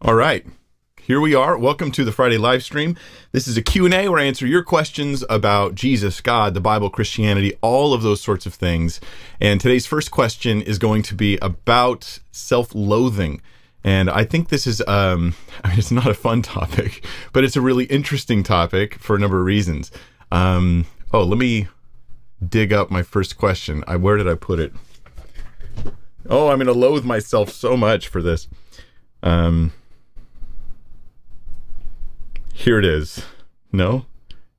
All right. Here we are. Welcome to the Friday live stream. This is a Q&A where I answer your questions about Jesus, God, the Bible, Christianity, all of those sorts of things. And today's first question is going to be about self-loathing. And I think this is um I mean, it's not a fun topic, but it's a really interesting topic for a number of reasons. Um oh, let me dig up my first question. I where did I put it? Oh, I'm going to loathe myself so much for this. Um here it is. No.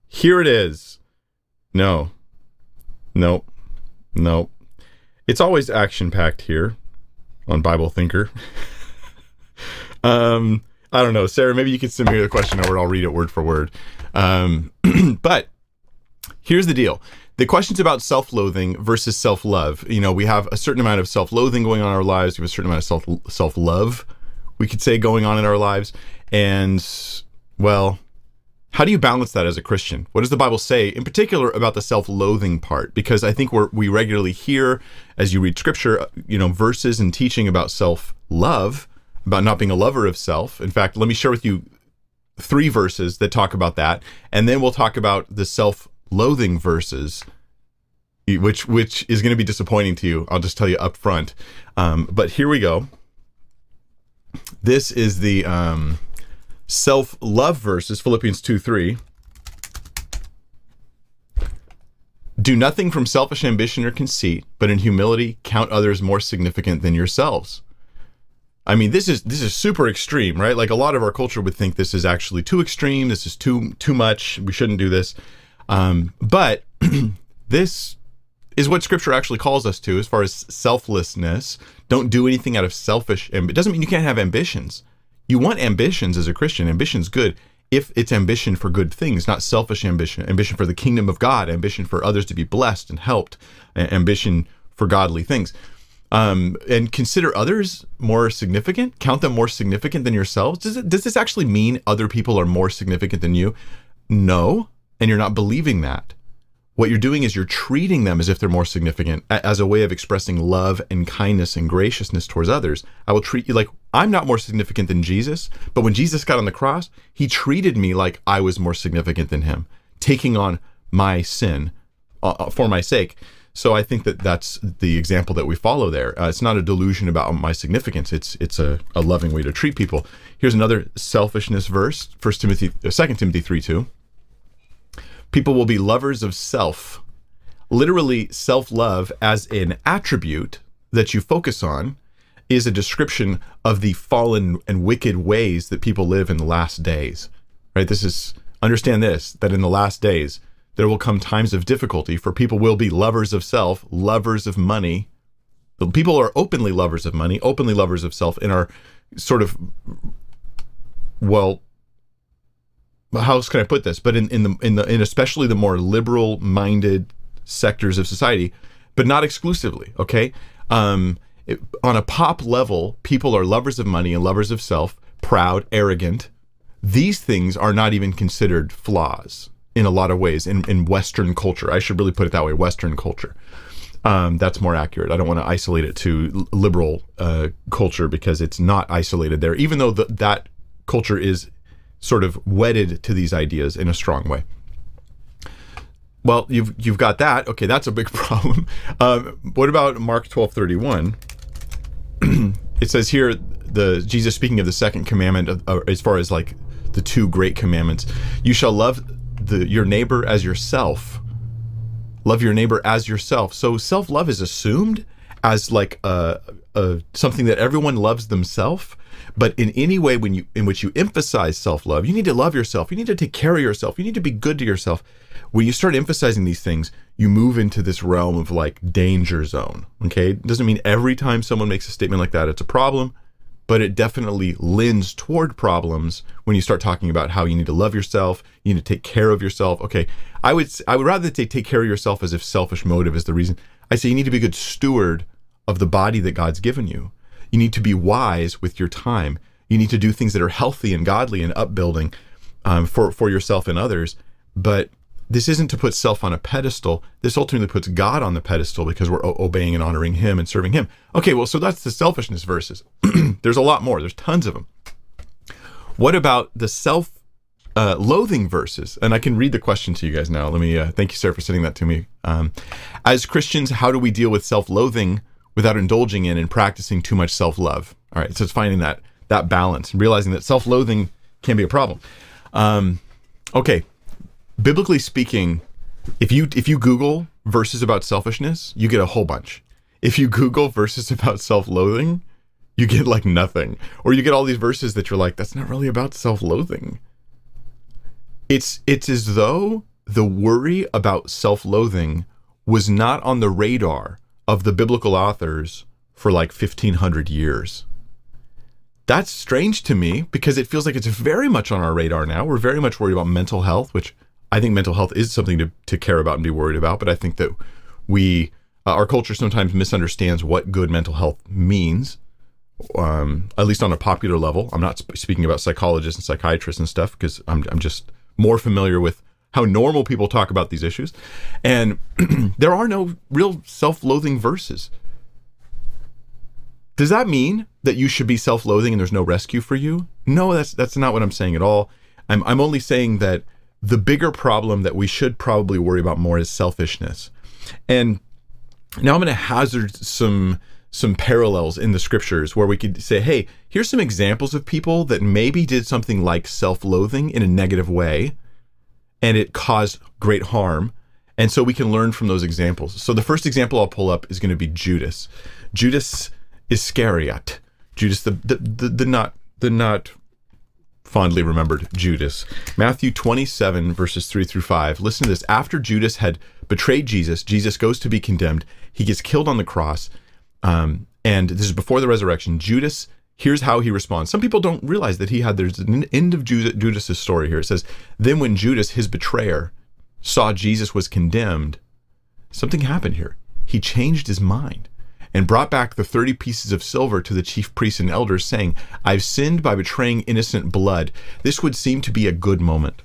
Here it is. No. Nope. Nope. It's always action packed here on Bible Thinker. um, I don't know, Sarah. Maybe you could send me the question over. I'll read it word for word. Um, but here's the deal: the question's about self-loathing versus self-love. You know, we have a certain amount of self-loathing going on in our lives. We have a certain amount of self self-love, we could say, going on in our lives, and well, how do you balance that as a Christian? What does the Bible say, in particular, about the self-loathing part? Because I think we regularly hear, as you read Scripture, you know, verses and teaching about self-love, about not being a lover of self. In fact, let me share with you three verses that talk about that, and then we'll talk about the self-loathing verses, which which is going to be disappointing to you. I'll just tell you up front. Um, but here we go. This is the um, self love verses, Philippians 2 3. Do nothing from selfish ambition or conceit, but in humility count others more significant than yourselves. I mean, this is this is super extreme, right? Like a lot of our culture would think this is actually too extreme. This is too too much. We shouldn't do this. Um, but this is what Scripture actually calls us to, as far as selflessness. Don't do anything out of selfish. It doesn't mean you can't have ambitions. You want ambitions as a Christian. Ambition's good if it's ambition for good things, not selfish ambition, ambition for the kingdom of God, ambition for others to be blessed and helped, ambition for godly things. Um, and consider others more significant, count them more significant than yourselves. Does, it, does this actually mean other people are more significant than you? No, and you're not believing that. What you're doing is you're treating them as if they're more significant as a way of expressing love and kindness and graciousness towards others. I will treat you like I'm not more significant than Jesus, but when Jesus got on the cross, he treated me like I was more significant than him, taking on my sin uh, uh for my sake. So I think that that's the example that we follow there. Uh, it's not a delusion about my significance. It's it's a, a loving way to treat people. Here's another selfishness verse: First Timothy, uh, Second Timothy three two. People will be lovers of self. Literally, self love as an attribute that you focus on is a description of the fallen and wicked ways that people live in the last days. Right? This is, understand this, that in the last days, there will come times of difficulty for people will be lovers of self, lovers of money. People are openly lovers of money, openly lovers of self, and are sort of, well, how else can I put this? But in, in the in the in especially the more liberal minded sectors of society, but not exclusively. Okay, um, it, on a pop level, people are lovers of money and lovers of self, proud, arrogant. These things are not even considered flaws in a lot of ways in, in Western culture. I should really put it that way: Western culture. Um, that's more accurate. I don't want to isolate it to liberal uh, culture because it's not isolated there, even though the, that culture is sort of wedded to these ideas in a strong way. Well, you've you've got that. Okay, that's a big problem. Um, what about Mark twelve thirty one? it says here the Jesus speaking of the second commandment of, uh, as far as like the two great commandments. You shall love the your neighbor as yourself. Love your neighbor as yourself. So self love is assumed as like a, a something that everyone loves themselves but in any way when you in which you emphasize self-love, you need to love yourself. You need to take care of yourself. You need to be good to yourself. When you start emphasizing these things, you move into this realm of like danger zone. Okay? It doesn't mean every time someone makes a statement like that it's a problem, but it definitely lends toward problems when you start talking about how you need to love yourself, you need to take care of yourself. Okay, I would I would rather say take care of yourself as if selfish motive is the reason. I say you need to be a good steward of the body that God's given you. You need to be wise with your time. You need to do things that are healthy and godly and upbuilding um, for for yourself and others. But this isn't to put self on a pedestal. This ultimately puts God on the pedestal because we're obeying and honoring Him and serving Him. Okay, well, so that's the selfishness verses. There's a lot more. There's tons of them. What about the self uh, loathing verses? And I can read the question to you guys now. Let me uh, thank you, Sarah, for sending that to me. Um, as Christians, how do we deal with self loathing without indulging in and practicing too much self love? All right, so it's finding that that balance and realizing that self loathing can be a problem. Um, okay, biblically speaking, if you if you Google verses about selfishness, you get a whole bunch. If you Google verses about self loathing, you get like nothing. Or you get all these verses that you're like, that's not really about self loathing. It's it's as though the worry about self loathing was not on the radar of the biblical authors for like 1500 years. That's strange to me because it feels like it's very much on our radar now. We're very much worried about mental health, which I think mental health is something to, to care about and be worried about. But I think that we, uh, our culture sometimes misunderstands what good mental health means, um, at least on a popular level. I'm not sp- speaking about psychologists and psychiatrists and stuff because I'm, I'm just more familiar with how normal people talk about these issues. And there are no real self loathing verses. Does that mean that you should be self loathing and there's no rescue for you? No, that's, that's not what I'm saying at all. I'm, I'm only saying that the bigger problem that we should probably worry about more is selfishness. And now I'm going to hazard some some parallels in the scriptures where we could say, hey, here's some examples of people that maybe did something like self-loathing in a negative way and it caused great harm. And so we can learn from those examples. So the first example I'll pull up is going to be Judas. Judas Iscariot. Judas the the, the, the not the not fondly remembered Judas. Matthew 27, verses 3 through 5. Listen to this. After Judas had betrayed Jesus, Jesus goes to be condemned. He gets killed on the cross. Um, and this is before the resurrection. Judas, here's how he responds. Some people don't realize that he had, there's an end of Judas' story here. It says, Then when Judas, his betrayer, saw Jesus was condemned, something happened here. He changed his mind and brought back the 30 pieces of silver to the chief priests and elders, saying, I've sinned by betraying innocent blood. This would seem to be a good moment.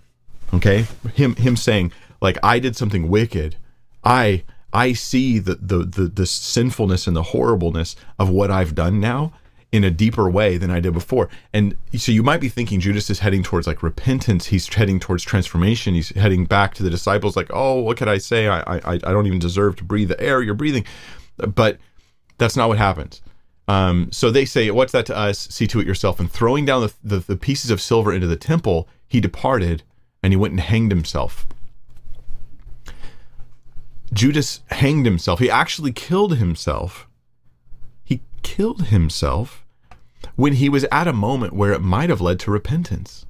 Okay? Him him saying, like, I did something wicked. I I see the the the, the sinfulness and the horribleness of what I've done now in a deeper way than I did before. And so you might be thinking Judas is heading towards like repentance. He's heading towards transformation. He's heading back to the disciples, like, oh, what could I say? I I I don't even deserve to breathe the air you're breathing. But that's not what happens. Um, so they say, What's that to us? See to it yourself. And throwing down the, the, the pieces of silver into the temple, he departed and he went and hanged himself. Judas hanged himself. He actually killed himself. He killed himself when he was at a moment where it might have led to repentance.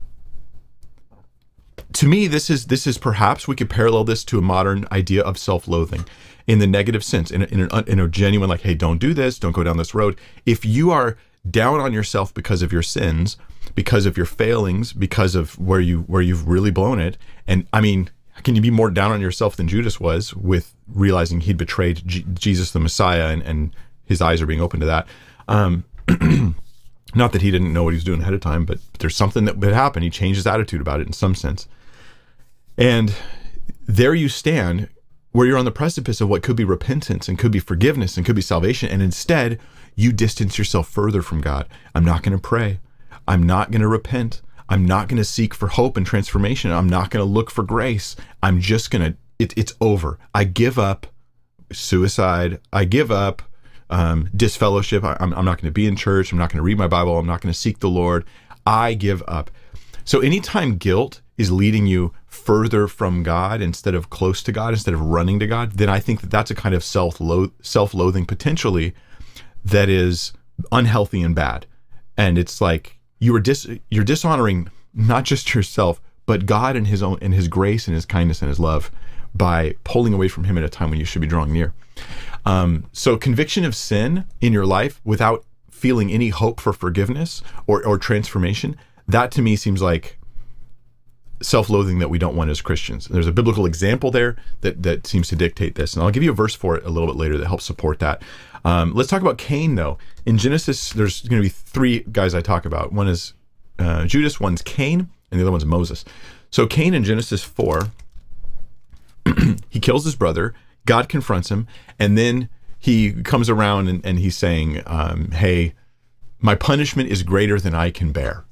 To me, this is this is perhaps we could parallel this to a modern idea of self-loathing in the negative sense, in a, in, in a genuine, like, hey, don't do this, don't go down this road. If you are down on yourself because of your sins, because of your failings, because of where you where you've really blown it, and I mean, can you be more down on yourself than Judas was with realizing he'd betrayed G- Jesus the Messiah and, and his eyes are being open to that? Um, not that he didn't know what he was doing ahead of time, but there's something that would happen. He changed his attitude about it in some sense. And there you stand where you're on the precipice of what could be repentance and could be forgiveness and could be salvation. And instead, you distance yourself further from God. I'm not going to pray. I'm not going to repent. I'm not going to seek for hope and transformation. I'm not going to look for grace. I'm just going to, it, it's over. I give up suicide. I give up um, disfellowship. I, I'm, I'm not going to be in church. I'm not going to read my Bible. I'm not going to seek the Lord. I give up. So anytime guilt is leading you further from God instead of close to God, instead of running to God, then I think that that's a kind of self self loathing potentially that is unhealthy and bad. And it's like you are dis you're dishonoring not just yourself, but God and His own and His grace and His kindness and His love by pulling away from Him at a time when you should be drawing near. Um, so conviction of sin in your life without feeling any hope for forgiveness or, or transformation, that to me seems like self-loathing that we don't want as Christians. There's a biblical example there that that seems to dictate this, and I'll give you a verse for it a little bit later that helps support that. Um, let's talk about Cain, though. In Genesis, there's going to be three guys I talk about. One is uh, Judas, one's Cain, and the other one's Moses. So Cain in Genesis four, he kills his brother. God confronts him, and then he comes around and, and he's saying, um, "Hey, my punishment is greater than I can bear."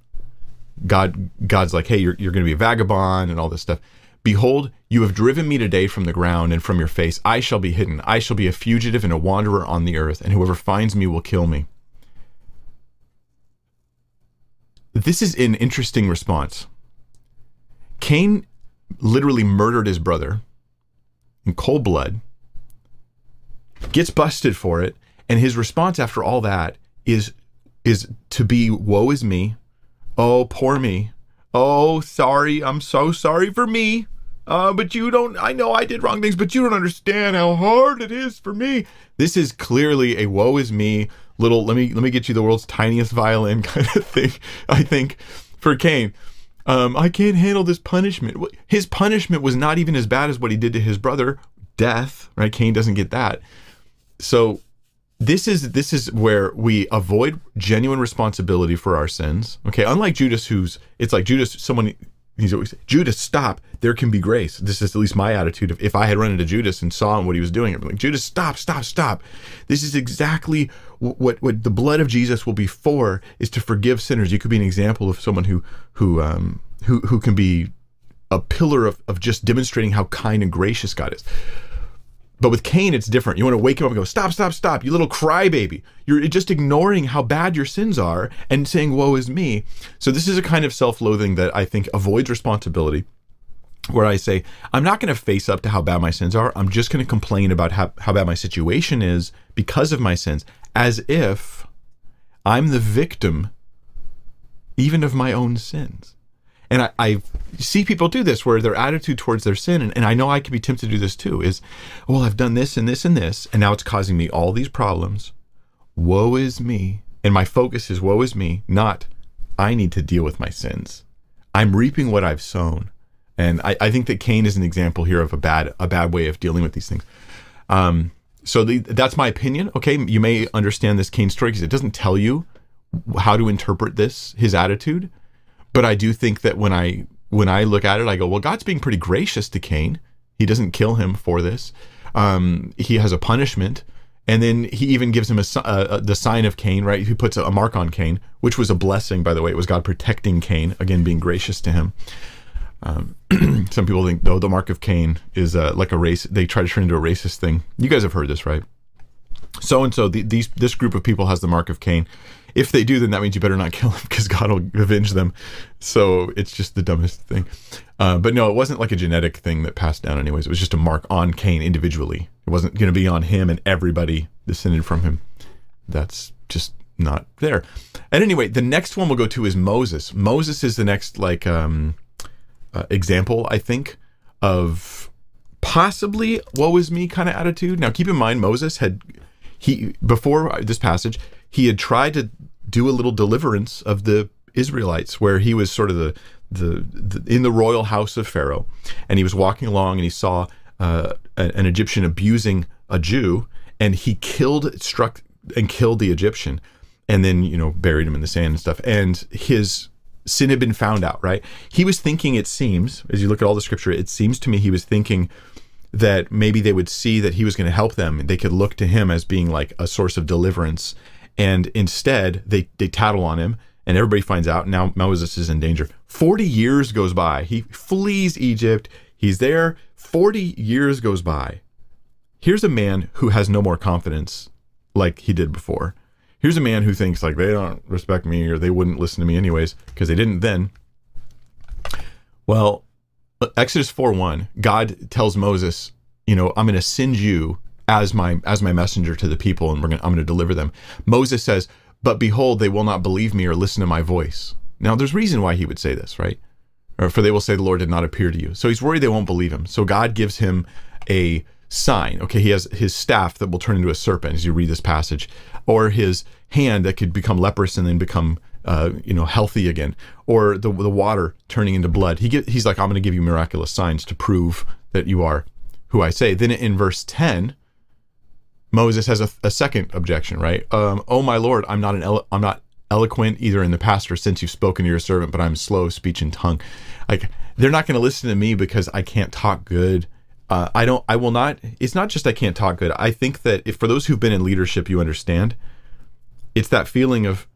God God's like, hey, you're you're going to be a vagabond and all this stuff. Behold, you have driven me today from the ground and from your face. I shall be hidden. I shall be a fugitive and a wanderer on the earth, and whoever finds me will kill me. This is an interesting response. Cain literally murdered his brother in cold blood, gets busted for it, and his response after all that is is to be woe is me. Oh, poor me. Oh, sorry. I'm so sorry for me. Uh, but you don't, I know I did wrong things, but you don't understand how hard it is for me. This is clearly a woe is me little, let me, let me get you the world's tiniest violin kind of thing. I think for Cain, um, I can't handle this punishment. His punishment was not even as bad as what he did to his brother, death, right? Cain doesn't get that. So this is this is where we avoid genuine responsibility for our sins. Okay, unlike Judas, who's it's like Judas, someone he's always Judas, stop. There can be grace. This is at least my attitude. Of if I had run into Judas and saw him what he was doing, I'd be like, Judas, stop, stop, stop. This is exactly what what the blood of Jesus will be for is to forgive sinners. You could be an example of someone who who um who who can be a pillar of, of just demonstrating how kind and gracious God is. But with Cain, it's different. You want to wake him up and go, stop, stop, stop, you little crybaby. You're just ignoring how bad your sins are and saying, woe is me. So this is a kind of self-loathing that I think avoids responsibility. Where I say, I'm not going to face up to how bad my sins are. I'm just going to complain about how, how bad my situation is because of my sins, as if I'm the victim even of my own sins. And I, I, see people do this where their attitude towards their sin, and, and I know I could be tempted to do this too, is, well, I've done this and this and this, and now it's causing me all these problems. Woe is me. And my focus is woe is me, not I need to deal with my sins. I'm reaping what I've sown. And I, I think that Cain is an example here of a bad a bad way of dealing with these things. Um, so the, that's my opinion. Okay, you may understand this Cain story because it doesn't tell you how to interpret this his attitude but I do think that when I when I look at it, I go, well, God's being pretty gracious to Cain. He doesn't kill him for this. Um, he has a punishment, and then he even gives him a, a, the sign of Cain, right? He puts a, a, mark on Cain, which was a blessing, by the way. It was God protecting Cain, again, being gracious to him. Um, some people think, though, the mark of Cain is uh, like a race. They try to turn into a racist thing. You guys have heard this, right? So and so, these this group of people has the mark of Cain if they do, then that means you better not kill them because God will avenge them. So it's just the dumbest thing. Uh, but no, it wasn't like a genetic thing that passed down, anyways. It was just a mark on Cain individually. It wasn't going to be on him and everybody descended from him. That's just not there. And anyway, the next one we'll go to is Moses. Moses is the next like um, uh, example, I think, of possibly woe is me kind of attitude. Now, keep in mind, Moses had he before this passage he had tried to do a little deliverance of the Israelites, where he was sort of the, the, the in the royal house of Pharaoh, and he was walking along and he saw uh, an Egyptian abusing a Jew, and he killed, struck, and killed the Egyptian, and then you know buried him in the sand and stuff. And his sin had been found out. Right? He was thinking. It seems, as you look at all the scripture, it seems to me he was thinking that maybe they would see that he was going to help them. They could look to him as being like a source of deliverance and instead, they, they tattle on him, and everybody finds out. Now Moses is in danger. 40 years goes by. He flees Egypt. He's there. 40 years goes by. Here's a man who has no more confidence like he did before. Here's a man who thinks like they don't respect me or they wouldn't listen to me anyways because they didn't then. Well, Exodus 4 1, God tells Moses, you know, I'm going to send you as my as my messenger to the people and we're gonna, I'm going to deliver them. Moses says, "But behold, they will not believe me or listen to my voice." Now, there's reason why he would say this, right? Or for they will say the Lord did not appear to you. So he's worried they won't believe him. So God gives him a sign. Okay, he has his staff that will turn into a serpent as you read this passage, or his hand that could become leprous and then become uh, you know healthy again, or the the water turning into blood. He get, he's like, I'm going to give you miraculous signs to prove that you are who I say. Then in verse 10, Moses has a, a second objection, right? Um, oh my Lord, I'm not an elo- I'm not eloquent either in the past or since you've spoken to your servant, but I'm slow speech and tongue. Like they're not going to listen to me because I can't talk good. Uh, I don't. I will not. It's not just I can't talk good. I think that if for those who've been in leadership, you understand. It's that feeling of,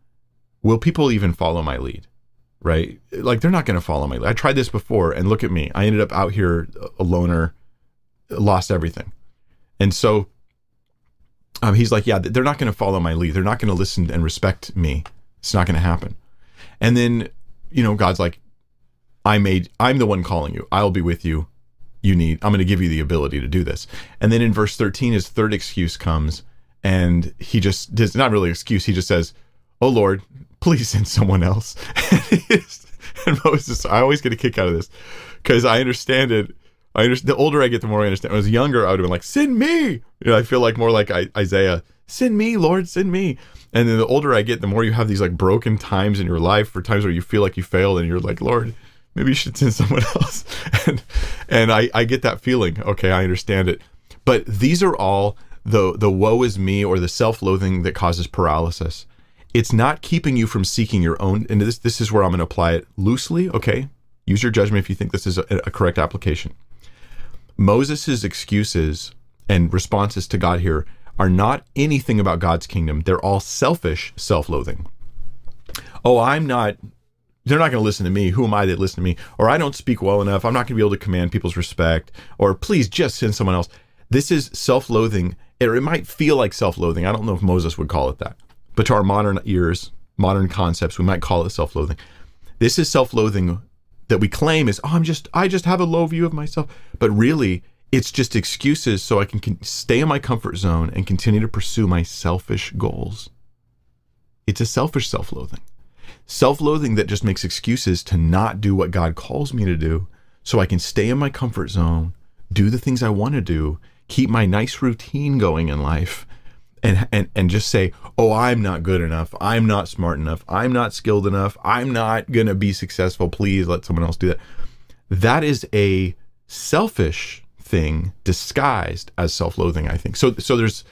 will people even follow my lead? right? Like they're not going to follow my lead. I tried this before and look at me. I ended up out here a loner, lost everything. And so um, he's like, yeah, they're not going to follow my lead. They're not going to listen and respect me. It's not going to happen. And then, you know, God's like, I made, I'm the one calling you. I'll be with you. You need, I'm going to give you the ability to do this. And then in verse 13, his third excuse comes and he just does not really excuse. He just says, Oh Lord, please send someone else. and Moses, I always get a kick out of this because I understand it. I understand. The older I get, the more I understand. When I was younger, I would have been like, "Send me." You know, I feel like more like I, Isaiah, "Send me, Lord, send me." And then the older I get, the more you have these like broken times in your life, or times where you feel like you failed, and you're like, "Lord, maybe you should send someone else." and and I I get that feeling. Okay, I understand it. But these are all the the woe is me or the self-loathing that causes paralysis. It's not keeping you from seeking your own. And this this is where I'm going to apply it loosely. Okay, use your judgment if you think this is a, a correct application. Moses's excuses and responses to God here are not anything about God's kingdom. They're all selfish self-loathing. Oh, I'm not they're not going to listen to me. Who am I that listen to me? Or I don't speak well enough. I'm not going to be able to command people's respect. Or please just send someone else. This is self-loathing. Or it might feel like self-loathing. I don't know if Moses would call it that. But to our modern ears, modern concepts, we might call it self-loathing. This is self-loathing that we claim is, oh, I'm just, I just have a low view of myself. But really, it's just excuses so I can stay in my comfort zone and continue to pursue my selfish goals. It's a selfish self-loathing self loathing that just makes excuses to not do what God calls me to do so I can stay in my comfort zone, do the things I want to do, keep my nice routine going in life. And, and, and just say, oh, I'm not good enough. I'm not smart enough. I'm not skilled enough. I'm not going to be successful. Please let someone else do that. That is a selfish thing disguised as self-loathing, I think. So so there's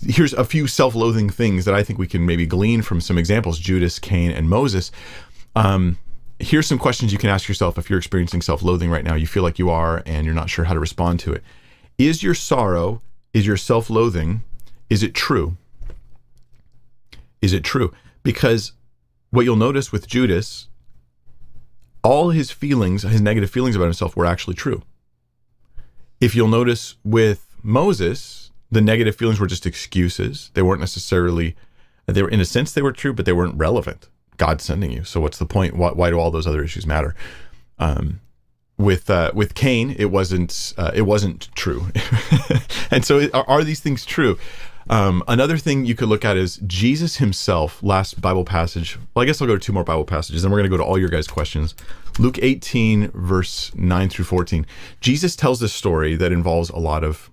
here's a few self-loathing things that I think we can maybe glean from some examples: Judas, Cain, and Moses. Um, here's some questions you can ask yourself if you're experiencing self-loathing right now. You feel like you are, and you're not sure how to respond to it. Is your sorrow, is your self-loathing, is it true? Is it true? Because what you'll notice with Judas, all his feelings, his negative feelings about himself, were actually true. If you'll notice with Moses, the negative feelings were just excuses. They weren't necessarily, they were in a sense they were true, but they weren't relevant. God sending you. So what's the point? Why, why do all those other issues matter? Um, with uh, with Cain, it wasn't uh, it wasn't true, and so are, are, these things true? Um, another thing you could look at is Jesus himself. Last Bible passage. Well, I guess I'll go to two more Bible passages, and we're going to go to all your guys' questions. Luke 18, verse 9 through 14. Jesus tells this story that involves a lot of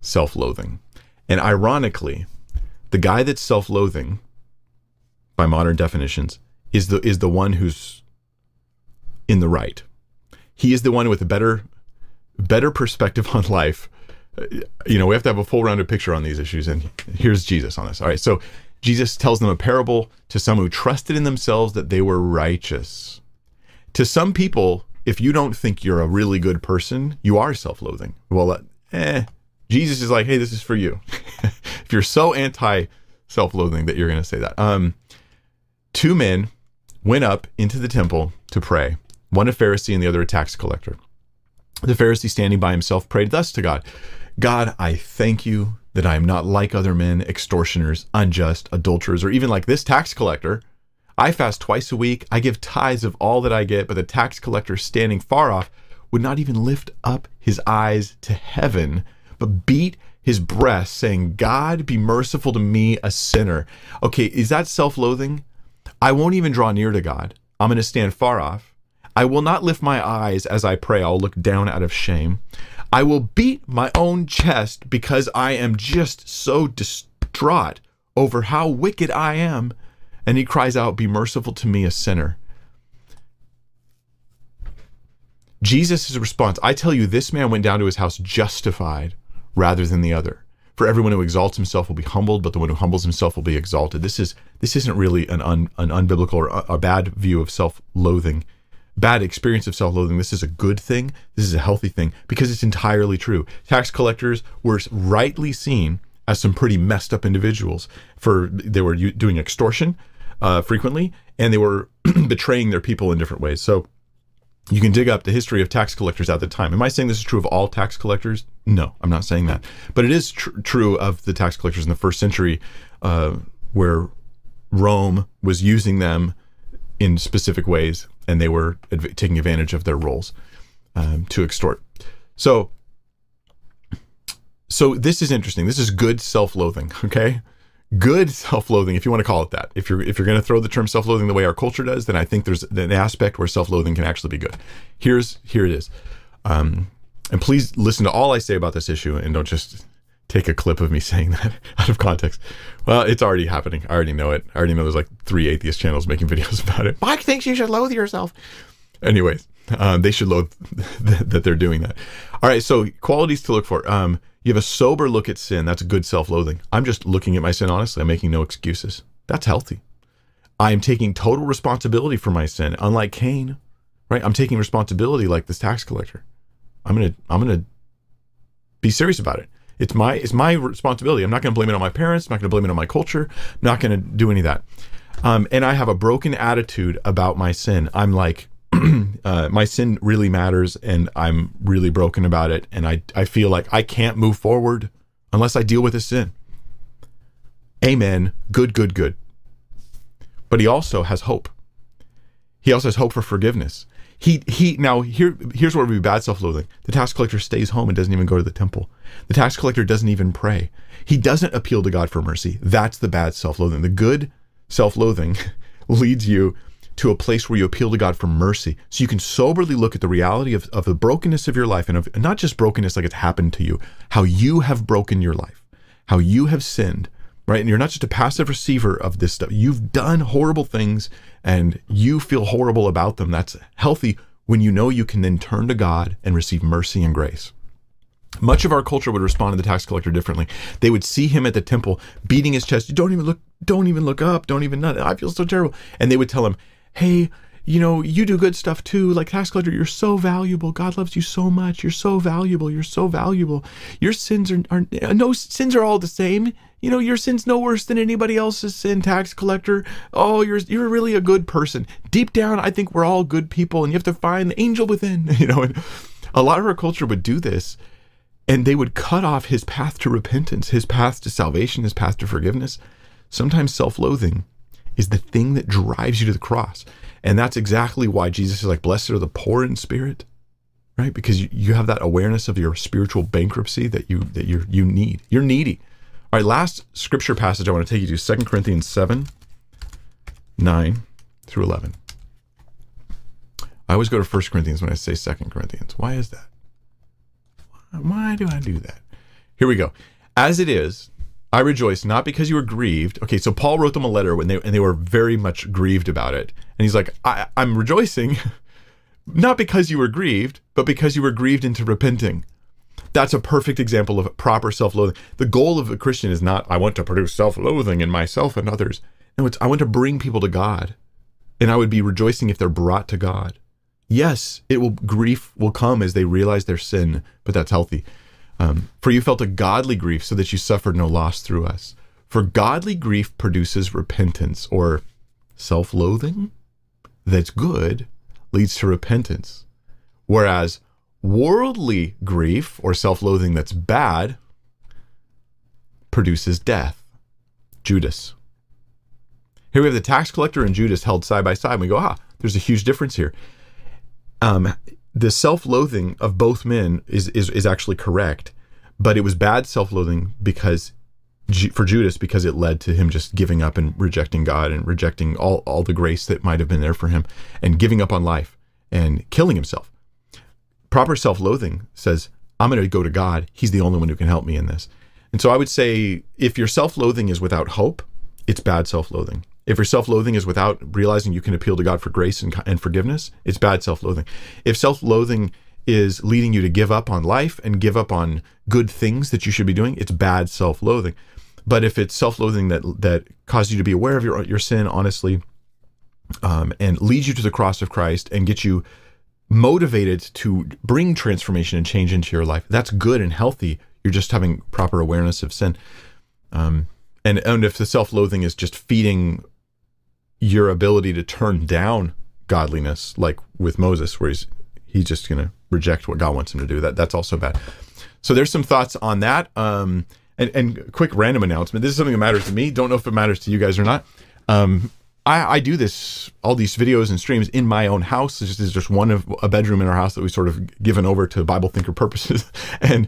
self loathing. And ironically, the guy that's self loathing, by modern definitions, is the is the one who's in the right. He is the one with a better better perspective on life. You know, we have to have a full rounded picture on these issues, and here's Jesus on this. All right, so Jesus tells them a parable to some who trusted in themselves that they were righteous. To some people, if you don't think you're a really good person, you are self loathing. Well, eh, Jesus is like, hey, this is for you. if you're so anti self loathing that you're going to say that. Um, two men went up into the temple to pray, one a Pharisee and the other a tax collector. The Pharisee, standing by himself, prayed thus to God God, I thank you that I am not like other men, extortioners, unjust, adulterers, or even like this tax collector. I fast twice a week. I give tithes of all that I get, but the tax collector, standing far off, would not even lift up his eyes to heaven but beat his breast, saying, God, be merciful to me, a sinner. Okay, is that self loathing? I won't even draw near to God. I'm going to stand far off. I will not lift my eyes as I pray. I'll look down out of shame. I will beat my own chest because I am just so distraught over how wicked I am. And he cries out, Be merciful to me, a sinner. Jesus' response I tell you, this man went down to his house justified rather than the other. For everyone who exalts himself will be humbled, but the one who humbles himself will be exalted. This is this isn't really an un, an unbiblical or a, a bad view of self-loathing, bad experience of self-loathing. This is a good thing. This is a healthy thing because it's entirely true. Tax collectors were rightly seen as some pretty messed up individuals. For they were doing extortion uh, frequently, and they were betraying their people in different ways. So you can dig up the history of tax collectors at the time. Am I saying this is true of all tax collectors? No, I'm not saying that. But it is tr- true of the tax collectors in the first century, uh, where Rome was using them in specific ways, and they were adv- taking advantage of their roles um, to extort. So, so this is interesting. This is good self-loathing. Okay, good self-loathing, if you want to call it that. If you're if you're going to throw the term self-loathing the way our culture does, then I think there's an aspect where self-loathing can actually be good. Here's here it is. Um, and please listen to all I say about this issue and don't just take a clip of me saying that out of context. Well, it's already happening. I already know it. I already know there's like three atheist channels making videos about it. Mike thinks you should loathe yourself. Anyways, um, they should loathe that they're doing that. All right, so qualities to look for. Um, you have a sober look at sin. That's good self-loathing. I'm just looking at my sin honestly. I'm making no excuses. That's healthy. I am taking total responsibility for my sin, unlike Cain. Right? I'm taking responsibility like this tax collector. I'm gonna I'm gonna be serious about it. It's my it's my responsibility. I'm not going to blame it on my parents. I'm not going to blame it on my culture. I'm not going to do any of that. Um, and I have a broken attitude about my sin. I'm like, uh, my sin really matters, and I'm really broken about it. And I I feel like I can't move forward unless I deal with this sin. Amen. Good, good, good. But he also has hope. He also has hope for forgiveness. He he now here here's what would be bad self-loathing. The tax collector stays home and doesn't even go to the temple. The tax collector doesn't even pray. He doesn't appeal to God for mercy. That's the bad self-loathing. The good self-loathing leads you to a place where you appeal to God for mercy. So you can soberly look at the reality of, of the brokenness of your life and of not just brokenness like it's happened to you, how you have broken your life, how you have sinned, right? And you're not just a passive receiver of this stuff. You've done horrible things and you feel horrible about them. That's healthy when you know you can then turn to God and receive mercy and grace. Much of our culture would respond to the tax collector differently. They would see him at the temple beating his chest. You don't even look, don't even look up. Don't even, I feel so terrible. And they would tell him, Hey, you know, you do good stuff too. Like tax collector, you're so valuable. God loves you so much. You're so valuable. You're so valuable. Your sins are, are uh, no sins are all the same. You know, your sin's no worse than anybody else's sin, tax collector. Oh, you're you're really a good person. Deep down, I think we're all good people, and you have to find the angel within. You know, and a lot of our culture would do this, and they would cut off his path to repentance, his path to salvation, his path to forgiveness. Sometimes self-loathing is the thing that drives you to the cross. And that's exactly why Jesus is like, blessed are the poor in spirit, right? Because you, you have that awareness of your spiritual bankruptcy that you that you you need. You're needy. All right, last scripture passage I want to take you to 2 Corinthians 7, 9 through 11. I always go to 1 Corinthians when I say 2 Corinthians. Why is that? Why do I do that? Here we go. As it is, I rejoice not because you were grieved. Okay, so Paul wrote them a letter when they and they were very much grieved about it. And he's like, I, I'm rejoicing not because you were grieved, but because you were grieved into repenting. That's a perfect example of proper self-loathing. The goal of a Christian is not I want to produce self-loathing in myself and others. No, it's I want to bring people to God. And I would be rejoicing if they're brought to God. Yes, it will grief will come as they realize their sin, but that's healthy. Um, for you felt a godly grief so that you suffered no loss through us. For godly grief produces repentance or self loathing that's good leads to repentance. Whereas worldly grief or self loathing that's bad produces death. Judas. Here we have the tax collector and Judas held side by side. And we go, ah, there's a huge difference here. Um, the self-loathing of both men is, is is actually correct, but it was bad self-loathing because for Judas because it led to him just giving up and rejecting God and rejecting all all the grace that might have been there for him and giving up on life and killing himself. Proper self-loathing says, I'm going to go to God. He's the only one who can help me in this. And so I would say if your self-loathing is without hope, it's bad self-loathing. If your self loathing is without realizing you can appeal to God for grace and, and forgiveness, it's bad self loathing. If self loathing is leading you to give up on life and give up on good things that you should be doing, it's bad self loathing. But if it's self loathing that, that causes you to be aware of your, your sin honestly um, and leads you to the cross of Christ and gets you motivated to bring transformation and change into your life, that's good and healthy. You're just having proper awareness of sin. Um, and and if the self-loathing is just feeding your ability to turn down godliness, like with Moses, where he's he's just going to reject what God wants him to do. That that's also bad. So there's some thoughts on that. Um, and and quick random announcement. This is something that matters to me. Don't know if it matters to you guys or not. Um, I, I do this all these videos and streams in my own house. This is just one of a bedroom in our house that we sort of given over to Bible thinker purposes. and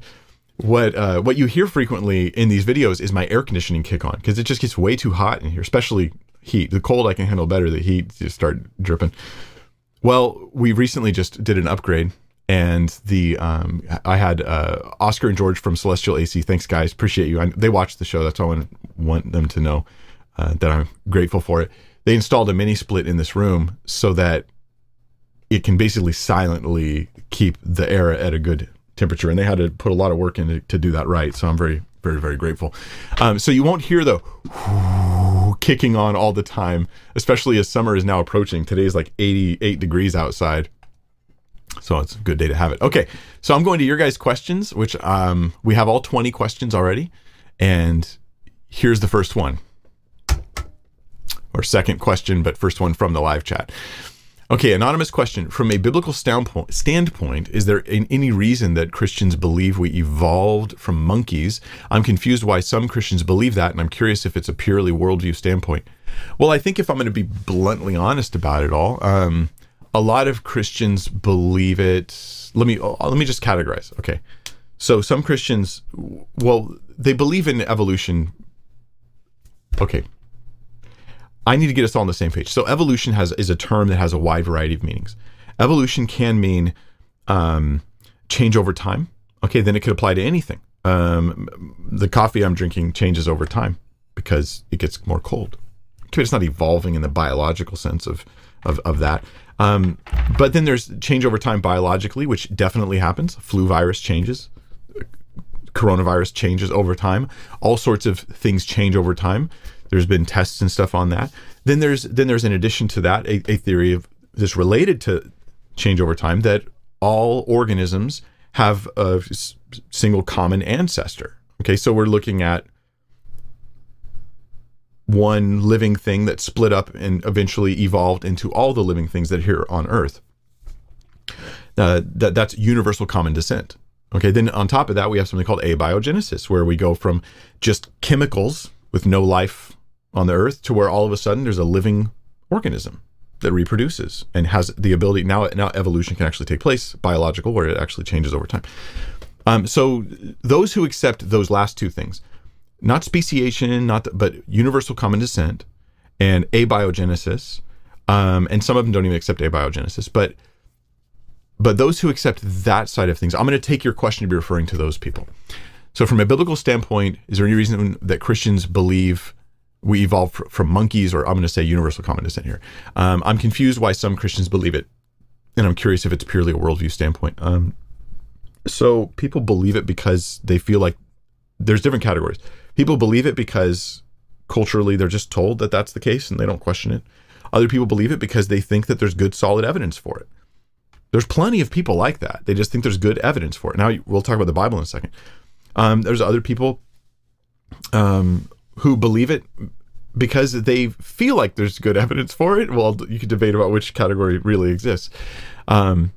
what uh, what you hear frequently in these videos is my air conditioning kick on because it just gets way too hot in here, especially heat. The cold I can handle better. The heat just start dripping. Well, we recently just did an upgrade, and the um, I had uh, Oscar and George from Celestial AC. Thanks, guys. Appreciate you. I, they watched the show. That's all I want, them to know uh, that I'm grateful for it. They installed a mini split in this room so that it can basically silently keep the air at a good temperature, and they had to put a lot of work in to do that right. So I'm very, very, very grateful. Um, so you won't hear the kicking on all the time, especially as summer is now approaching. Today is like 88 degrees outside. So it's a good day to have it. Okay, so I'm going to your guys' questions, which um, we have all 20 questions already. And here's the first one, or second question, but first one from the live chat. Okay, anonymous question. From a biblical standpoint, is there any reason that Christians believe we evolved from monkeys? I'm confused why some Christians believe that, and I'm curious if it's a purely worldview standpoint. Well, I think if I'm going to be bluntly honest about it all, um, a lot of Christians believe it. Let me uh, let me just categorize. Okay, so some Christians, well, they believe in evolution. Okay, I need to get us all on the same page. So evolution has is a term that has a wide variety of meanings. Evolution can mean um, change over time. Okay, then it could apply to anything. Um, the coffee I'm drinking changes over time because it gets more cold. Okay, it's not evolving in the biological sense of of, of that. Um, but then there's change over time biologically, which definitely happens. Flu virus changes, coronavirus changes over time. All sorts of things change over time. There's been tests and stuff on that. Then there's then there's in addition to that a, a theory of this related to change over time that all organisms have a s- single common ancestor. Okay, so we're looking at one living thing that split up and eventually evolved into all the living things that are here on Earth. Uh, that that's universal common descent. Okay, then on top of that, we have something called abiogenesis, where we go from just chemicals with no life on the earth to where all of a sudden there's a living organism that reproduces and has the ability now now evolution can actually take place biological where it actually changes over time. Um, so those who accept those last two things not speciation not the, but universal common descent and abiogenesis um, and some of them don't even accept abiogenesis but but those who accept that side of things i'm going to take your question to be referring to those people. So from a biblical standpoint is there any reason that christians believe we evolved from monkeys, or I'm going to say universal common descent here. Um, I'm confused why some Christians believe it, and I'm curious if it's purely a worldview standpoint. Um, so people believe it because they feel like there's different categories. People believe it because culturally they're just told that that's the case and they don't question it. Other people believe it because they think that there's good, solid evidence for it. There's plenty of people like that. They just think there's good evidence for it. Now we'll talk about the Bible in a second. Um, there's other people um, who believe it because they feel like there's good evidence for it. Well, you could debate about which category really exists. Um,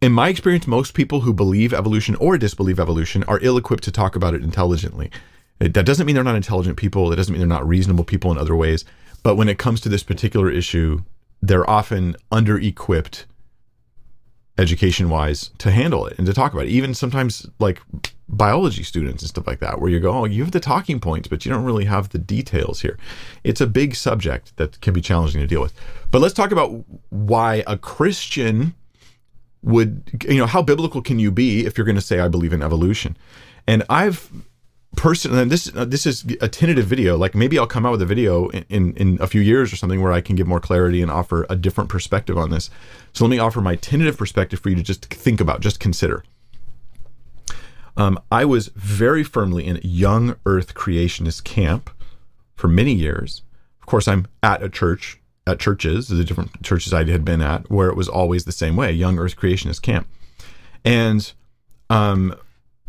in my experience, most people who believe evolution or disbelieve evolution are ill equipped to talk about it intelligently. It, that doesn't mean they're not intelligent people. It doesn't mean they're not reasonable people in other ways. But when it comes to this particular issue, they're often under equipped education wise to handle it and to talk about it. Even sometimes like biology students and stuff like that, where you go, oh, you have the talking points, but you don't really have the details here. It's a big subject that can be challenging to deal with. But let's talk about why a Christian would, you know, how biblical can you be if you're going to say, I believe in evolution? And I've personally, this uh, this is a tentative video. Like maybe I'll come out with a video in, in, in a few years or something where I can give more clarity and offer a different perspective on this. So let me offer my tentative perspective for you to just think about, just consider. Um, I was very firmly in young Earth creationist camp for many years. Of course, I'm at a church, at churches, the different churches I had been at, where it was always the same way, young Earth creationist camp. And um,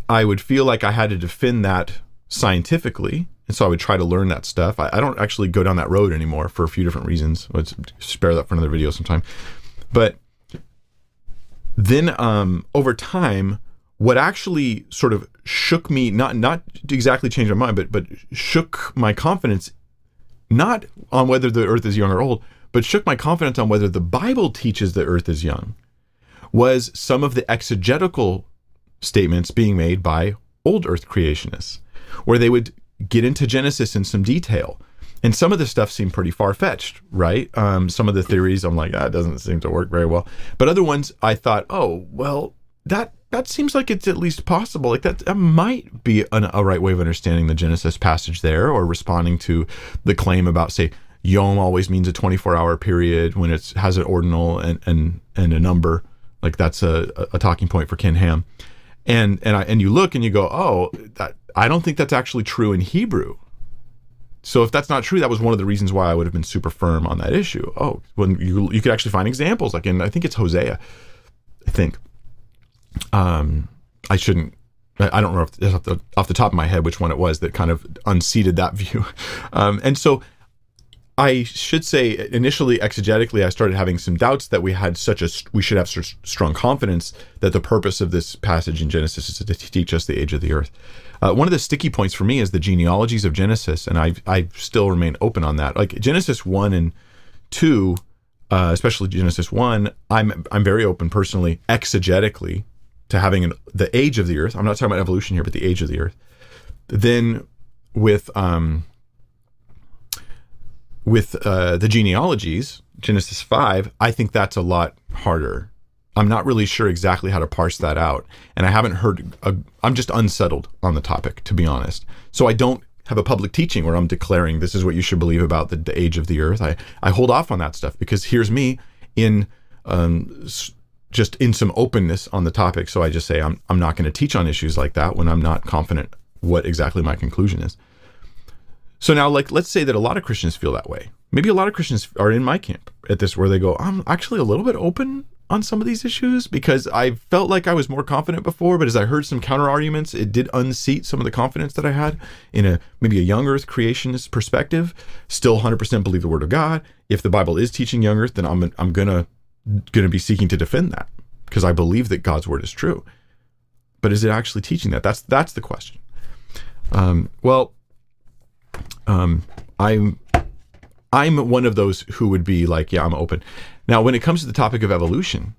I would feel like I had to defend that scientifically. And so I would try to learn that stuff. I, I don't actually go down that road anymore for a few different reasons. Let's spare that for another video sometime. But then um, over time, what actually sort of shook me not not exactly changed my mind, but but shook my confidence not on whether the earth is young or old, but shook my confidence on whether the Bible teaches the earth is young, was some of the exegetical statements being made by old earth creationists, where they would get into Genesis in some detail. And some of the stuff seemed pretty far fetched, right? Um, some of the theories, I'm like, that ah, doesn't seem to work very well. But other ones, I thought, oh, well, that that seems like it's at least possible. Like that, that might be an, a right way of understanding the Genesis passage there, or responding to the claim about, say, Yom always means a 24 hour period when it has an ordinal and and and a number. Like that's a, a talking point for Ken Ham. And and I and you look and you go, oh, that, I don't think that's actually true in Hebrew. So if that's not true, that was one of the reasons why I would have been super firm on that issue. Oh, when you you could actually find examples, like in I think it's Hosea, I think. Um, I shouldn't. I don't remember off the, off the top of my head which one it was that kind of unseated that view. Um, and so I should say initially exegetically I started having some doubts that we had such a we should have such strong confidence that the purpose of this passage in Genesis is to teach us the age of the earth. Uh, one of the sticky points for me is the genealogies of Genesis, and I I still remain open on that. Like Genesis one and two, uh, especially Genesis one, I'm I'm very open personally exegetically to having an, the age of the earth. I'm not talking about evolution here, but the age of the earth. Then with um, with uh, the genealogies, Genesis 5, I think that's a lot harder. I'm not really sure exactly how to parse that out. And I haven't heard, i am just unsettled on the topic, to be honest. So I don't have a public teaching where I'm declaring this is what you should believe about the, the age of the earth. I, I hold off on that stuff because here's me in um, just in some openness on the topic. So I just say I'm, I'm not going to teach on issues like that when I'm not confident what exactly my conclusion is. So now, like, let's say that a lot of Christians feel that way. Maybe a lot of Christians are in my camp at this, where they go, I'm actually a little bit open on some of these issues because I felt like I was more confident before, but as I heard some counter arguments, it did unseat some of the confidence that I had in a maybe a young earth creationist perspective. Still 100% believe the word of God. If the Bible is teaching young earth, then I'm I'm gonna gonna be seeking to defend that because I believe that God's word is true. But is it actually teaching that? That's that's the question. Um, well, um, I'm I'm one of those who would be like, yeah, I'm open. Now, when it comes to the topic of evolution,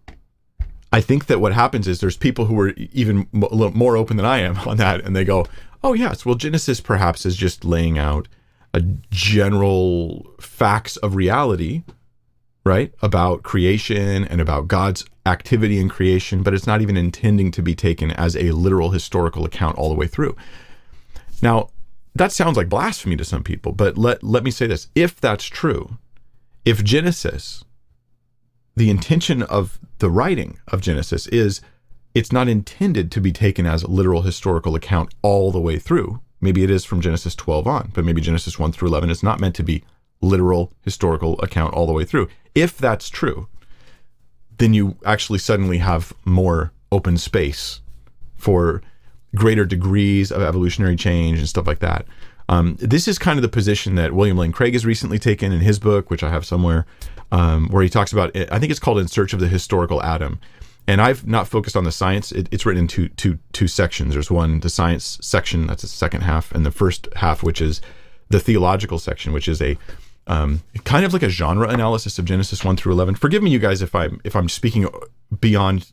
I think that what happens is there's people who are even more open than I am on that, and they go, oh yes, well Genesis perhaps is just laying out a general facts of reality, right, about creation and about God's activity in creation, but it's not even intending to be taken as a literal historical account all the way through. Now, that sounds like blasphemy to some people, but let, let me say this. If that's true, if Genesis, the intention of the writing of Genesis is it's not intended to be taken as a literal historical account all the way through. Maybe it is from Genesis 12 on, but maybe Genesis 1 through 11 is not meant to be literal historical account all the way through. If that's true, then you actually suddenly have more open space for greater degrees of evolutionary change and stuff like that. Um, this is kind of the position that William Lane Craig has recently taken in his book, which I have somewhere, um, where he talks about. I think it's called "In Search of the Historical Adam." And I've not focused on the science. It, it's written in two, two, two sections. There's one, the science section, that's the second half, and the first half, which is the theological section, which is a um, kind of like a genre analysis of Genesis one through eleven. Forgive me, you guys, if I'm if I'm speaking beyond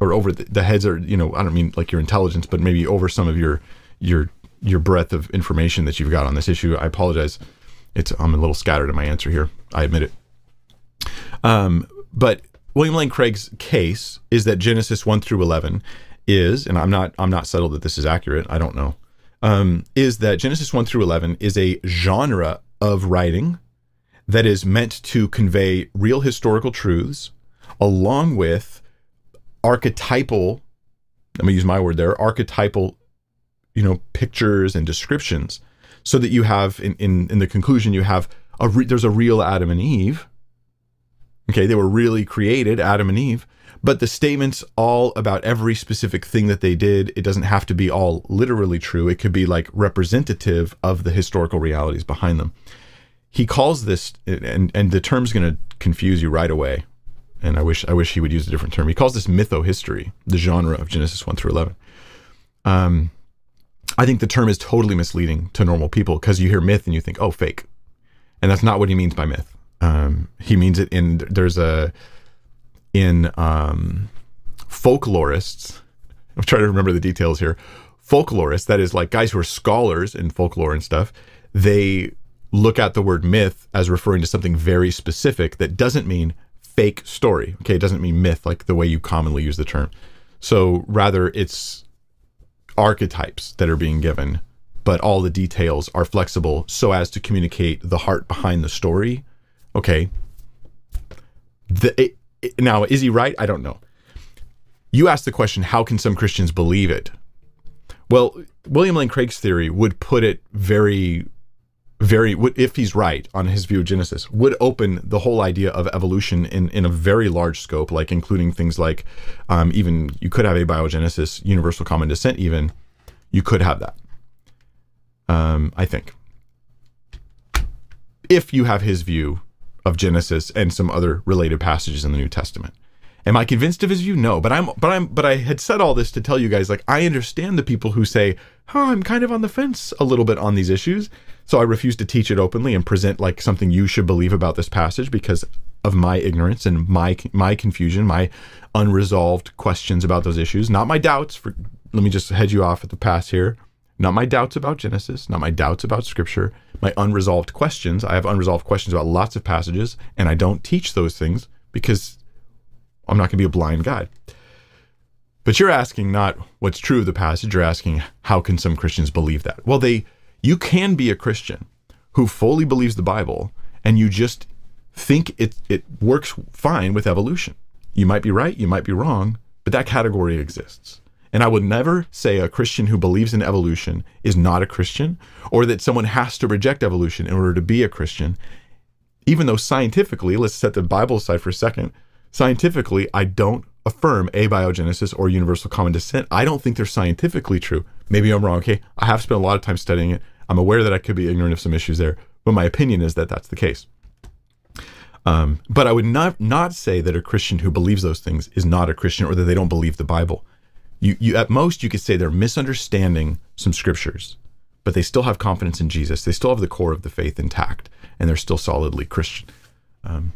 or over the, the heads or you know I don't mean like your intelligence, but maybe over some of your your your breadth of information that you've got on this issue. I apologize. It's I'm a little scattered in my answer here. I admit it. Um, but William Lane Craig's case is that Genesis one through eleven is, and I'm not I'm not settled that this is accurate. I don't know. Um, is that Genesis one through eleven is a genre of writing that is meant to convey real historical truths along with archetypal let me use my word there archetypal you know pictures and descriptions so that you have in in, in the conclusion you have a re- there's a real adam and eve. Okay they were really created adam and eve but the statements all about every specific thing that they did, it doesn't have to be all literally true. It could be like representative of the historical realities behind them. He calls this, and and the term's going to confuse you right away. And I wish I wish he would use a different term. He calls this mytho-history, the genre of Genesis one through eleven. Um, I think the term is totally misleading to normal people because you hear myth and you think, oh, fake, and that's not what he means by myth. Um, he means it in there's a in um, folklorists. I'm trying to remember the details here. Folklorists, that is like guys who are scholars in folklore and stuff, they look at the word myth as referring to something very specific that doesn't mean fake story. Okay, it doesn't mean myth like the way you commonly use the term. So rather, it's archetypes that are being given, but all the details are flexible so as to communicate the heart behind the story. Okay. The, it, now, is he right? I don't know. You asked the question, how can some Christians believe it? Well, William Lane Craig's theory would put it very, very, if he's right on his view of Genesis, would open the whole idea of evolution in, in a very large scope, like including things like um, even you could have abiogenesis, universal common descent, even. You could have that. Um, I think. If you have his view of Genesis and some other related passages in the New Testament. Am I convinced of his view? No, but I'm but I'm but I had said all this to tell you guys like I understand the people who say, "Oh, I'm kind of on the fence a little bit on these issues." So I refuse to teach it openly and present like something you should believe about this passage because of my ignorance and my my confusion, my unresolved questions about those issues, not my doubts for let me just head you off at the pass here. Not my doubts about Genesis, not my doubts about scripture, my unresolved questions. I have unresolved questions about lots of passages, and I don't teach those things because I'm not going to be a blind guide. But you're asking not what's true of the passage, you're asking how can some Christians believe that? Well, they you can be a Christian who fully believes the Bible and you just think it it works fine with evolution. You might be right, you might be wrong, but that category exists. And I would never say a Christian who believes in evolution is not a Christian, or that someone has to reject evolution in order to be a Christian. Even though scientifically, let's set the Bible aside for a second, scientifically, I don't affirm abiogenesis or universal common descent. I don't think they're scientifically true. Maybe I'm wrong. Okay. I have spent a lot of time studying it. I'm aware that I could be ignorant of some issues there, but my opinion is that that's the case. Um, but I would not not say that a Christian who believes those things is not a Christian or that they don't believe the Bible you, you at most you could say they're misunderstanding some scriptures, but they still have confidence in Jesus. They still have the core of the faith intact, and they're still solidly Christian. Um,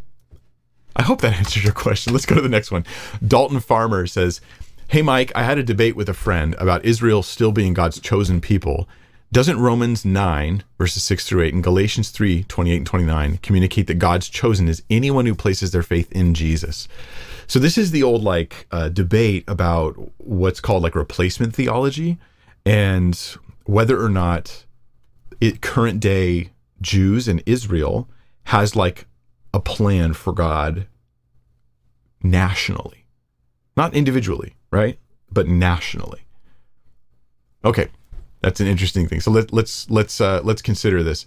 I hope that answers your question. Let's go to the next one. Dalton Farmer says, Hey, Mike, I had a debate with a friend about Israel still being God's chosen people. Doesn't Romans 9, verses 6 through 8, and Galatians 3, 28 and 29 communicate that God's chosen is anyone who places their faith in Jesus? So this is the old like uh, debate about what's called like replacement theology and whether or not it current day Jews and Israel has like a plan for God nationally, not individually, right? But nationally. Okay, that's an interesting thing. So let, let's let's uh, let's consider this.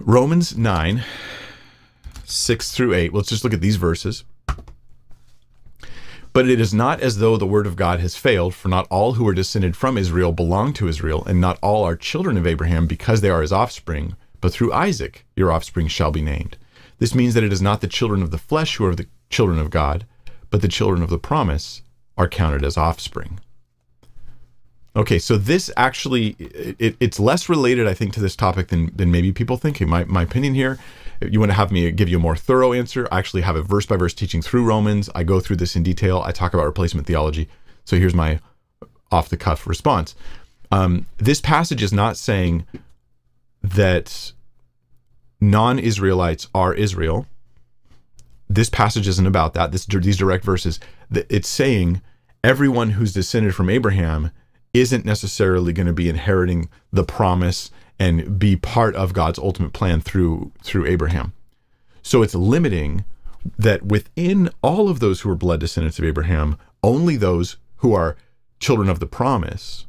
Romans nine, six through eight. Let's just look at these verses. But it is not as though the word of God has failed, for not all who are descended from Israel belong to Israel, and not all are children of Abraham because they are his offspring, but through Isaac your offspring shall be named. This means that it is not the children of the flesh who are the children of God, but the children of the promise are counted as offspring. Okay, so this actually it, it's less related, I think, to this topic than than maybe people think. My my opinion here you want to have me give you a more thorough answer, I actually have a verse by verse teaching through Romans. I go through this in detail. I talk about replacement theology. So here's my off the cuff response. Um, this passage is not saying that non Israelites are Israel. This passage isn't about that. This, these direct verses, it's saying everyone who's descended from Abraham isn't necessarily going to be inheriting the promise and be part of God's ultimate plan through through Abraham. So it's limiting that within all of those who are blood descendants of Abraham, only those who are children of the promise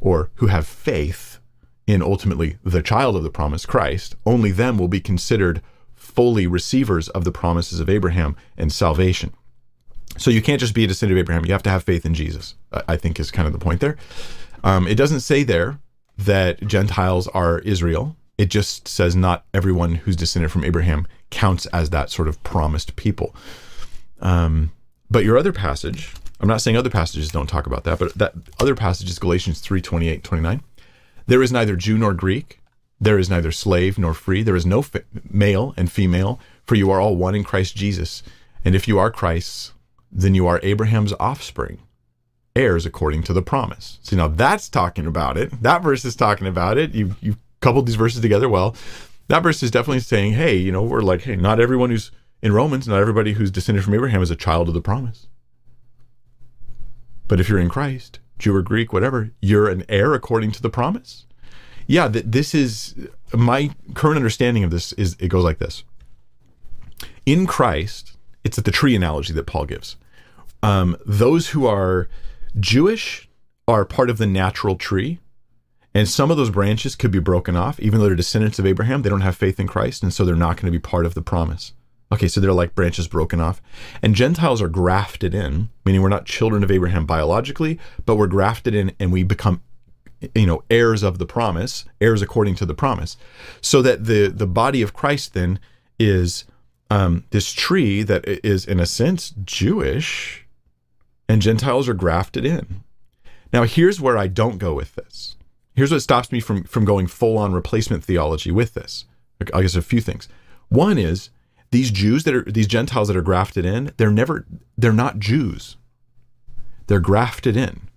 or who have faith in ultimately the child of the promise, Christ, only them will be considered fully receivers of the promises of Abraham and salvation. So you can't just be a descendant of Abraham. You have to have faith in Jesus. I think is kind of the point there. Um, it doesn't say there that Gentiles are Israel. It just says not everyone who's descended from Abraham counts as that sort of promised people. Um, but your other passage, I'm not saying other passages don't talk about that, but that other passage is Galatians 3 28, 29. There is neither Jew nor Greek. There is neither slave nor free. There is no fa- male and female, for you are all one in Christ Jesus. And if you are Christ's, then you are Abraham's offspring, heirs according to the promise. See, now that's talking about it. That verse is talking about it. You you coupled these verses together well. That verse is definitely saying, hey, you know, we're like, hey, not everyone who's in Romans, not everybody who's descended from Abraham is a child of the promise. But if you're in Christ, Jew or Greek, whatever, you're an heir according to the promise. Yeah, th- this is my current understanding of this is it goes like this. In Christ, it's at the tree analogy that Paul gives. Um, those who are Jewish are part of the natural tree, and some of those branches could be broken off, even though they're descendants of Abraham. They don't have faith in Christ, and so they're not going to be part of the promise. Okay, so they're like branches broken off. And Gentiles are grafted in, meaning we're not children of Abraham biologically, but we're grafted in and we become you know heirs of the promise, heirs according to the promise. So that the the body of Christ then is um, this tree that is in a sense Jewish and Gentiles are grafted in. Now here's where I don't go with this. Here's what stops me from from going full on replacement theology with this. I guess a few things. One is these Jews that are these Gentiles that are grafted in, they're never they're not Jews. They're grafted in.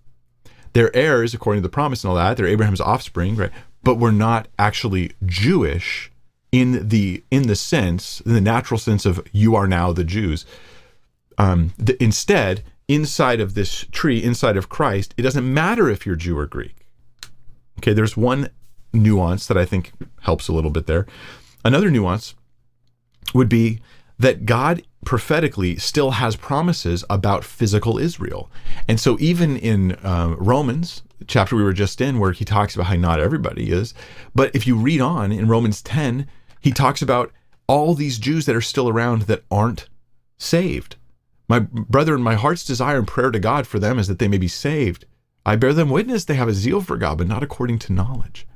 They're heirs according to the promise and all that. They're Abraham's offspring, right? But we're not actually Jewish in the in the sense, in the natural sense of you are now the Jews. Um, the, instead, inside of this tree, inside of Christ, it doesn't matter if you're Jew or Greek. Okay, there's one nuance that I think helps a little bit there. Another nuance would be that God prophetically still has promises about physical Israel. And so, even in uh, Romans, chapter we were just in, where he talks about how not everybody is, but if you read on in Romans 10, he talks about all these Jews that are still around that aren't saved. My brother, and my heart's desire and prayer to God for them is that they may be saved. I bear them witness they have a zeal for God, but not according to knowledge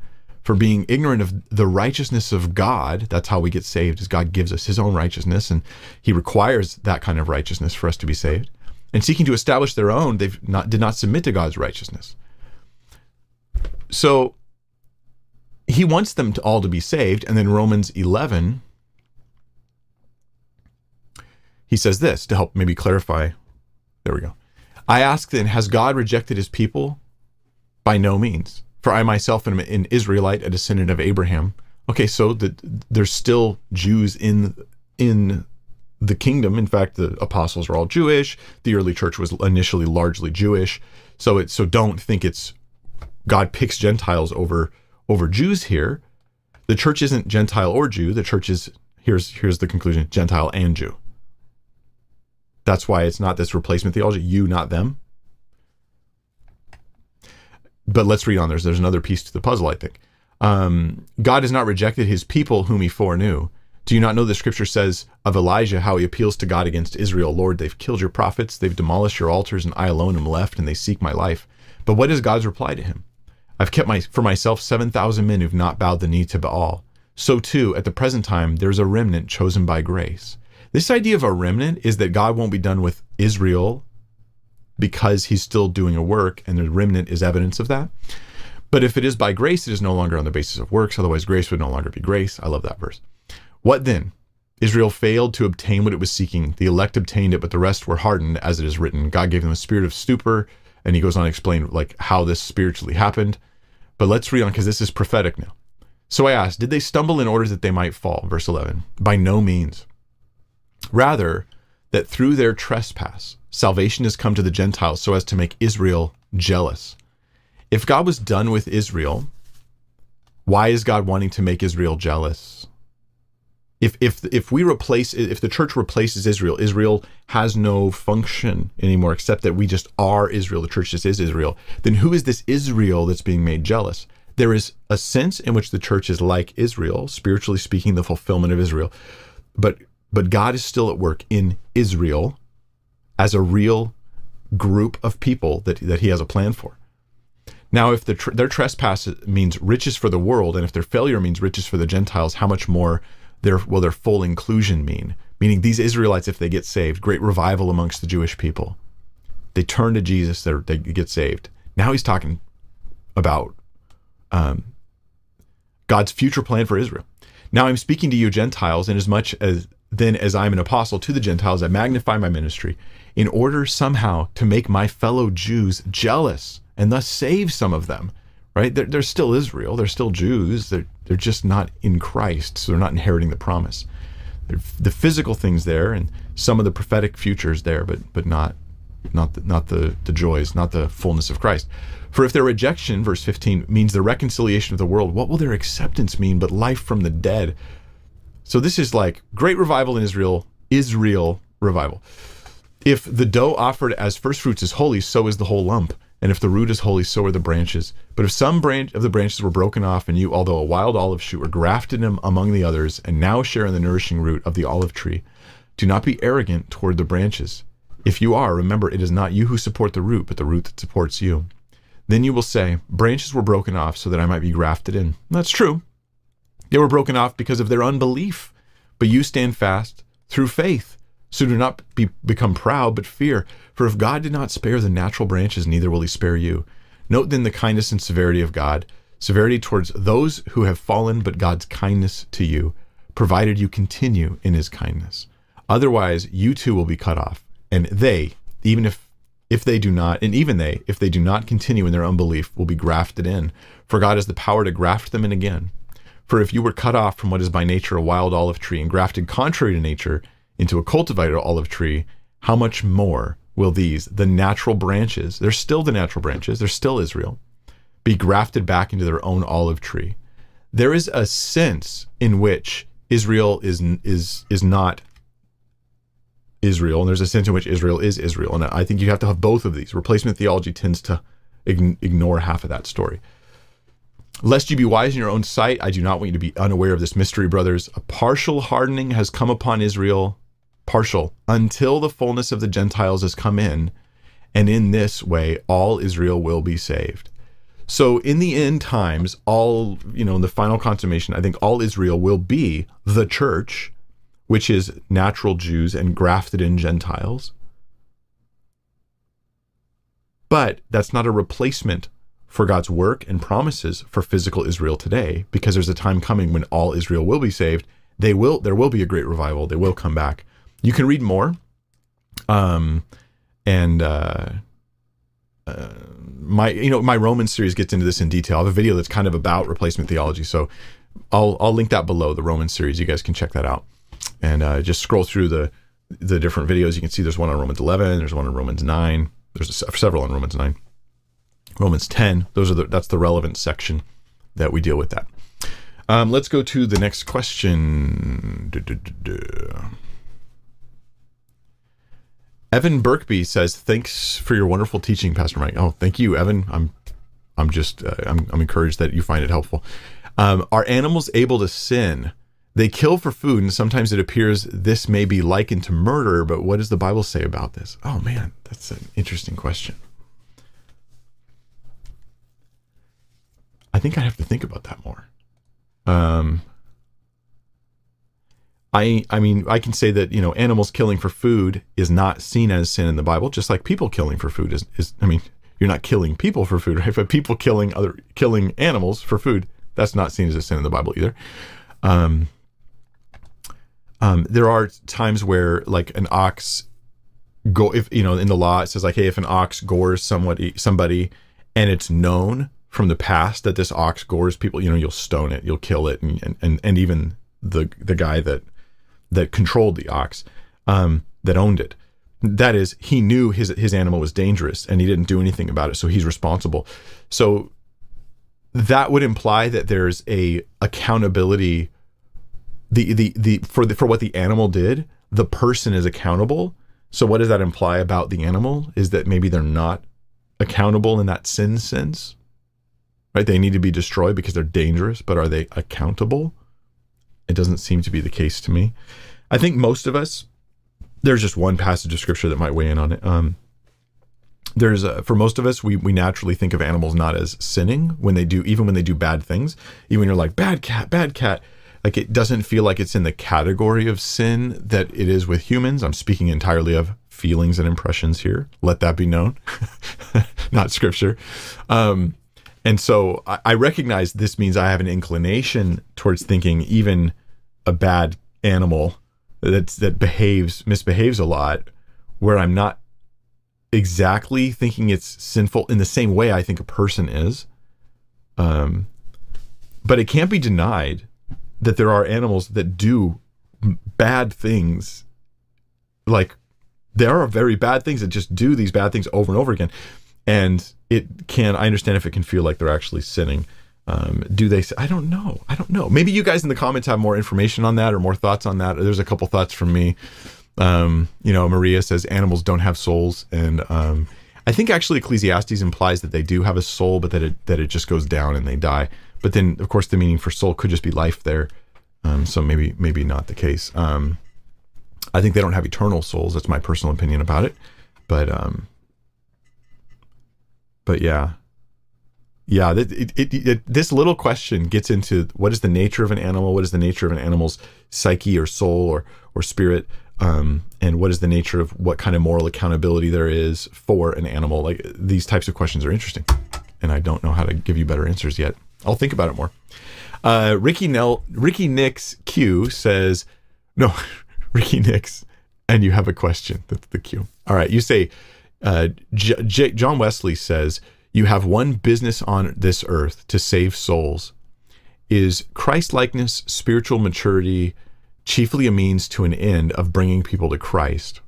for being ignorant of the righteousness of God. That's how we get saved, is God gives us his own righteousness, and he requires that kind of righteousness for us to be saved. And seeking to establish their own, they not did not submit to God's righteousness. So he wants them to all to be saved. And then Romans 11, he says this to help maybe clarify. There we go. I ask then, has God rejected his people? By no means. For I myself am an Israelite, a descendant of Abraham. Okay, so the, there's still Jews in in the kingdom. In fact, the apostles are all Jewish. The early church was initially largely Jewish. So it so don't think it's God picks Gentiles over over Jews here. The church isn't Gentile or Jew. The church is here's here's the conclusion: Gentile and Jew. That's why it's not this replacement theology. You, not them but let's read on. There's there's another piece to the puzzle, I think. Um, God has not rejected his people whom he foreknew. Do you not know the scripture says of Elijah how he appeals to God against Israel? Lord, they've killed your prophets, they've demolished your altars, and I alone am left, and they seek my life. But what is God's reply to him? I've kept my for myself seven thousand men who've not bowed the knee to Baal. So too, at the present time, there's a remnant chosen by grace. This idea of a remnant is that God won't be done with Israel because he's still doing a work and the remnant is evidence of that. But if it is by grace, it is no longer on the basis of works. Otherwise, grace would no longer be grace. I love that verse. What then? Israel failed to obtain what it was seeking. The elect obtained it, but the rest were hardened, as it is written. God gave them a spirit of stupor, and he goes on to explain like how this spiritually happened. But let's read on because this is prophetic now. So I asked, did they stumble in order that they might fall? Verse 11. By no means. Rather, that through their trespass, salvation has come to the Gentiles so as to make Israel jealous. If God was done with Israel, why is God wanting to make Israel jealous? If if if we replace if the church replaces Israel, Israel has no function anymore except that we just are Israel. The church just is Israel. Then who is this Israel that's being made jealous? There is a sense in which the church is like Israel, spiritually speaking, the fulfillment of Israel. But but God is still at work in Israel as a real group of people that, that he has a plan for. Now, if the tr- their trespass means riches for the world, and if their failure means riches for the Gentiles, how much more their will their full inclusion mean? Meaning, these Israelites, if they get saved, great revival amongst the Jewish people. They turn to Jesus, they get saved. Now he's talking about um, God's future plan for Israel. Now I'm speaking to you Gentiles, and as much as then as I'm an apostle to the Gentiles, I magnify my ministry in order somehow to make my fellow Jews jealous and thus save some of them. Right? They're, they're still Israel. They're still Jews. They're they're just not in Christ, so they're not inheriting the promise. They're, the physical things there, and some of the prophetic futures there, but but not not the, not the the joys, not the fullness of Christ. For if their rejection, verse 15, means the reconciliation of the world, what will their acceptance mean but life from the dead? So this is like great revival in Israel, Israel revival. If the dough offered as first fruits is holy, so is the whole lump. And if the root is holy, so are the branches. But if some branch of the branches were broken off, and you, although a wild olive shoot, were grafted in among the others, and now share in the nourishing root of the olive tree, do not be arrogant toward the branches. If you are, remember it is not you who support the root, but the root that supports you. Then you will say, Branches were broken off so that I might be grafted in. That's true. They were broken off because of their unbelief. But you stand fast through faith. So do not be, become proud, but fear. For if God did not spare the natural branches, neither will he spare you. Note then the kindness and severity of God severity towards those who have fallen, but God's kindness to you, provided you continue in his kindness. Otherwise, you too will be cut off, and they, even if if they do not, and even they, if they do not continue in their unbelief, will be grafted in. For God has the power to graft them in again. For if you were cut off from what is by nature a wild olive tree and grafted contrary to nature into a cultivated olive tree, how much more will these, the natural branches, they're still the natural branches, they're still Israel, be grafted back into their own olive tree? There is a sense in which Israel is is is not Israel, and there's a sense in which Israel is Israel. And I think you have to have both of these. Replacement theology tends to ignore half of that story. Lest you be wise in your own sight, I do not want you to be unaware of this mystery, brothers. A partial hardening has come upon Israel, partial, until the fullness of the Gentiles has come in, and in this way all Israel will be saved. So in the end times, all, you know, in the final consummation, I think all Israel will be the church which is natural Jews and grafted in Gentiles. But that's not a replacement for God's work and promises for physical Israel today, because there's a time coming when all Israel will be saved. They will there will be a great revival. They will come back. You can read more. Um and uh, uh my you know my Roman series gets into this in detail. I have a video that's kind of about replacement theology, so I'll I'll link that below the Roman series. You guys can check that out and uh, just scroll through the the different videos. You can see there's one on Romans 11, there's one on Romans 9, there's several on Romans 9, Romans 10. Those are the that's the relevant section that we deal with that. Um, let's go to the next question. Evan Berkby says, "Thanks for your wonderful teaching, Pastor Mike." Oh, thank you, Evan. I'm, I'm just, uh, I'm, I'm encouraged that you find it helpful. Um, are animals able to sin? They kill for food, and sometimes it appears this may be likened to murder, but what does the Bible say about this? Oh man, that's an interesting question. I think I have to think about that more. Um, I I mean I can say that you know animals killing for food is not seen as sin in the Bible, just like people killing for food is. is I mean you're not killing people for food, right? But people killing other killing animals for food that's not seen as a sin in the Bible either. Um, um, there are times where like an ox go if you know in the law it says like hey if an ox gores somebody somebody and it's known from the past that this ox gores people you know you'll stone it you'll kill it and and and even the the guy that that controlled the ox um, that owned it that is he knew his his animal was dangerous and he didn't do anything about it so he's responsible so that would imply that there's a accountability the the the for the for what the animal did, the person is accountable. So what does that imply about the animal? Is that maybe they're not accountable in that sin sense? Right? They need to be destroyed because they're dangerous, but are they accountable? It doesn't seem to be the case to me. I think most of us there's just one passage of scripture that might weigh in on it. Um, there's a, for most of us, we we naturally think of animals not as sinning when they do, even when they do bad things. Even when you're like bad cat, bad cat, like it doesn't feel like it's in the category of sin that it is with humans. I'm speaking entirely of feelings and impressions here. Let that be known, not scripture. Um, and so I, I recognize this means I have an inclination towards thinking even a bad animal that that behaves misbehaves a lot, where I'm not exactly thinking it's sinful in the same way I think a person is. Um, but it can't be denied that there are animals that do bad things. Like there are very bad things that just do these bad things over and over again. And it can, I understand if it can feel like they're actually sinning. Um, do they? I don't know. I don't know. Maybe you guys in the comments have more information on that or more thoughts on that. There's a couple thoughts from me. Um, you know, Maria says animals don't have souls, and um, I think actually Ecclesiastes implies that they do have a soul, but that it that it just goes down and they die. But then, of course, the meaning for soul could just be life there. Um, so maybe maybe not the case. Um, I think they don't have eternal souls. That's my personal opinion about it. But um, but yeah, yeah. It, it, it, this little question gets into what is the nature of an animal? What is the nature of an animal's psyche or soul or or spirit? um, and what is the nature of what kind of moral accountability there is for an animal. Like these types of questions are interesting, and I don't know how to give you better answers yet. I'll think about it more. Uh, Ricky Nell, Ricky Nix Q says, no, Ricky Nix, and you have a question. That's the Q. All right, you say, uh, J- J- John Wesley says, you have one business on this earth to save souls. Is Christ likeness, spiritual maturity, chiefly a means to an end of bringing people to Christ.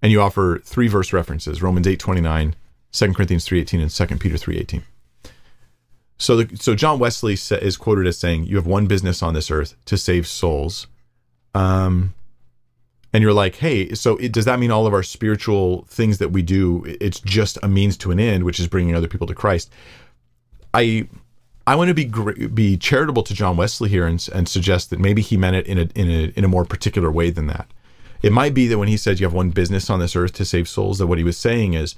And you offer three verse references Romans 8 29, 2 Corinthians 3 18, and 2 Peter 3 18. So, the, so John Wesley is quoted as saying, "You have one business on this earth to save souls." Um, and you're like, "Hey, so it, does that mean all of our spiritual things that we do, it's just a means to an end, which is bringing other people to Christ?" I I want to be be charitable to John Wesley here and, and suggest that maybe he meant it in a, in a in a more particular way than that. It might be that when he says you have one business on this earth to save souls, that what he was saying is,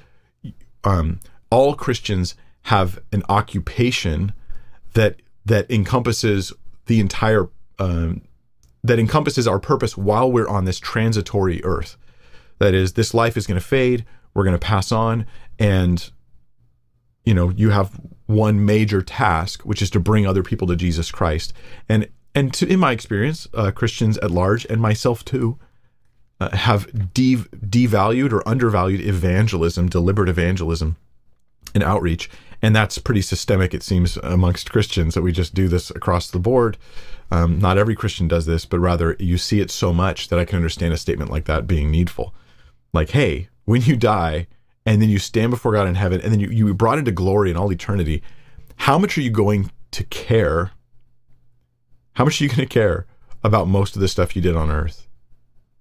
um, all Christians have an occupation that that encompasses the entire um, that encompasses our purpose while we're on this transitory earth. That is, this life is going to fade. We're going to pass on, and you know you have one major task, which is to bring other people to Jesus Christ. And and to, in my experience, uh, Christians at large and myself too uh, have de- devalued or undervalued evangelism, deliberate evangelism, and outreach. And that's pretty systemic, it seems, amongst Christians that we just do this across the board. Um, not every Christian does this, but rather you see it so much that I can understand a statement like that being needful. Like, hey, when you die, and then you stand before God in heaven, and then you, you brought into glory in all eternity, how much are you going to care? How much are you going to care about most of the stuff you did on earth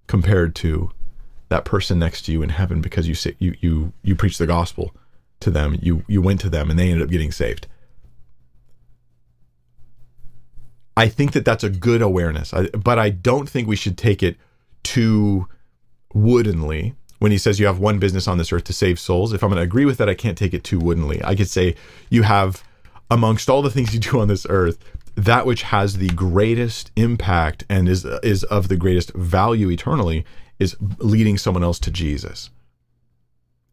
compared to that person next to you in heaven because you say you you you preach the gospel to them, you you went to them and they ended up getting saved. I think that that's a good awareness, I, but I don't think we should take it too woodenly when he says you have one business on this earth to save souls. If I'm going to agree with that, I can't take it too woodenly. I could say you have, amongst all the things you do on this earth, that which has the greatest impact and is is of the greatest value eternally is leading someone else to Jesus.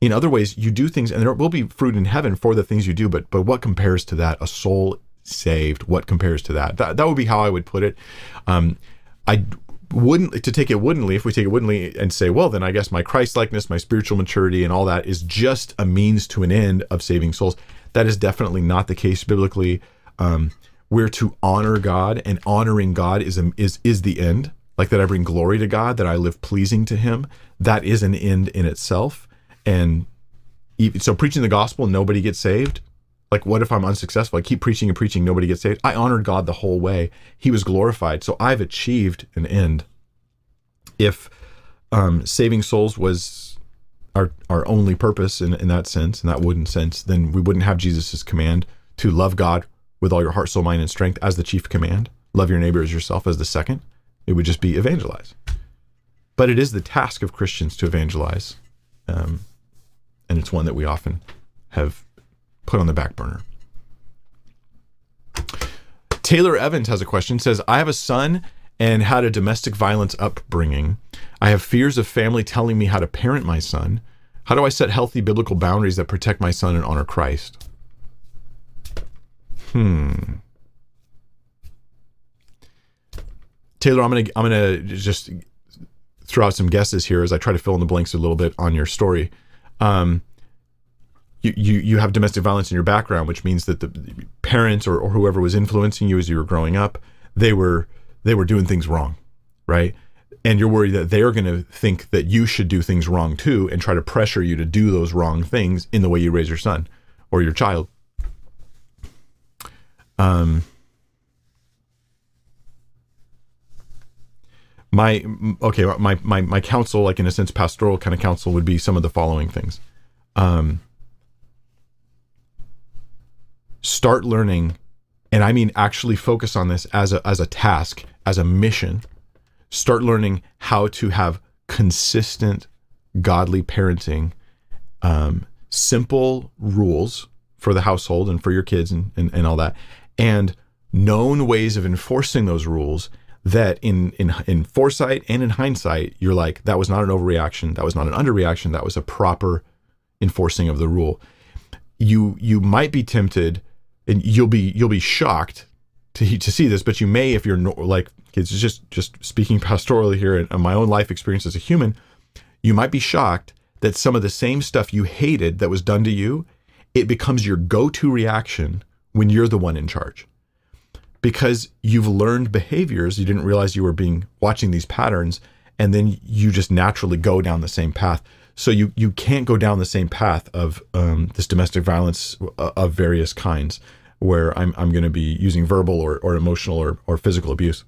In other ways, you do things, and there will be fruit in heaven for the things you do. But but what compares to that? A soul saved. What compares to that? That, that would be how I would put it. Um, I wouldn't to take it woodenly if we take it woodenly and say well then i guess my christ likeness my spiritual maturity and all that is just a means to an end of saving souls that is definitely not the case biblically um, we're to honor god and honoring god is a, is is the end like that i bring glory to god that i live pleasing to him that is an end in itself and so preaching the gospel nobody gets saved. Like what if i'm unsuccessful? I keep preaching and preaching nobody gets saved. I honored god the whole way. He was glorified. So i've achieved an end. If um, saving souls was our our only purpose in, in that sense in that wooden sense then we wouldn't have jesus' command to love god with all your heart soul mind and strength as the chief command. Love your neighbor as yourself as the second. It would just be evangelize. But it is the task of Christians to evangelize. Um, and it's one that we often have put on the back burner. Taylor Evans has a question says, I have a son and had a domestic violence upbringing. I have fears of family telling me how to parent my son. How do I set healthy biblical boundaries that protect my son and honor Christ? Hmm. Taylor, I'm gonna I'm gonna just throw out some guesses here as I try to fill in the blanks a little bit on your story. Um, you, you you have domestic violence in your background, which means that the parents or, or whoever was influencing you as you were growing up, they were they were doing things wrong, right? And you're worried that they're going to think that you should do things wrong too, and try to pressure you to do those wrong things in the way you raise your son or your child. Um, my okay, my my my counsel, like in a sense, pastoral kind of counsel, would be some of the following things. Um, start learning, and I mean actually focus on this as a as a task, as a mission. Start learning how to have consistent, godly parenting, um, simple rules for the household and for your kids and, and, and all that, and known ways of enforcing those rules that in in in foresight and in hindsight you're like that was not an overreaction. That was not an underreaction. That was a proper enforcing of the rule. You you might be tempted and you'll be you'll be shocked to to see this but you may if you're like it's just just speaking pastorally here and my own life experience as a human you might be shocked that some of the same stuff you hated that was done to you it becomes your go-to reaction when you're the one in charge because you've learned behaviors you didn't realize you were being watching these patterns and then you just naturally go down the same path. So you you can't go down the same path of um, this domestic violence uh, of various kinds where i'm, I'm going to be using verbal or, or emotional or, or physical abuse.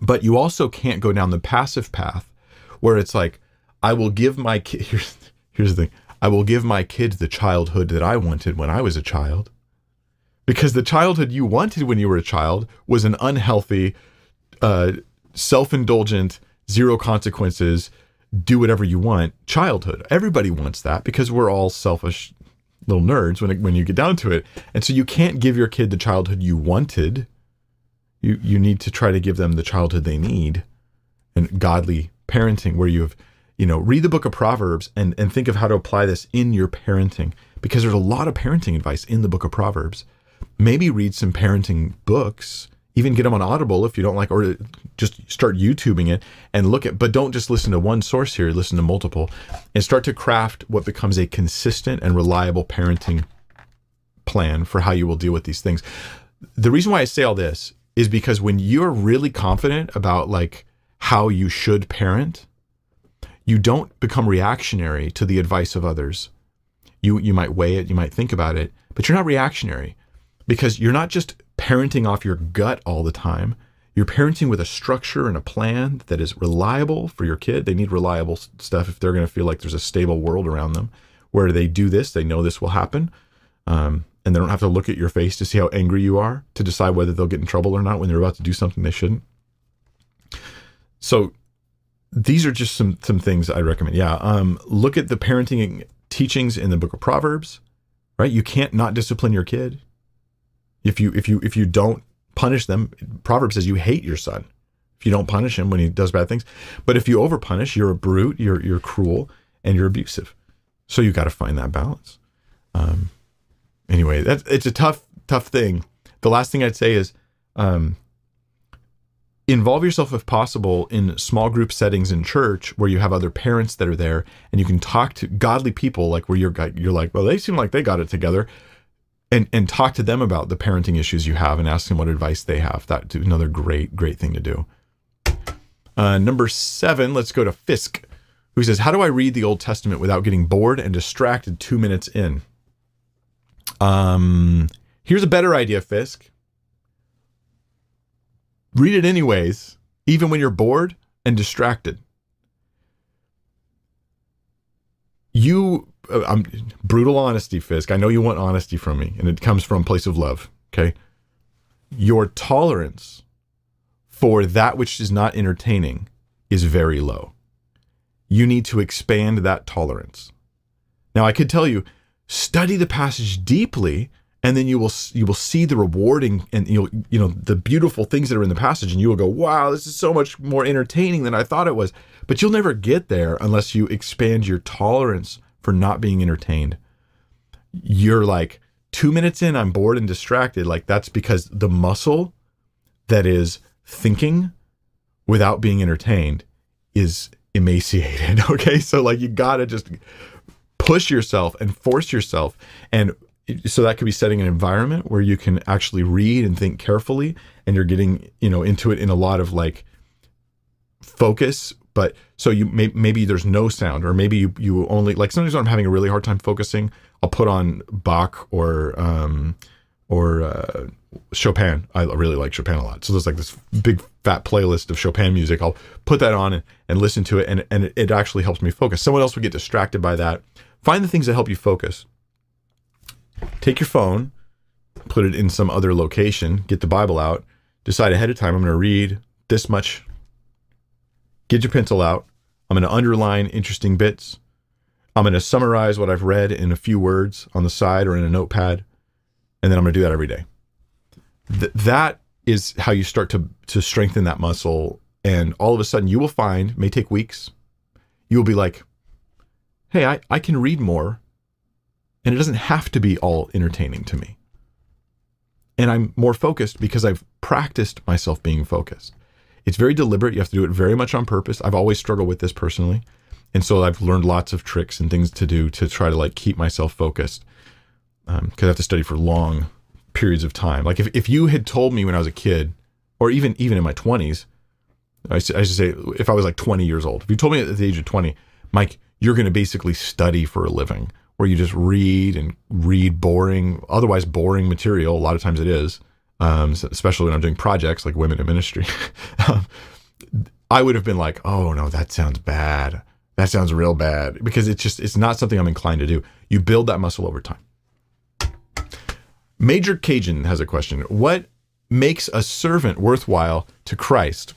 But you also can't go down the passive path where it's like i will give my kid here's, here's the thing. I will give my kid the childhood that i wanted when i was a child because the childhood you wanted when you were a child was an unhealthy, uh, self-indulgent, zero consequences, do whatever you want childhood. Everybody wants that because we're all selfish little nerds when it, when you get down to it. And so you can't give your kid the childhood you wanted. You you need to try to give them the childhood they need, and godly parenting where you have, you know, read the book of Proverbs and and think of how to apply this in your parenting because there's a lot of parenting advice in the book of Proverbs maybe read some parenting books even get them on audible if you don't like or just start youtubing it and look at but don't just listen to one source here listen to multiple and start to craft what becomes a consistent and reliable parenting plan for how you will deal with these things. The reason why i say all this is because when you're really confident about like how you should parent you don't become reactionary to the advice of others. You you might weigh it you might think about it but you're not reactionary because you're not just parenting off your gut all the time. You're parenting with a structure and a plan that is reliable for your kid. They need reliable stuff if they're going to feel like there's a stable world around them where they do this, they know this will happen. Um, and they don't have to look at your face to see how angry you are to decide whether they'll get in trouble or not when they're about to do something they shouldn't. So these are just some some things I recommend. Yeah, um, look at the parenting teachings in the book of Proverbs. Right, you can't not discipline your kid. If you if you if you don't punish them, Proverbs says you hate your son if you don't punish him when he does bad things. But if you over punish, you're a brute, you're you're cruel, and you're abusive. So you got to find that balance. Um, anyway, that's it's a tough tough thing. The last thing I'd say is um, involve yourself if possible in small group settings in church where you have other parents that are there and you can talk to godly people like where you're you're like well they seem like they got it together and and talk to them about the parenting issues you have and ask them what advice they have. That's another great great thing to do. Uh, number seven, let's go to Fisk, who says, "How do I read the Old Testament without getting bored and distracted two minutes in?" Um, here's a better idea, Fisk. Read it anyways, even when you're bored and distracted. You Uh, I'm brutal honesty, Fisk. I know you want honesty from me, and it comes from place of love. Okay, your tolerance for that which is not entertaining is very low. You need to expand that tolerance. Now, I could tell you, study the passage deeply, and then you will you will see the rewarding and you'll you know the beautiful things that are in the passage, and you will go, "Wow, this is so much more entertaining than I thought it was." But you'll never get there unless you expand your tolerance for not being entertained. You're like two minutes in, I'm bored and distracted. Like that's because the muscle that is thinking without being entertained is emaciated. Okay. So, like, you got to just push yourself and force yourself. And so that could be setting an environment where you can actually read and think carefully and you're getting, you know, into it in a lot of like focus. But so you may, maybe there's no sound, or maybe you, you only like sometimes when I'm having a really hard time focusing, I'll put on Bach or, um, or uh, Chopin. I really like Chopin a lot. So there's like this big fat playlist of Chopin music. I'll put that on and, and listen to it, and, and it actually helps me focus. Someone else would get distracted by that. Find the things that help you focus. Take your phone, put it in some other location, get the Bible out, decide ahead of time I'm going to read this much. Get your pencil out. I'm going to underline interesting bits. I'm going to summarize what I've read in a few words on the side or in a notepad. And then I'm going to do that every day th- that is how you start to to strengthen that muscle and all of a sudden you will find may take weeks you will be like hey I, I can read more and it doesn't have to be all entertaining to me and i'm more focused because i've practiced myself being focused it's very deliberate you have to do it very much on purpose i've always struggled with this personally and so i've learned lots of tricks and things to do to try to like keep myself focused because um, i have to study for long periods of time. Like if, if you had told me when I was a kid, or even even in my twenties, I should, I should say if I was like 20 years old, if you told me at the age of 20, Mike, you're going to basically study for a living, where you just read and read boring, otherwise boring material. A lot of times it is, um, especially when I'm doing projects like women in ministry. Um, I would have been like, oh no, that sounds bad. That sounds real bad because it's just it's not something I'm inclined to do. You build that muscle over time. Major Cajun has a question. What makes a servant worthwhile to Christ?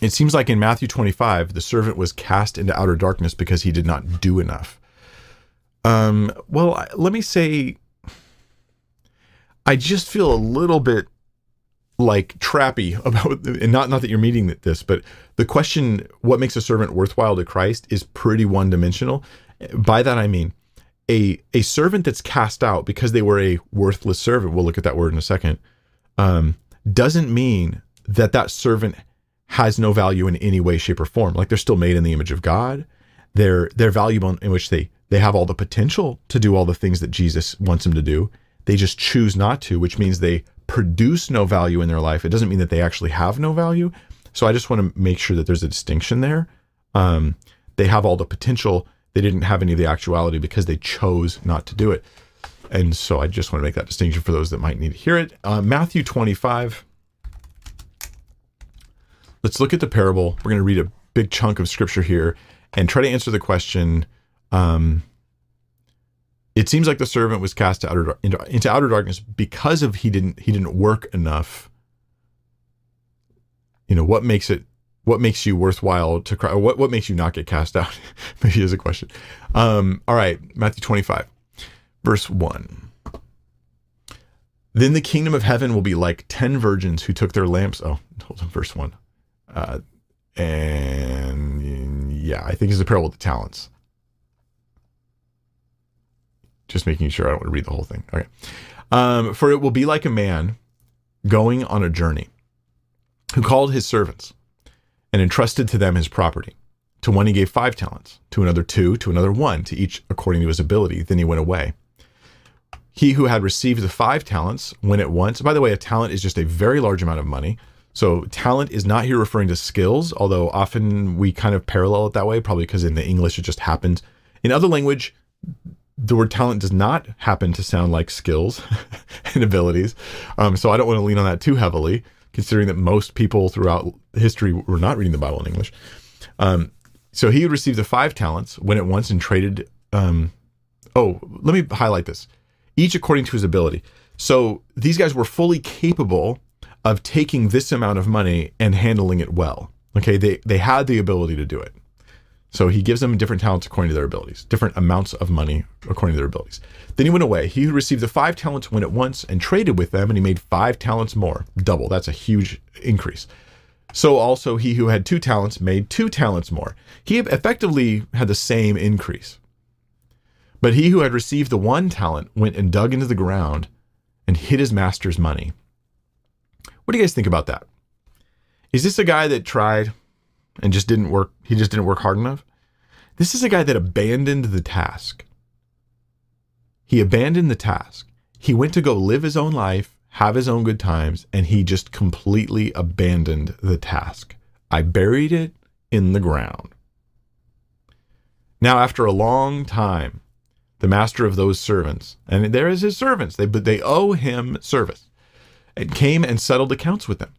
It seems like in Matthew 25, the servant was cast into outer darkness because he did not do enough. Um, well, let me say, I just feel a little bit like trappy about, and not not that you're meeting this, but the question, what makes a servant worthwhile to Christ, is pretty one dimensional. By that I mean, a a servant that's cast out because they were a worthless servant we'll look at that word in a second um, doesn't mean that that servant has no value in any way shape or form. Like they're still made in the image of god. They're they're valuable in which they they have all the potential to do all the things that jesus wants them to do they just choose not to which means they produce no value in their life it doesn't mean that they actually have no value so i just want to make sure that there's a distinction there um, they have all the potential they didn't have any of the actuality because they chose not to do it. And so I just want to make that distinction for those that might need to hear it. Uh, Matthew 25. Let's look at the parable. We're going to read a big chunk of scripture here and try to answer the question. Um, it seems like the servant was cast outer, into, into outer darkness because of he didn't he didn't work enough. You know what makes it what makes you worthwhile to cry? What what makes you not get cast out? Maybe is a question. Um, all right, Matthew 25, verse 1. Then the kingdom of heaven will be like ten virgins who took their lamps. Oh, hold on, verse one. Uh, and yeah, I think it's a parable of the talents. Just making sure I don't want to read the whole thing. Okay. Um, for it will be like a man going on a journey who called his servants and entrusted to them his property. To one he gave five talents, to another two, to another one, to each according to his ability. Then he went away. He who had received the five talents went at once. By the way, a talent is just a very large amount of money. So talent is not here referring to skills, although often we kind of parallel it that way, probably because in the English it just happens. In other language, the word talent does not happen to sound like skills and abilities. Um, so I don't want to lean on that too heavily considering that most people throughout history were not reading the Bible in English. Um, so he received the five talents, went at once and traded. Um, oh, let me highlight this. Each according to his ability. So these guys were fully capable of taking this amount of money and handling it well. Okay, they they had the ability to do it. So he gives them different talents according to their abilities, different amounts of money according to their abilities. Then he went away. He who received the five talents went at once and traded with them, and he made five talents more, double. That's a huge increase. So also he who had two talents made two talents more. He effectively had the same increase. But he who had received the one talent went and dug into the ground and hid his master's money. What do you guys think about that? Is this a guy that tried and just didn't work? He just didn't work hard enough? This is a guy that abandoned the task. He abandoned the task. He went to go live his own life, have his own good times, and he just completely abandoned the task. I buried it in the ground. Now, after a long time, the master of those servants, and there is his servants, they, but they owe him service, and came and settled accounts with them.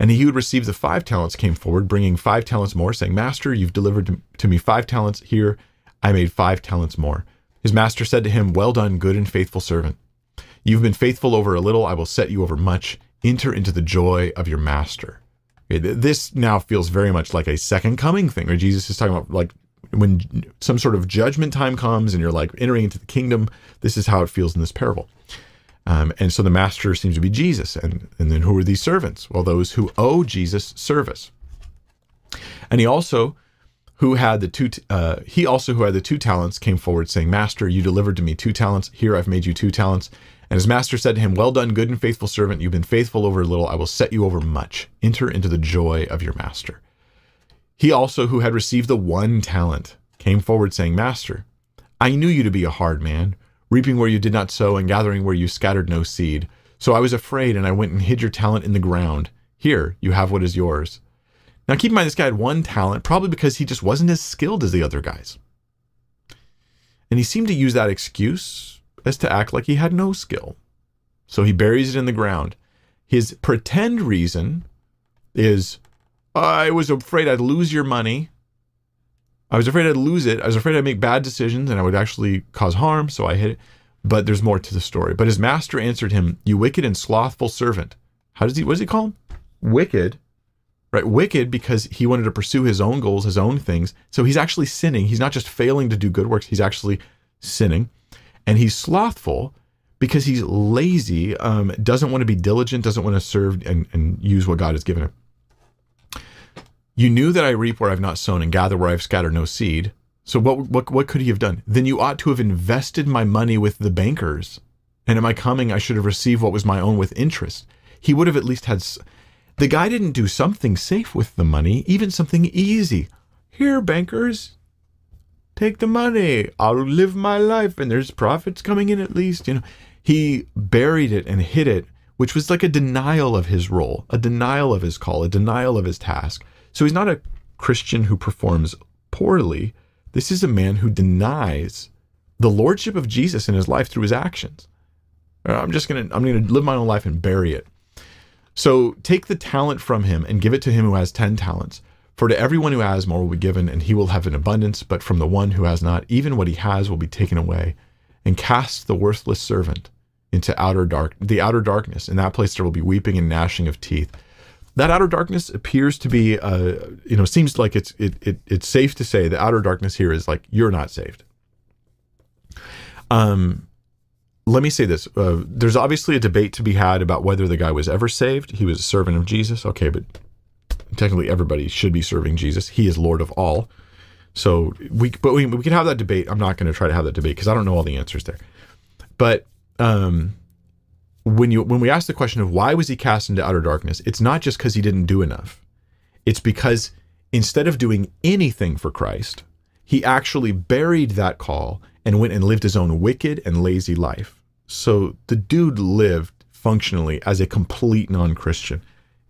And he who had received the five talents came forward, bringing five talents more, saying, Master, you've delivered to me five talents. Here, I made five talents more. His master said to him, Well done, good and faithful servant. You've been faithful over a little, I will set you over much. Enter into the joy of your master. This now feels very much like a second coming thing, where Jesus is talking about like when some sort of judgment time comes and you're like entering into the kingdom. This is how it feels in this parable. Um, and so the master seems to be Jesus. And, and then who are these servants? Well, those who owe Jesus service. And he also, who had the two, uh, he also who had the two talents came forward saying, Master, you delivered to me two talents. Here I've made you two talents. And his master said to him, Well done, good and faithful servant. You've been faithful over a little. I will set you over much. Enter into the joy of your master. He also, who had received the one talent, came forward saying, Master, I knew you to be a hard man reaping where you did not sow and gathering where you scattered no seed. So I was afraid and I went and hid your talent in the ground. Here, you have what is yours. Now keep in mind, this guy had one talent, probably because he just wasn't as skilled as the other guys. And he seemed to use that excuse as to act like he had no skill. So he buries it in the ground. His pretend reason is I was afraid I'd lose your money I was afraid I'd lose it. I was afraid I'd make bad decisions and I would actually cause harm, so I hid it. But there's more to the story. But his master answered him, You wicked and slothful servant. How does he, what does he call him? Wicked. Right? Wicked because he wanted to pursue his own goals, his own things. So he's actually sinning. He's not just failing to do good works, he's actually sinning. And he's slothful because he's lazy, um, doesn't want to be diligent, doesn't want to serve and, and use what God has given him. You knew that I reap where I've not sown and gather where I've scattered no seed. So what, what, what could he have done? Then you ought to have invested my money with the bankers. And at my coming, I should have received what was my own with interest. He would have at least had. The guy didn't do something safe with the money, even something easy. Here, bankers, take the money. I'll live my life, and there's profits coming in at least. You know, he buried it and hid it, which was like a denial of his role, a denial of his call, a denial of his task. So he's not a Christian who performs poorly. This is a man who denies the lordship of Jesus in his life through his actions. Uh, I'm just going to I'm going to live my own life and bury it. So take the talent from him and give it to him who has 10 talents. For to everyone who has more will be given and he will have an abundance, but from the one who has not, even what he has will be taken away. And cast the worthless servant into outer dark the outer darkness. In that place there will be weeping and gnashing of teeth that outer darkness appears to be, uh, you know, seems like it's it, it it's safe to say the outer darkness here is like you're not saved. Um, let me say this: uh, there's obviously a debate to be had about whether the guy was ever saved. He was a servant of Jesus, okay, but technically everybody should be serving Jesus. He is Lord of all. So we, but we, we can have that debate. I'm not going to try to have that debate because I don't know all the answers there. But um, when you when we ask the question of why was he cast into outer darkness, it's not just because he didn't do enough. It's because instead of doing anything for Christ, he actually buried that call and went and lived his own wicked and lazy life. So the dude lived functionally as a complete non-Christian.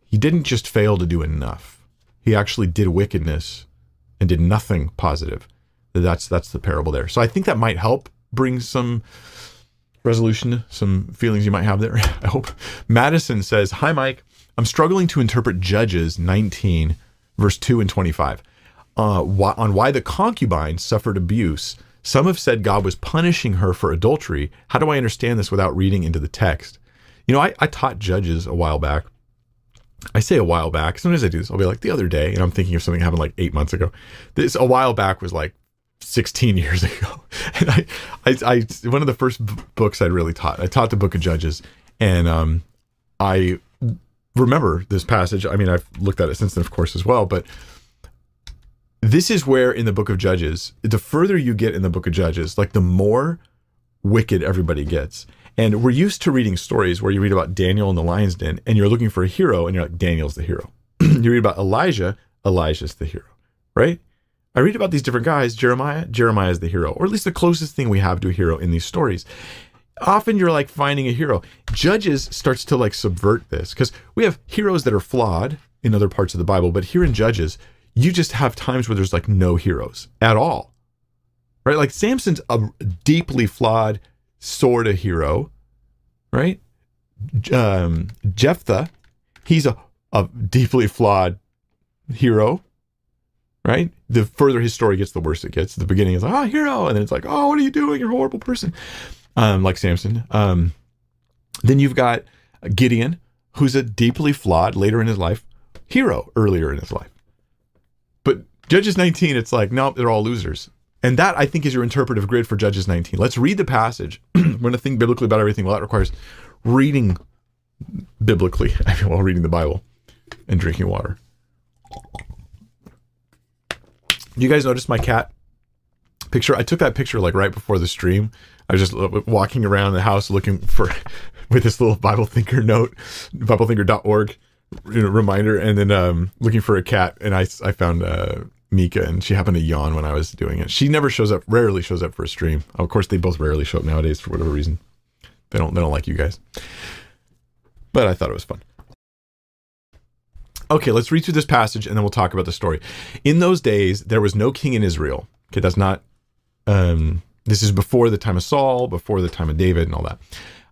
He didn't just fail to do enough. He actually did wickedness and did nothing positive. That's that's the parable there. So I think that might help bring some resolution, some feelings you might have there. I hope. Madison says, Hi, Mike. I'm struggling to interpret Judges 19, verse 2 and 25. Uh, why, on why the concubine suffered abuse. Some have said God was punishing her for adultery. How do I understand this without reading into the text? You know, I, I taught Judges a while back, I say a while back. Sometimes I do this. I'll be like the other day, and I'm thinking of something happened like eight months ago. This a while back was like 16 years ago. And I, I, I one of the first b- books I really taught. I taught the Book of Judges, and um, I remember this passage. I mean, I've looked at it since then, of course, as well. But this is where in the Book of Judges, the further you get in the Book of Judges, like the more wicked everybody gets. And we're used to reading stories where you read about Daniel in the lion's den and you're looking for a hero and you're like, Daniel's the hero. you read about Elijah, Elijah's the hero, right? I read about these different guys, Jeremiah, Jeremiah is the hero, or at least the closest thing we have to a hero in these stories. Often you're like finding a hero. Judges starts to like subvert this because we have heroes that are flawed in other parts of the Bible, but here in Judges, you just have times where there's like no heroes at all. Right? Like Samson's a deeply flawed sort of hero, right? Um, Jephthah, he's a, a deeply flawed hero, right? The further his story gets, the worse it gets. the beginning is like, oh, hero. And then it's like, oh, what are you doing? You're a horrible person. Um, like Samson. Um, then you've got Gideon, who's a deeply flawed later in his life hero earlier in his life. But Judges 19, it's like, nope, they're all losers. And that I think is your interpretive grid for Judges 19. Let's read the passage. We're going to think biblically about everything. Well, that requires reading biblically I mean, while reading the Bible and drinking water. You guys notice my cat picture? I took that picture like right before the stream. I was just walking around the house looking for with this little Bible Thinker note, BibleThinker.org you know, reminder, and then um, looking for a cat, and I I found uh, Mika, and she happened to yawn when I was doing it. She never shows up, rarely shows up for a stream. Of course, they both rarely show up nowadays for whatever reason. They don't they don't like you guys. But I thought it was fun. Okay, let's read through this passage and then we'll talk about the story. In those days, there was no king in Israel. Okay, that's not um this is before the time of Saul, before the time of David and all that.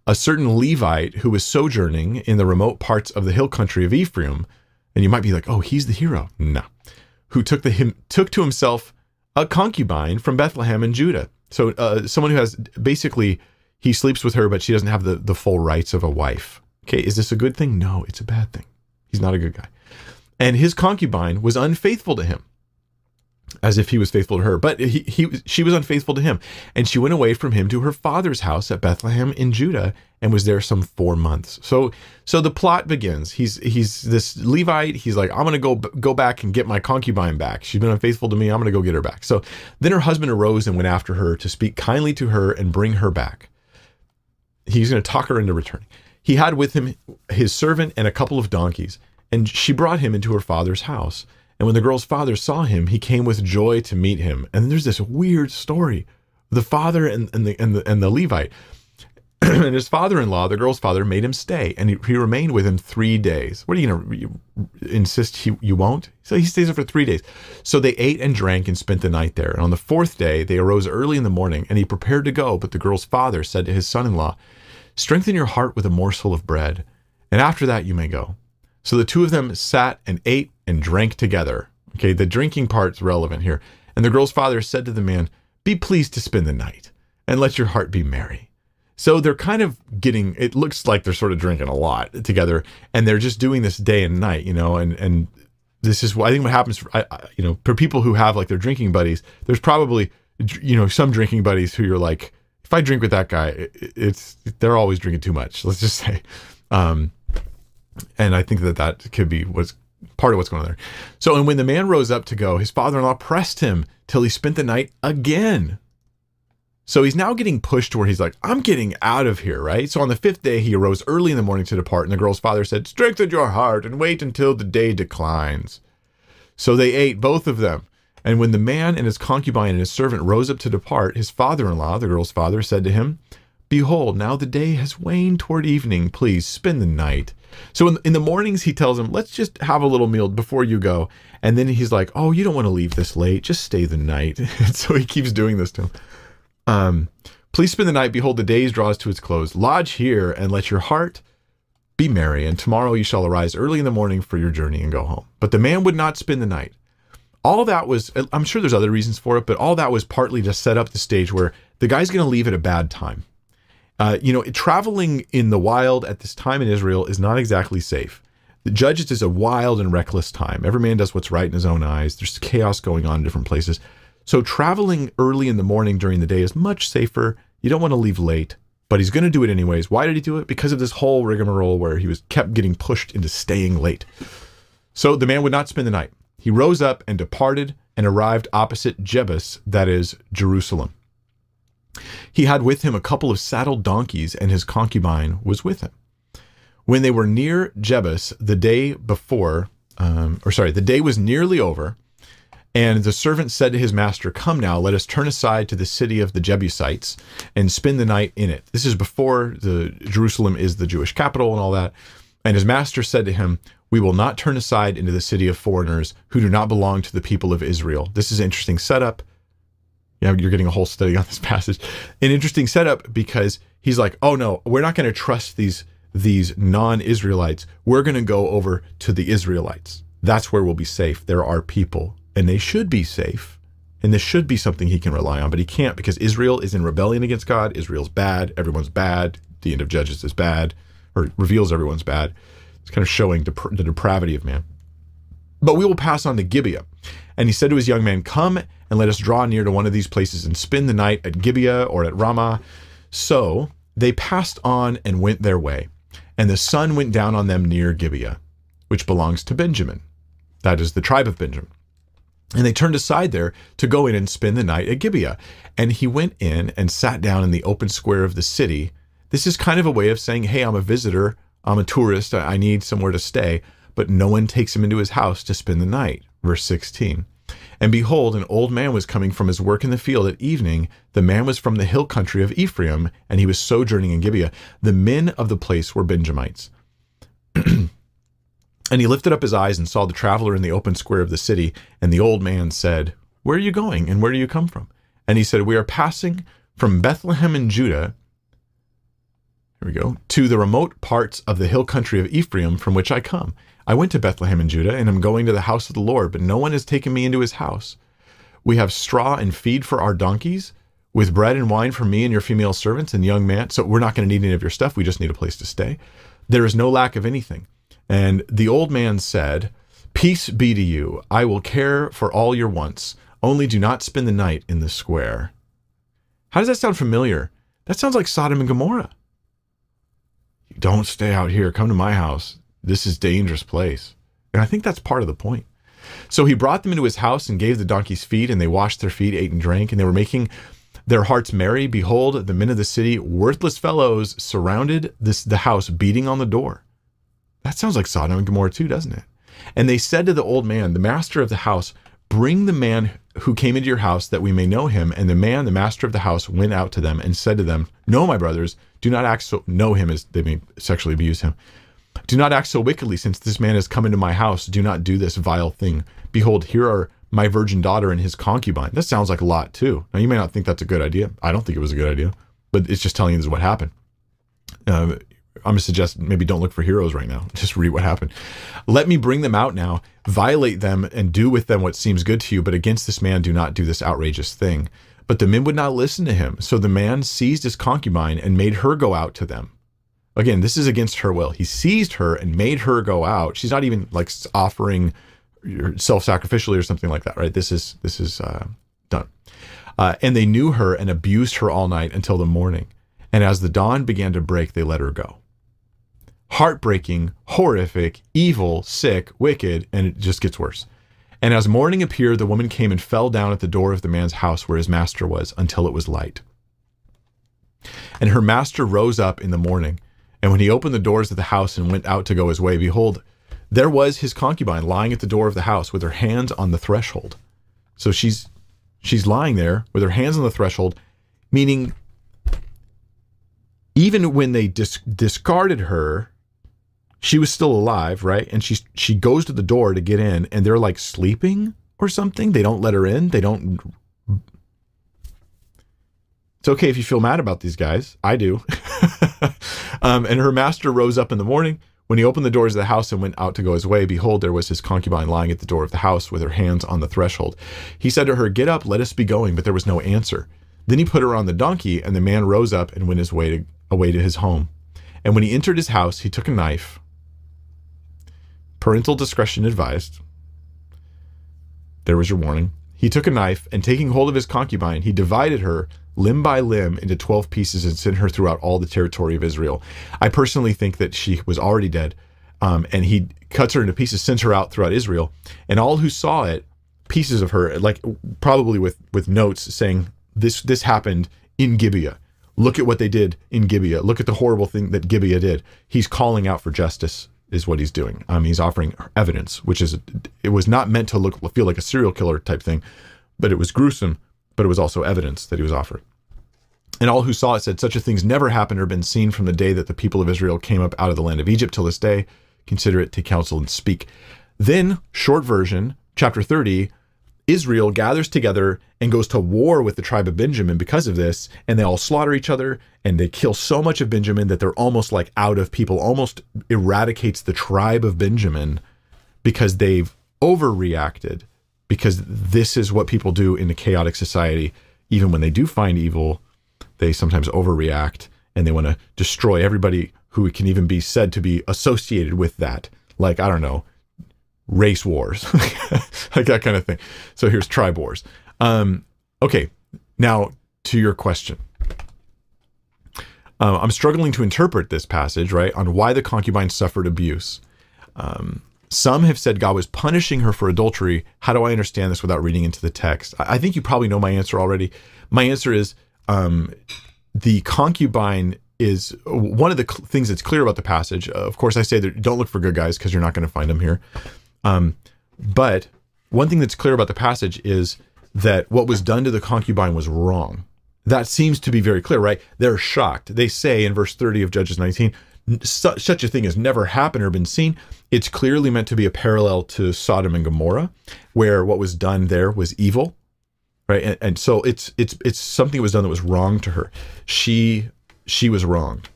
A certain Levite who was sojourning in the remote parts of the hill country of Ephraim, and you might be like, "Oh, he's the hero." No who took the him took to himself a concubine from Bethlehem in Judah. So uh, someone who has basically he sleeps with her, but she doesn't have the the full rights of a wife. Okay, is this a good thing? No, it's a bad thing. He's not a good guy. And his concubine was unfaithful to him as if he was faithful to her. But he, he, she was unfaithful to him. And she went away from him to her father's house at Bethlehem in Judah and was there some four months. So, so the plot begins. He's, he's this Levite. He's like, I'm going to go, go back and get my concubine back. She's been unfaithful to me. I'm going to go get her back. So then her husband arose and went after her to speak kindly to her and bring her back. He's going to talk her into returning. He had with him his servant and a couple of donkeys, and she brought him into her father's house. And when the girl's father saw him, he came with joy to meet him. And there's this weird story. The father and, and the and the and the Levite. and his father-in-law, the girl's father, made him stay, and he, he remained with him three days. What are you going to insist he, you won't? So he stays there for three days. So they ate and drank and spent the night there. And on the fourth day, they arose early in the morning, and he prepared to go. But the girl's father said to his son-in-law, "Strengthen your heart with a morsel of bread, and after that you may go." So the two of them sat and ate and drank together. Okay, the drinking part's relevant here. And the girl's father said to the man, Be pleased to spend the night and let your heart be merry. So they're kind of getting, it looks like they're sort of drinking a lot together and they're just doing this day and night, you know, and, and this is, what I think what happens, for, I, I, you know, for people who have like their drinking buddies, there's probably, you know, some drinking buddies who you're like, if I drink with that guy, it, it's, they're always drinking too much. Let's just say, um, and I think that that could be what's part of what's going on there. So, and when the man rose up to go, his father in law pressed him till he spent the night again. So he's now getting pushed to where he's like, I'm getting out of here, right? So on the fifth day, he arose early in the morning to depart, and the girl's father said, Strengthen your heart and wait until the day declines. So they ate, both of them. And when the man and his concubine and his servant rose up to depart, his father in law, the girl's father, said to him, Behold, now the day has waned toward evening. Please spend the night. So in, in the mornings, he tells him, let's just have a little meal before you go. And then he's like, oh, you don't want to leave this late. Just stay the night. so he keeps doing this to him. Um, Please spend the night. Behold, the days draws to its close. Lodge here and let your heart be merry. And tomorrow you shall arise early in the morning for your journey and go home. But the man would not spend the night. All that was, I'm sure there's other reasons for it, but all that was partly to set up the stage where the guy's going to leave at a bad time. Uh, you know, traveling in the wild at this time in Israel is not exactly safe. The Judges is a wild and reckless time. Every man does what's right in his own eyes. There's chaos going on in different places. So traveling early in the morning during the day is much safer. You don't want to leave late, but he's going to do it anyways. Why did he do it? Because of this whole rigmarole where he was kept getting pushed into staying late. So the man would not spend the night. He rose up and departed and arrived opposite Jebus, that is Jerusalem. He had with him a couple of saddled donkeys, and his concubine was with him. When they were near Jebus the day before, um, or sorry, the day was nearly over, and the servant said to his master, Come now, let us turn aside to the city of the Jebusites and spend the night in it. This is before the Jerusalem is the Jewish capital and all that. And his master said to him, We will not turn aside into the city of foreigners who do not belong to the people of Israel. This is an interesting setup. Yeah, you're getting a whole study on this passage. An interesting setup because he's like, Oh no, we're not going to trust these these non-Israelites. We're going to go over to the Israelites. That's where we'll be safe. There are people and they should be safe. And this should be something he can rely on, but he can't because Israel is in rebellion against God. Israel's bad. Everyone's bad. The end of Judges is bad, or reveals everyone's bad. It's kind of showing dep- the depravity of man. But we will pass on to Gibeah. And he said to his young man, Come and let us draw near to one of these places and spend the night at Gibeah or at Ramah. So they passed on and went their way. And the sun went down on them near Gibeah, which belongs to Benjamin. That is the tribe of Benjamin. And they turned aside there to go in and spend the night at Gibeah. And he went in and sat down in the open square of the city. This is kind of a way of saying, Hey, I'm a visitor. I'm a tourist. I need somewhere to stay. But no one takes him into his house to spend the night. Verse 16. And behold, an old man was coming from his work in the field at evening. The man was from the hill country of Ephraim, and he was sojourning in Gibeah. The men of the place were Benjamites. And he lifted up his eyes and saw the traveler in the open square of the city. And the old man said, Where are you going, and where do you come from? And he said, We are passing from Bethlehem in Judah, here we go, to the remote parts of the hill country of Ephraim from which I come. I went to Bethlehem in Judah, and am going to the house of the Lord, but no one has taken me into his house. We have straw and feed for our donkeys, with bread and wine for me and your female servants and young man. So we're not going to need any of your stuff. We just need a place to stay. There is no lack of anything. And the old man said, Peace be to you. I will care for all your wants. Only do not spend the night in the square. How does that sound familiar? That sounds like Sodom and Gomorrah. Don't stay out here. Come to my house. This is dangerous place. And I think that's part of the point. So he brought them into his house and gave the donkeys feed, and they washed their feet, ate and drank, and they were making their hearts merry. Behold, the men of the city, worthless fellows, surrounded this the house, beating on the door. That sounds like Sodom and Gomorrah too, doesn't it? And they said to the old man, the master of the house, Bring the man who came into your house that we may know him. And the man, the master of the house, went out to them and said to them, No, my brothers, do not act so, know him as they may sexually abuse him. Do not act so wickedly, since this man has come into my house. Do not do this vile thing. Behold, here are my virgin daughter and his concubine. That sounds like a lot, too. Now, you may not think that's a good idea. I don't think it was a good idea, but it's just telling you this is what happened. Uh, I'm going to suggest maybe don't look for heroes right now. Just read what happened. Let me bring them out now, violate them, and do with them what seems good to you. But against this man, do not do this outrageous thing. But the men would not listen to him. So the man seized his concubine and made her go out to them. Again, this is against her will. He seized her and made her go out. She's not even like offering self-sacrificially or something like that, right? This is this is uh, done. Uh, and they knew her and abused her all night until the morning. And as the dawn began to break, they let her go heartbreaking, horrific, evil, sick, wicked, and it just gets worse. And as morning appeared, the woman came and fell down at the door of the man's house where his master was until it was light. And her master rose up in the morning, and when he opened the doors of the house and went out to go his way, behold, there was his concubine lying at the door of the house with her hands on the threshold. So she's she's lying there with her hands on the threshold, meaning even when they dis- discarded her she was still alive, right? And she she goes to the door to get in, and they're like sleeping or something. They don't let her in. They don't. It's okay if you feel mad about these guys. I do. um, and her master rose up in the morning. When he opened the doors of the house and went out to go his way, behold, there was his concubine lying at the door of the house with her hands on the threshold. He said to her, Get up, let us be going. But there was no answer. Then he put her on the donkey, and the man rose up and went his way to, away to his home. And when he entered his house, he took a knife Parental discretion advised. There was your warning. He took a knife and taking hold of his concubine, he divided her limb by limb into 12 pieces and sent her throughout all the territory of Israel. I personally think that she was already dead. Um, and he cuts her into pieces, sends her out throughout Israel. And all who saw it, pieces of her, like probably with, with notes saying, this, this happened in Gibeah. Look at what they did in Gibeah. Look at the horrible thing that Gibeah did. He's calling out for justice is what he's doing. Um, he's offering evidence, which is it was not meant to look feel like a serial killer type thing, but it was gruesome. But it was also evidence that he was offered. And all who saw it said, Such a thing's never happened or been seen from the day that the people of Israel came up out of the land of Egypt till this day. Consider it, take counsel, and speak. Then, short version, chapter 30, Israel gathers together and goes to war with the tribe of Benjamin because of this, and they all slaughter each other and they kill so much of Benjamin that they're almost like out of people, almost eradicates the tribe of Benjamin because they've overreacted. Because this is what people do in a chaotic society. Even when they do find evil, they sometimes overreact and they want to destroy everybody who can even be said to be associated with that. Like, I don't know, race wars, like that kind of thing. So here's tribe wars. Um, okay, now to your question. Um, I'm struggling to interpret this passage, right, on why the concubine suffered abuse. Um, some have said God was punishing her for adultery. How do I understand this without reading into the text? I think you probably know my answer already. My answer is um, the concubine is one of the cl- things that's clear about the passage. Uh, of course, I say that don't look for good guys because you're not going to find them here. Um, but one thing that's clear about the passage is that what was done to the concubine was wrong. That seems to be very clear, right? They're shocked. They say in verse 30 of Judges 19, such a thing has never happened or been seen. It's clearly meant to be a parallel to Sodom and Gomorrah, where what was done there was evil, right? And, and so it's it's it's something that was done that was wrong to her. She she was wronged,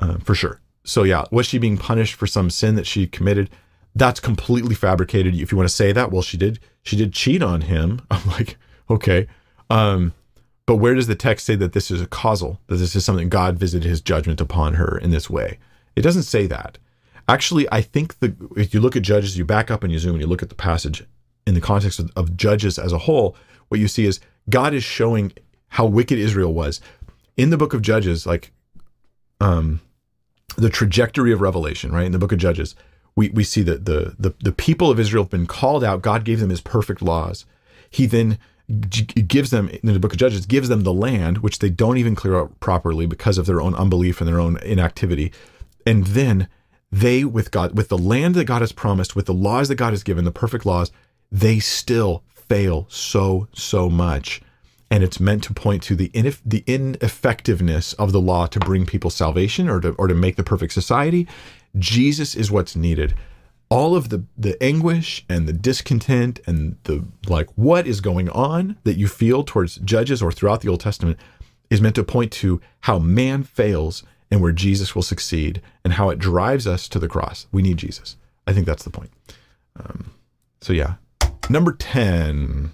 uh, for sure. So yeah, was she being punished for some sin that she committed? that's completely fabricated. If you want to say that, well, she did she did cheat on him. I'm like, okay. Um, but where does the text say that this is a causal, that this is something God visited his judgment upon her in this way? It doesn't say that. Actually, I think the if you look at Judges, you back up and you zoom and you look at the passage in the context of, of Judges as a whole, what you see is God is showing how wicked Israel was. In the book of Judges, like um the trajectory of Revelation, right? In the book of Judges, we, we see that the, the, the people of Israel have been called out. God gave them his perfect laws. He then gives them, in the book of Judges, gives them the land, which they don't even clear out properly because of their own unbelief and their own inactivity. And then they, with God, with the land that God has promised, with the laws that God has given, the perfect laws, they still fail so, so much. And it's meant to point to the ineff- the ineffectiveness of the law to bring people salvation or to or to make the perfect society. Jesus is what's needed. All of the the anguish and the discontent and the like what is going on that you feel towards judges or throughout the Old Testament is meant to point to how man fails and where Jesus will succeed and how it drives us to the cross. We need Jesus. I think that's the point. Um, so yeah, number ten.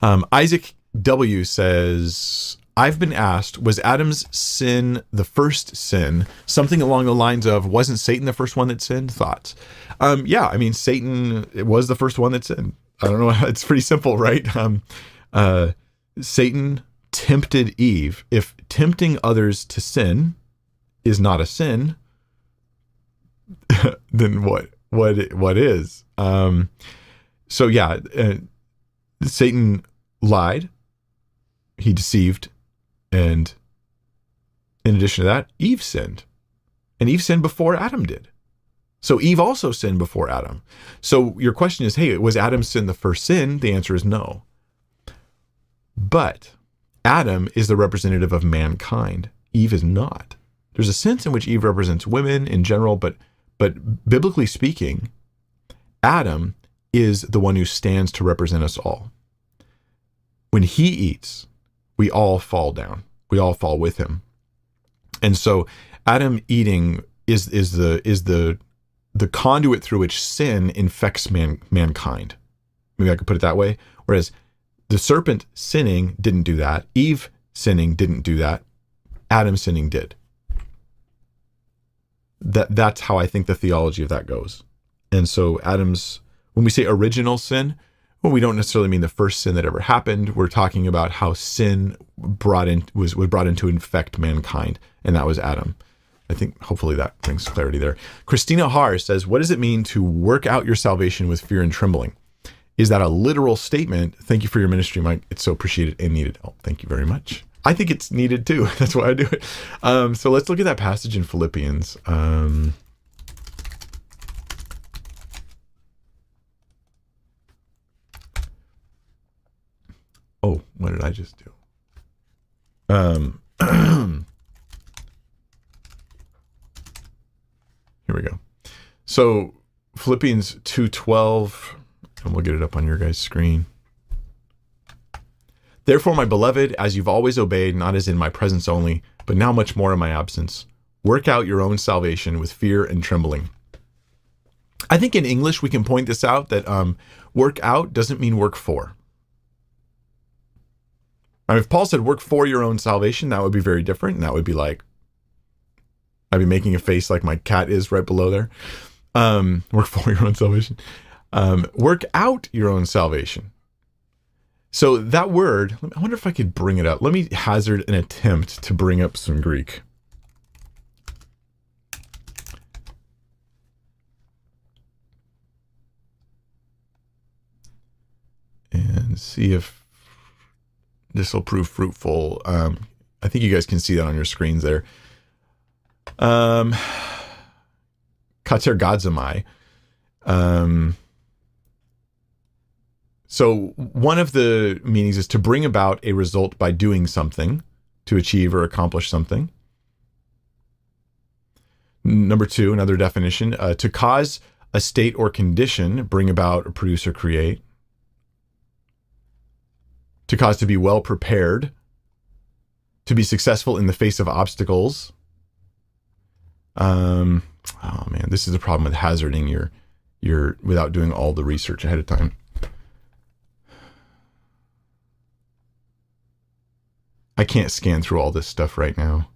Um, Isaac W says I've been asked, was Adam's sin the first sin? Something along the lines of, wasn't Satan the first one that sinned? Thoughts? Um, yeah, I mean, Satan It was the first one that sinned. I don't know. It's pretty simple, right? Um, uh, Satan tempted Eve. If tempting others to sin is not a sin, then what? What? What is? Um, so yeah, uh, Satan lied. He deceived and in addition to that, Eve sinned. And Eve sinned before Adam did. So Eve also sinned before Adam. So your question is, hey, was Adam's sin the first sin? The answer is no. But Adam is the representative of mankind. Eve is not. There's a sense in which Eve represents women in general, but but biblically speaking, Adam is the one who stands to represent us all. When he eats, we all fall down. We all fall with him. And so Adam eating is is the is the the conduit through which sin infects man mankind. Maybe I could put it that way. Whereas the serpent sinning didn't do that. Eve sinning didn't do that. Adam sinning did. that that's how I think the theology of that goes. And so Adam's when we say original sin, well, we don't necessarily mean the first sin that ever happened. We're talking about how sin brought in was was brought in to infect mankind, and that was Adam. I think hopefully that brings clarity there. Christina Har says, "What does it mean to work out your salvation with fear and trembling? Is that a literal statement? Thank you for your ministry, Mike. It's so appreciated and needed. Oh, thank you very much. I think it's needed too. That's why I do it. Um, so let's look at that passage in Philippians. Um, oh, what did I just do? Um, here we go. So Philippians 2:12 and we'll get it up on your guys' screen. Therefore, my beloved, as you've always obeyed, not as in my presence only, but now much more in my absence, work out your own salvation with fear and trembling. I think in English we can point this out that um, work out doesn't mean work for. I mean, if Paul said work for your own salvation, that would be very different. And that would be like, I'd be making a face like my cat is right below there. Um, work for your own salvation. Um, work out your own salvation. So that word, I wonder if I could bring it up. Let me hazard an attempt to bring up some Greek. And see if this will prove fruitful. Um, I think you guys can see that on your screens there. Um, katergazomai. Um, so, one of the meanings is to bring about a result by doing something, to achieve or accomplish something. Number two, another definition uh, to cause a state or condition, bring about, or produce, or create. To cause to be well prepared, to be successful in the face of obstacles. Um, oh man, this is a problem with hazarding your your without doing all the research ahead of time. I can't scan through all this stuff right now.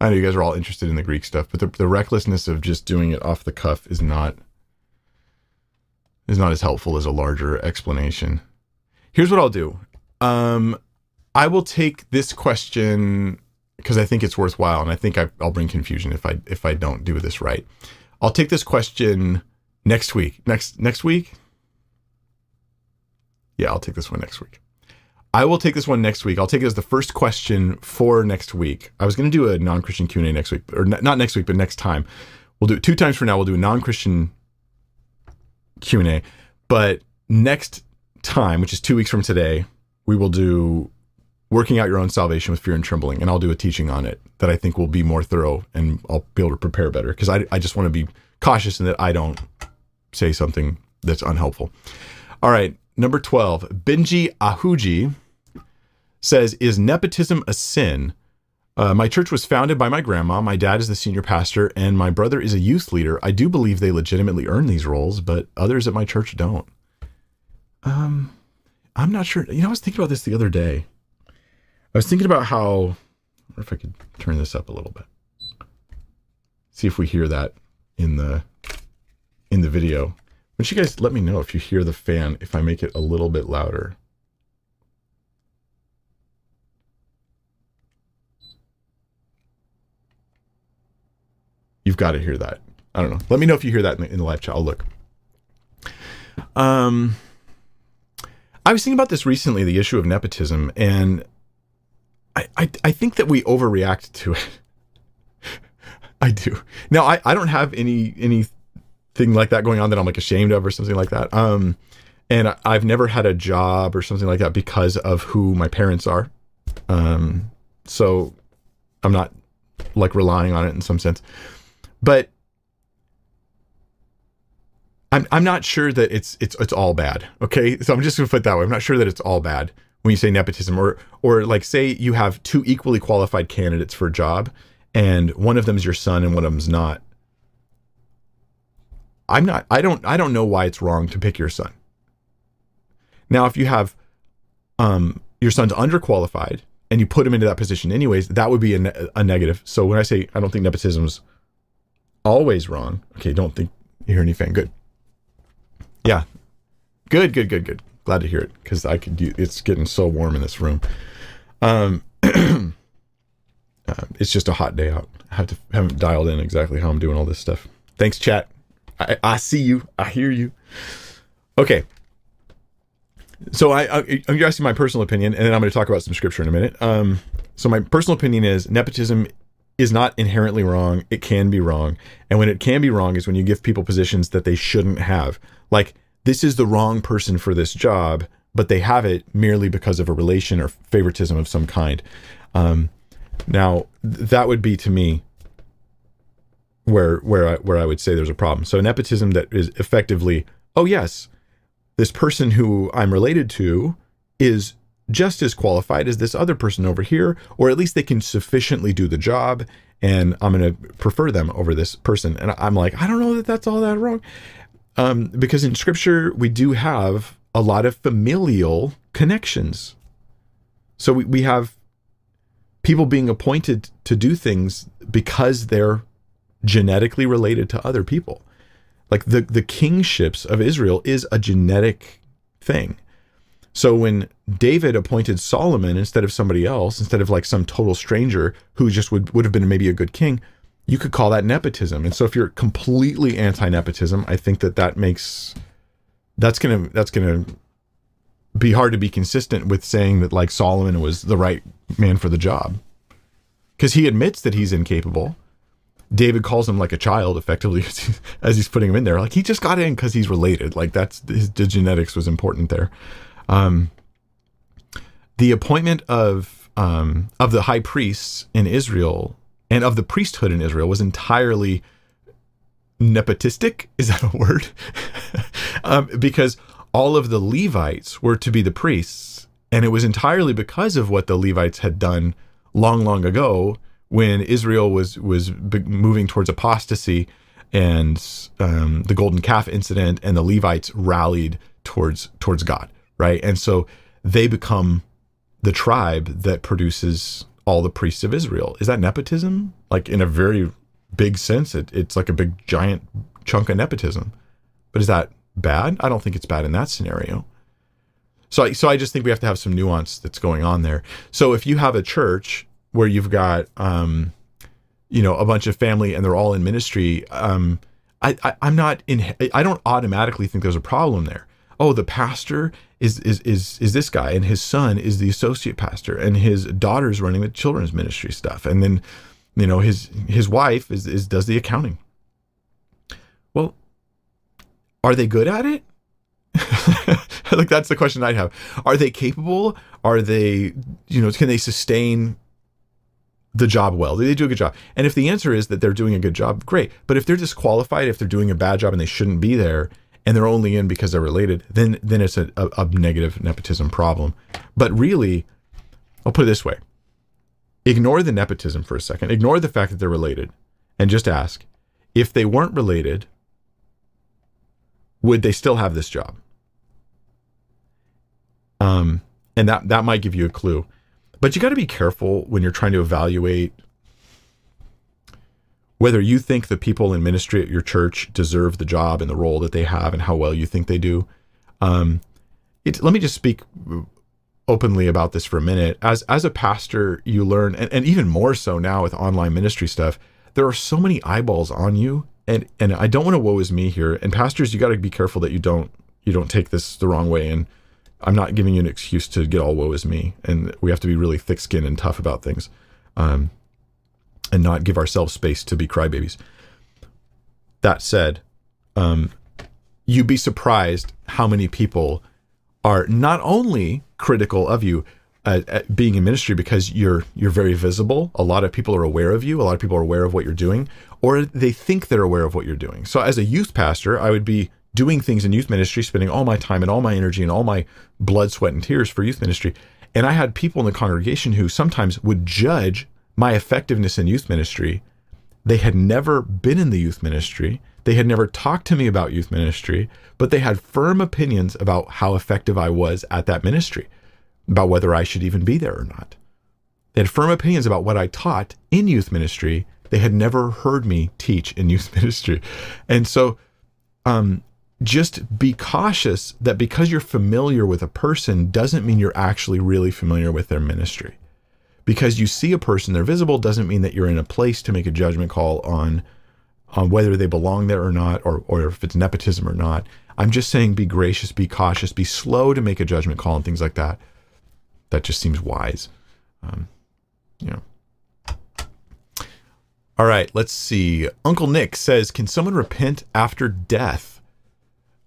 I know you guys are all interested in the Greek stuff, but the, the recklessness of just doing it off the cuff is not is not as helpful as a larger explanation. Here's what I'll do. Um, I will take this question because I think it's worthwhile, and I think I, will bring confusion if I if I don't do this right. I'll take this question next week. Next next week. Yeah, I'll take this one next week. I will take this one next week. I'll take it as the first question for next week. I was going to do a non-Christian Q&A next week, or not next week, but next time. We'll do it two times for now. We'll do a non-Christian Q&A. But next time, which is two weeks from today, we will do working out your own salvation with fear and trembling. And I'll do a teaching on it that I think will be more thorough and I'll be able to prepare better because I, I just want to be cautious in that I don't say something that's unhelpful. All right. Number 12, Benji Ahuji says, Is nepotism a sin? Uh, my church was founded by my grandma. My dad is the senior pastor, and my brother is a youth leader. I do believe they legitimately earn these roles, but others at my church don't. Um, I'm not sure. You know, I was thinking about this the other day. I was thinking about how. Wonder if I could turn this up a little bit. See if we hear that in the in the video. Would you guys let me know if you hear the fan if I make it a little bit louder? You've got to hear that. I don't know. Let me know if you hear that in the, in the live chat. I'll look. Um, I was thinking about this recently, the issue of nepotism, and I, I, I think that we overreact to it. I do. Now, I, I don't have any any thing like that going on that I'm like ashamed of or something like that. Um, and I've never had a job or something like that because of who my parents are. Um, so I'm not like relying on it in some sense, but I'm I'm not sure that it's it's it's all bad. Okay, so I'm just gonna put that way. I'm not sure that it's all bad when you say nepotism or or like say you have two equally qualified candidates for a job and one of them is your son and one of them's not I'm not I don't I don't know why it's wrong to pick your son. Now if you have um your son's underqualified and you put him into that position anyways, that would be a, ne- a negative. So when I say I don't think nepotism's always wrong, okay, don't think you hear anything. Good. Yeah. Good, good, good, good. Glad to hear it because I could. Do, it's getting so warm in this room. Um, uh, it's just a hot day out. I have to haven't dialed in exactly how I'm doing all this stuff. Thanks, chat. I, I see you. I hear you. Okay. So I, I I'm asking my personal opinion, and then I'm going to talk about some scripture in a minute. Um, so my personal opinion is nepotism is not inherently wrong. It can be wrong, and when it can be wrong is when you give people positions that they shouldn't have. Like this is the wrong person for this job, but they have it merely because of a relation or favoritism of some kind. Um, now that would be to me where where I, where I would say there's a problem. So nepotism that is effectively, oh yes, this person who I'm related to is just as qualified as this other person over here, or at least they can sufficiently do the job, and I'm going to prefer them over this person. And I'm like, I don't know that that's all that wrong, um, because in Scripture we do have a lot of familial connections. So we, we have people being appointed to do things because they're genetically related to other people. Like the the kingships of Israel is a genetic thing. So when David appointed Solomon instead of somebody else, instead of like some total stranger who just would would have been maybe a good king, you could call that nepotism. And so if you're completely anti-nepotism, I think that that makes that's going to that's going to be hard to be consistent with saying that like Solomon was the right man for the job. Cuz he admits that he's incapable David calls him like a child, effectively, as he's putting him in there. Like he just got in because he's related. Like that's his the genetics was important there. Um, the appointment of um, of the high priests in Israel and of the priesthood in Israel was entirely nepotistic. Is that a word? um, because all of the Levites were to be the priests, and it was entirely because of what the Levites had done long, long ago when Israel was was moving towards apostasy and um, the golden calf incident and the Levites rallied towards towards God, right? And so they become the tribe that produces all the priests of Israel. Is that nepotism? Like in a very big sense, it, it's like a big giant chunk of nepotism. But is that bad? I don't think it's bad in that scenario. So, so I just think we have to have some nuance that's going on there. So if you have a church where you've got um, you know a bunch of family and they're all in ministry um, I, I i'm not in i don't automatically think there's a problem there. Oh the pastor is is is is this guy and his son is the associate pastor and his daughter's running the children's ministry stuff. And then you know his his wife is, is does the accounting. Well are they good at it? Like that's the question i'd have. Are they capable? Are they you know can they sustain the job well? Do they do a good job? And if the answer is that they're doing a good job, great. But if they're disqualified, if they're doing a bad job and they shouldn't be there, and they're only in because they're related, then then it's a, a, a negative nepotism problem. But really, I'll put it this way: ignore the nepotism for a second. Ignore the fact that they're related, and just ask if they weren't related, would they still have this job? Um, and that that might give you a clue. But you got to be careful when you're trying to evaluate whether you think the people in ministry at your church deserve the job and the role that they have and how well you think they do. Um, it, let me just speak openly about this for a minute. As as a pastor, you learn, and, and even more so now with online ministry stuff, there are so many eyeballs on you, and and I don't want to woe is me here. And pastors, you got to be careful that you don't you don't take this the wrong way and I'm not giving you an excuse to get all woe is me, and we have to be really thick skinned and tough about things, um, and not give ourselves space to be crybabies. That said, um, you'd be surprised how many people are not only critical of you uh, at being in ministry because you're you're very visible. A lot of people are aware of you. A lot of people are aware of what you're doing, or they think they're aware of what you're doing. So, as a youth pastor, I would be doing things in youth ministry, spending all my time and all my energy and all my blood, sweat, and tears for youth ministry. And I had people in the congregation who sometimes would judge my effectiveness in youth ministry. They had never been in the youth ministry. They had never talked to me about youth ministry, but they had firm opinions about how effective I was at that ministry, about whether I should even be there or not. They had firm opinions about what I taught in youth ministry. They had never heard me teach in youth ministry. And so, um, just be cautious that because you're familiar with a person doesn't mean you're actually really familiar with their ministry. Because you see a person, they're visible, doesn't mean that you're in a place to make a judgment call on on whether they belong there or not, or, or if it's nepotism or not. I'm just saying be gracious, be cautious, be slow to make a judgment call and things like that. That just seems wise. Um, you know. All right, let's see. Uncle Nick says, "Can someone repent after death?"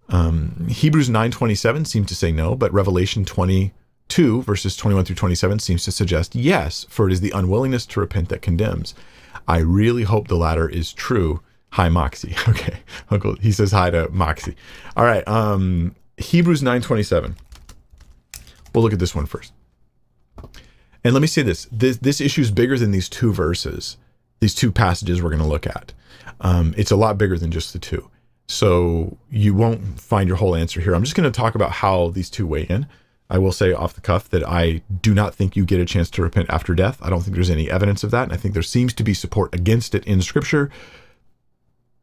Um, Hebrews 9:27 seems to say no, but Revelation 22 verses 21 through 27 seems to suggest yes, for it is the unwillingness to repent that condemns. I really hope the latter is true. Hi, Moxie. Okay, Uncle. He says hi to Moxie. All right. Um, Hebrews 9:27. We'll look at this one first. And let me say this: this this issue is bigger than these two verses, these two passages we're going to look at. Um, it's a lot bigger than just the two. So you won't find your whole answer here. I'm just going to talk about how these two weigh in. I will say off the cuff that I do not think you get a chance to repent after death. I don't think there's any evidence of that. And I think there seems to be support against it in scripture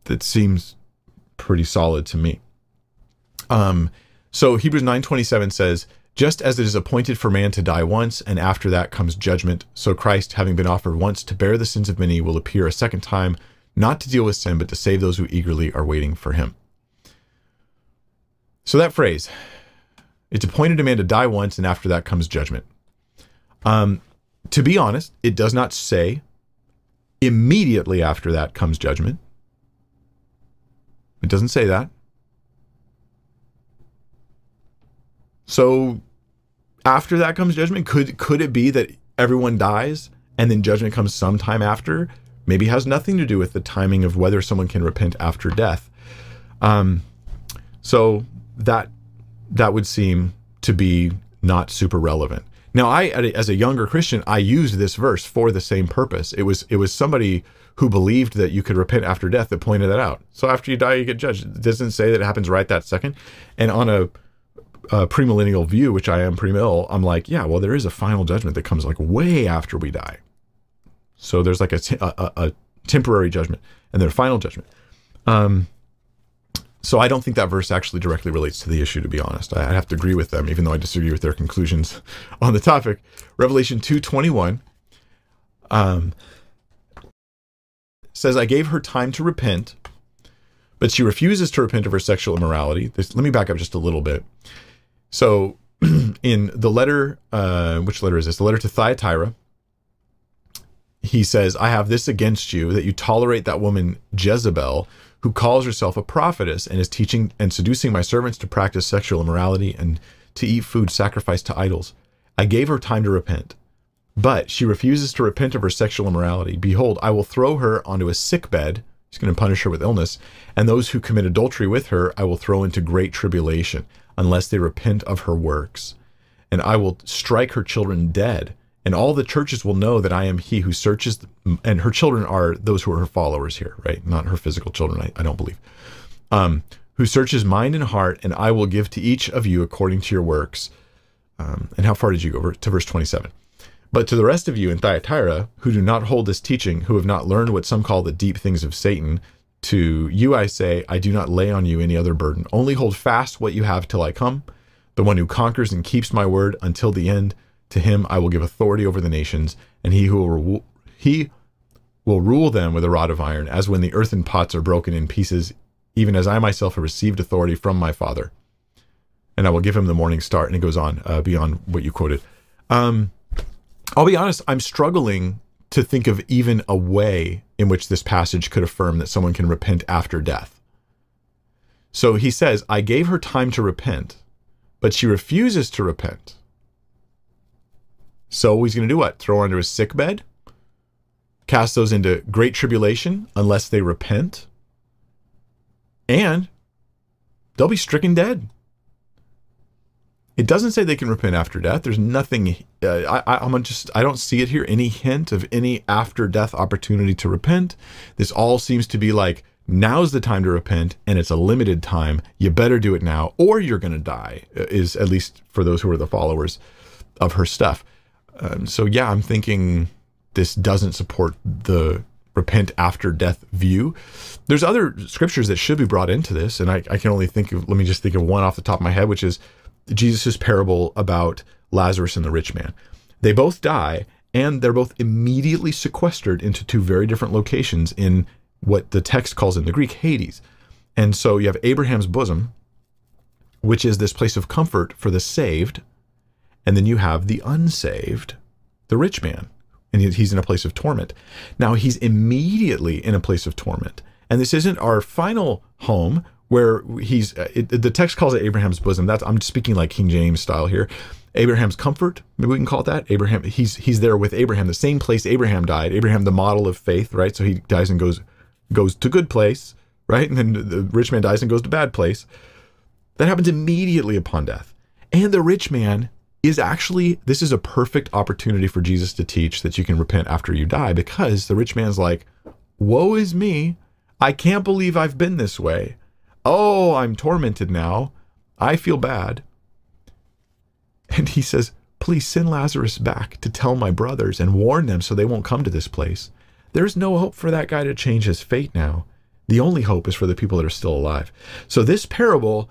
that seems pretty solid to me. Um, so Hebrews 9:27 says, "Just as it is appointed for man to die once, and after that comes judgment, so Christ, having been offered once to bear the sins of many, will appear a second time, not to deal with sin, but to save those who eagerly are waiting for him." So that phrase, it's appointed a man to die once, and after that comes judgment. Um, to be honest, it does not say immediately after that comes judgment. It doesn't say that. So after that comes judgment. Could could it be that everyone dies and then judgment comes sometime after? Maybe has nothing to do with the timing of whether someone can repent after death. Um, so that that would seem to be not super relevant. Now, I as a younger Christian, I used this verse for the same purpose. It was it was somebody who believed that you could repent after death that pointed that out. So after you die, you get judged. It doesn't say that it happens right that second. And on a, a premillennial view, which I am premill, I'm like, yeah, well, there is a final judgment that comes like way after we die. So there's like a, a, a temporary judgment and then a final judgment. Um, so I don't think that verse actually directly relates to the issue, to be honest. I have to agree with them, even though I disagree with their conclusions on the topic. Revelation 2.21. Um, says, I gave her time to repent, but she refuses to repent of her sexual immorality. This, let me back up just a little bit. So, in the letter, uh, which letter is this? The letter to Thyatira, he says, I have this against you that you tolerate that woman Jezebel, who calls herself a prophetess and is teaching and seducing my servants to practice sexual immorality and to eat food sacrificed to idols. I gave her time to repent. But she refuses to repent of her sexual immorality. Behold, I will throw her onto a sick bed. He's going to punish her with illness. And those who commit adultery with her, I will throw into great tribulation, unless they repent of her works. And I will strike her children dead. And all the churches will know that I am he who searches, and her children are those who are her followers here, right? Not her physical children, I, I don't believe. Um, who searches mind and heart, and I will give to each of you according to your works. Um, and how far did you go? To verse 27. But to the rest of you in Thyatira, who do not hold this teaching, who have not learned what some call the deep things of Satan, to you I say, I do not lay on you any other burden. Only hold fast what you have till I come. The one who conquers and keeps my word until the end, to him I will give authority over the nations, and he who will he will rule them with a rod of iron, as when the earthen pots are broken in pieces, even as I myself have received authority from my Father. And I will give him the morning star. And it goes on uh, beyond what you quoted. Um, I'll be honest, I'm struggling to think of even a way in which this passage could affirm that someone can repent after death. So he says, I gave her time to repent, but she refuses to repent. So he's going to do what? Throw her under a sick bed? Cast those into great tribulation unless they repent? And they'll be stricken dead. It doesn't say they can repent after death. There's nothing. Uh, I, am just. I don't see it here. Any hint of any after death opportunity to repent. This all seems to be like now's the time to repent, and it's a limited time. You better do it now, or you're going to die. Uh, is at least for those who are the followers of her stuff. Um, so yeah, I'm thinking this doesn't support the repent after death view. There's other scriptures that should be brought into this, and I, I can only think of. Let me just think of one off the top of my head, which is Jesus' parable about Lazarus and the rich man. They both die, and they're both immediately sequestered into two very different locations in what the text calls in the Greek Hades. And so you have Abraham's bosom, which is this place of comfort for the saved, and then you have the unsaved, the rich man, and he's in a place of torment. Now he's immediately in a place of torment. And this isn't our final home where he's uh, it, the text calls it Abraham's bosom. That's I'm speaking like King James style here. Abraham's comfort, maybe we can call it that. Abraham, he's he's there with Abraham, the same place Abraham died. Abraham, the model of faith, right? So he dies and goes goes to good place, right? And then the rich man dies and goes to bad place. That happens immediately upon death. And the rich man is actually this is a perfect opportunity for Jesus to teach that you can repent after you die because the rich man's like, "Woe is me. I can't believe I've been this way. Oh, I'm tormented now. I feel bad." And he says, Please send Lazarus back to tell my brothers and warn them so they won't come to this place. There's no hope for that guy to change his fate now. The only hope is for the people that are still alive. So, this parable,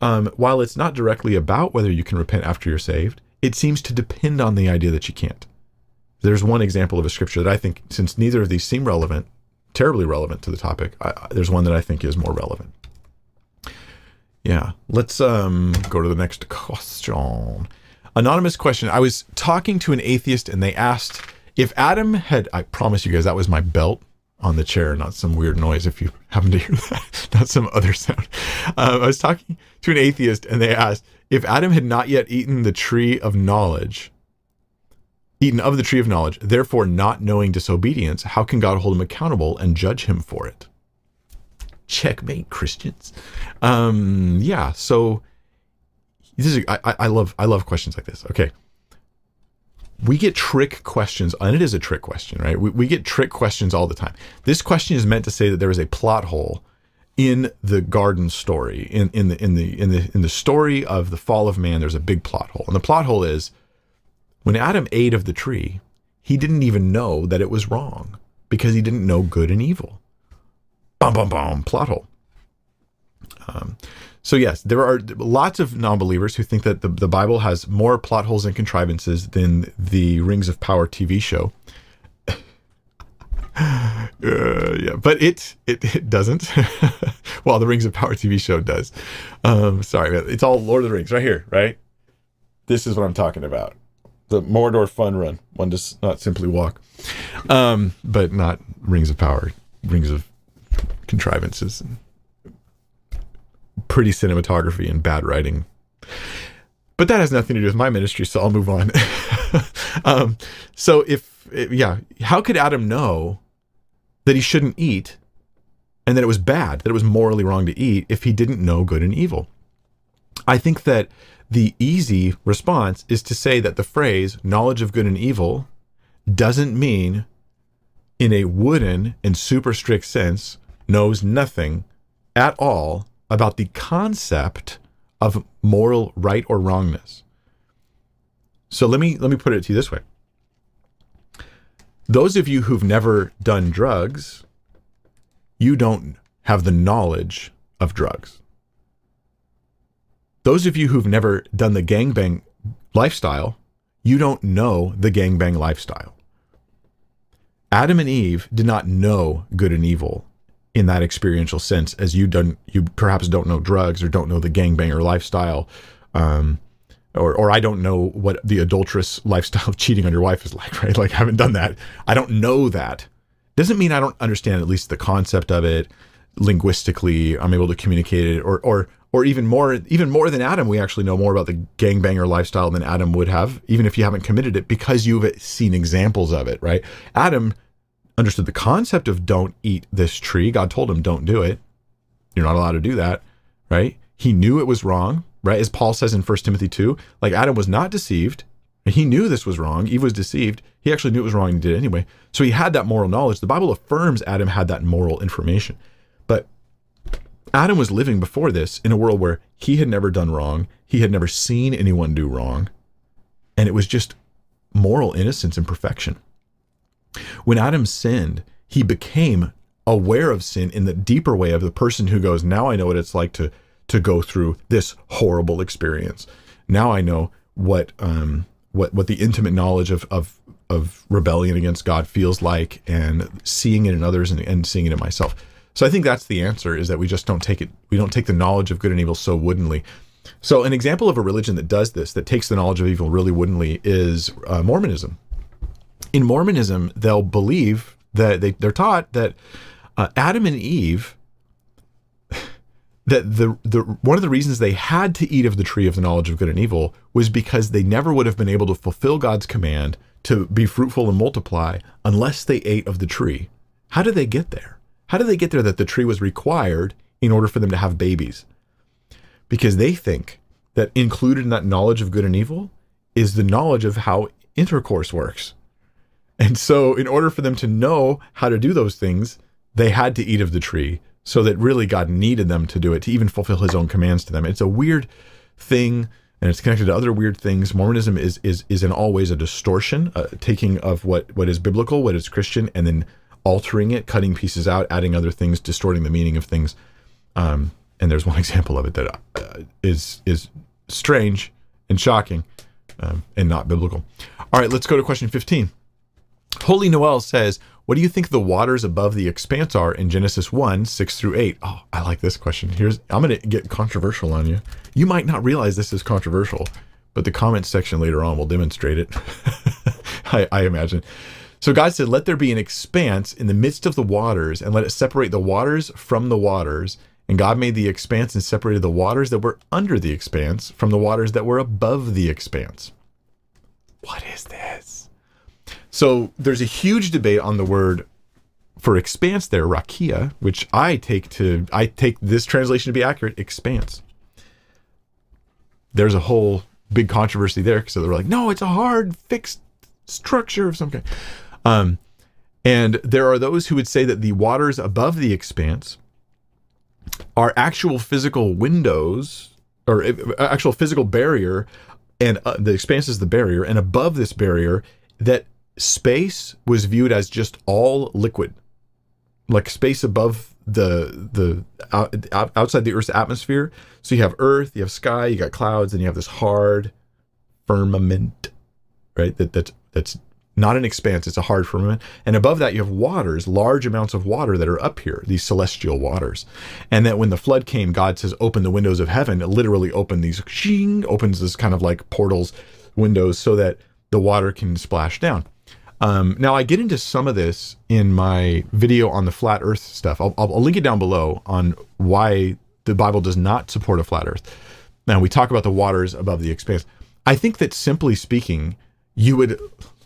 um, while it's not directly about whether you can repent after you're saved, it seems to depend on the idea that you can't. There's one example of a scripture that I think, since neither of these seem relevant, terribly relevant to the topic, I, there's one that I think is more relevant. Yeah, let's um, go to the next question. Anonymous question. I was talking to an atheist and they asked if Adam had, I promise you guys, that was my belt on the chair, not some weird noise if you happen to hear that, not some other sound. Uh, I was talking to an atheist and they asked if Adam had not yet eaten the tree of knowledge, eaten of the tree of knowledge, therefore not knowing disobedience, how can God hold him accountable and judge him for it? Checkmate, Christians. Um, yeah, so this is I, I love I love questions like this. Okay. We get trick questions, and it is a trick question, right? We, we get trick questions all the time. This question is meant to say that there is a plot hole in the garden story, in, in the in the in the in the story of the fall of man, there's a big plot hole. And the plot hole is when Adam ate of the tree, he didn't even know that it was wrong because he didn't know good and evil. Bum bum bum plot hole. Um, so yes, there are lots of non-believers who think that the, the Bible has more plot holes and contrivances than the Rings of Power TV show. uh, yeah, but it it, it doesn't. well, the Rings of Power TV show does. Um, sorry, it's all Lord of the Rings right here, right? This is what I'm talking about. The Mordor fun run. One does not simply walk, um, but not Rings of Power, Rings of contrivances. And, pretty cinematography and bad writing. But that has nothing to do with my ministry, so I'll move on. um, so if yeah, how could Adam know that he shouldn't eat and that it was bad, that it was morally wrong to eat if he didn't know good and evil? I think that the easy response is to say that the phrase knowledge of good and evil doesn't mean in a wooden and super strict sense knows nothing at all about the concept of moral right or wrongness. So let me let me put it to you this way. Those of you who've never done drugs, you don't have the knowledge of drugs. Those of you who've never done the gangbang lifestyle, you don't know the gangbang lifestyle. Adam and Eve did not know good and evil in that experiential sense as you don't you perhaps don't know drugs or don't know the gangbanger lifestyle um, or or I don't know what the adulterous lifestyle of cheating on your wife is like right? Like I haven't done that. I don't know that. Doesn't mean I don't understand at least the concept of it linguistically. I'm able to communicate it. Or or or even more even more than Adam we actually know more about the gangbanger lifestyle than Adam would have even if you haven't committed it because you've seen examples of it right? Adam understood the concept of don't eat this tree. God told him, don't do it. You're not allowed to do that, right? He knew it was wrong, right? As Paul says in 1 Timothy 2, like Adam was not deceived. He knew this was wrong. Eve was deceived. He actually knew it was wrong and did it anyway. So he had that moral knowledge. The Bible affirms Adam had that moral information. But Adam was living before this in a world where he had never done wrong. He had never seen anyone do wrong. And it was just moral innocence and perfection. When Adam sinned, he became aware of sin in the deeper way of the person who goes, Now I know what it's like to to go through this horrible experience. Now I know what um what what the intimate knowledge of of of rebellion against God feels like and seeing it in others and, and seeing it in myself. So I think that's the answer is that we just don't take it we don't take the knowledge of good and evil so woodenly. So an example of a religion that does this, that takes the knowledge of evil really woodenly, is uh, Mormonism. In Mormonism, they'll believe that they, they're taught that uh, Adam and Eve that the the one of the reasons they had to eat of the tree of the knowledge of good and evil was because they never would have been able to fulfill God's command to be fruitful and multiply unless they ate of the tree. How did they get there? How did they get there that the tree was required in order for them to have babies? Because they think that included in that knowledge of good and evil is the knowledge of how intercourse works. And so, in order for them to know how to do those things, they had to eat of the tree so that really God needed them to do it to even fulfill his own commands to them. It's a weird thing and it's connected to other weird things. Mormonism is is is in all ways a distortion, uh, taking of what what is biblical, what is Christian, and then altering it, cutting pieces out, adding other things, distorting the meaning of things. Um, and there's one example of it that uh, is is strange and shocking um, and not biblical. All right, let's go to question 15. Holly Noel says, what do you think the waters above the expanse are in Genesis 1, 6 through 8? Oh, I like this question. Here's I'm gonna get controversial on you. You might not realize this is controversial, but the comments section later on will demonstrate it. I, I imagine. So God said, Let there be an expanse in the midst of the waters, and let it separate the waters from the waters. And God made the expanse and separated the waters that were under the expanse from the waters that were above the expanse. What is this? So there's a huge debate on the word for expanse there, rakia, which I take to I take this translation to be accurate, expanse. There's a whole big controversy there because they're like, no, it's a hard fixed structure of some kind. Um, and there are those who would say that the waters above the expanse are actual physical windows or uh, actual physical barrier, and uh, the expanse is the barrier, and above this barrier that space was viewed as just all liquid, like space above the the out, outside the Earth's atmosphere. So you have Earth, you have sky, you got clouds, and you have this hard firmament, right? That that's that's not an expanse; it's a hard firmament. And above that, you have waters, large amounts of water that are up here, these celestial waters. And that when the flood came, God says, "Open the windows of heaven." It literally opened these, shing, opens this kind of like portals, windows, so that the water can splash down. Um, now, I get into some of this in my video on the flat Earth stuff. I'll, I'll, link it down below on why the Bible does not support a flat Earth. Now, we talk about the waters above the expanse. I think that simply speaking, you would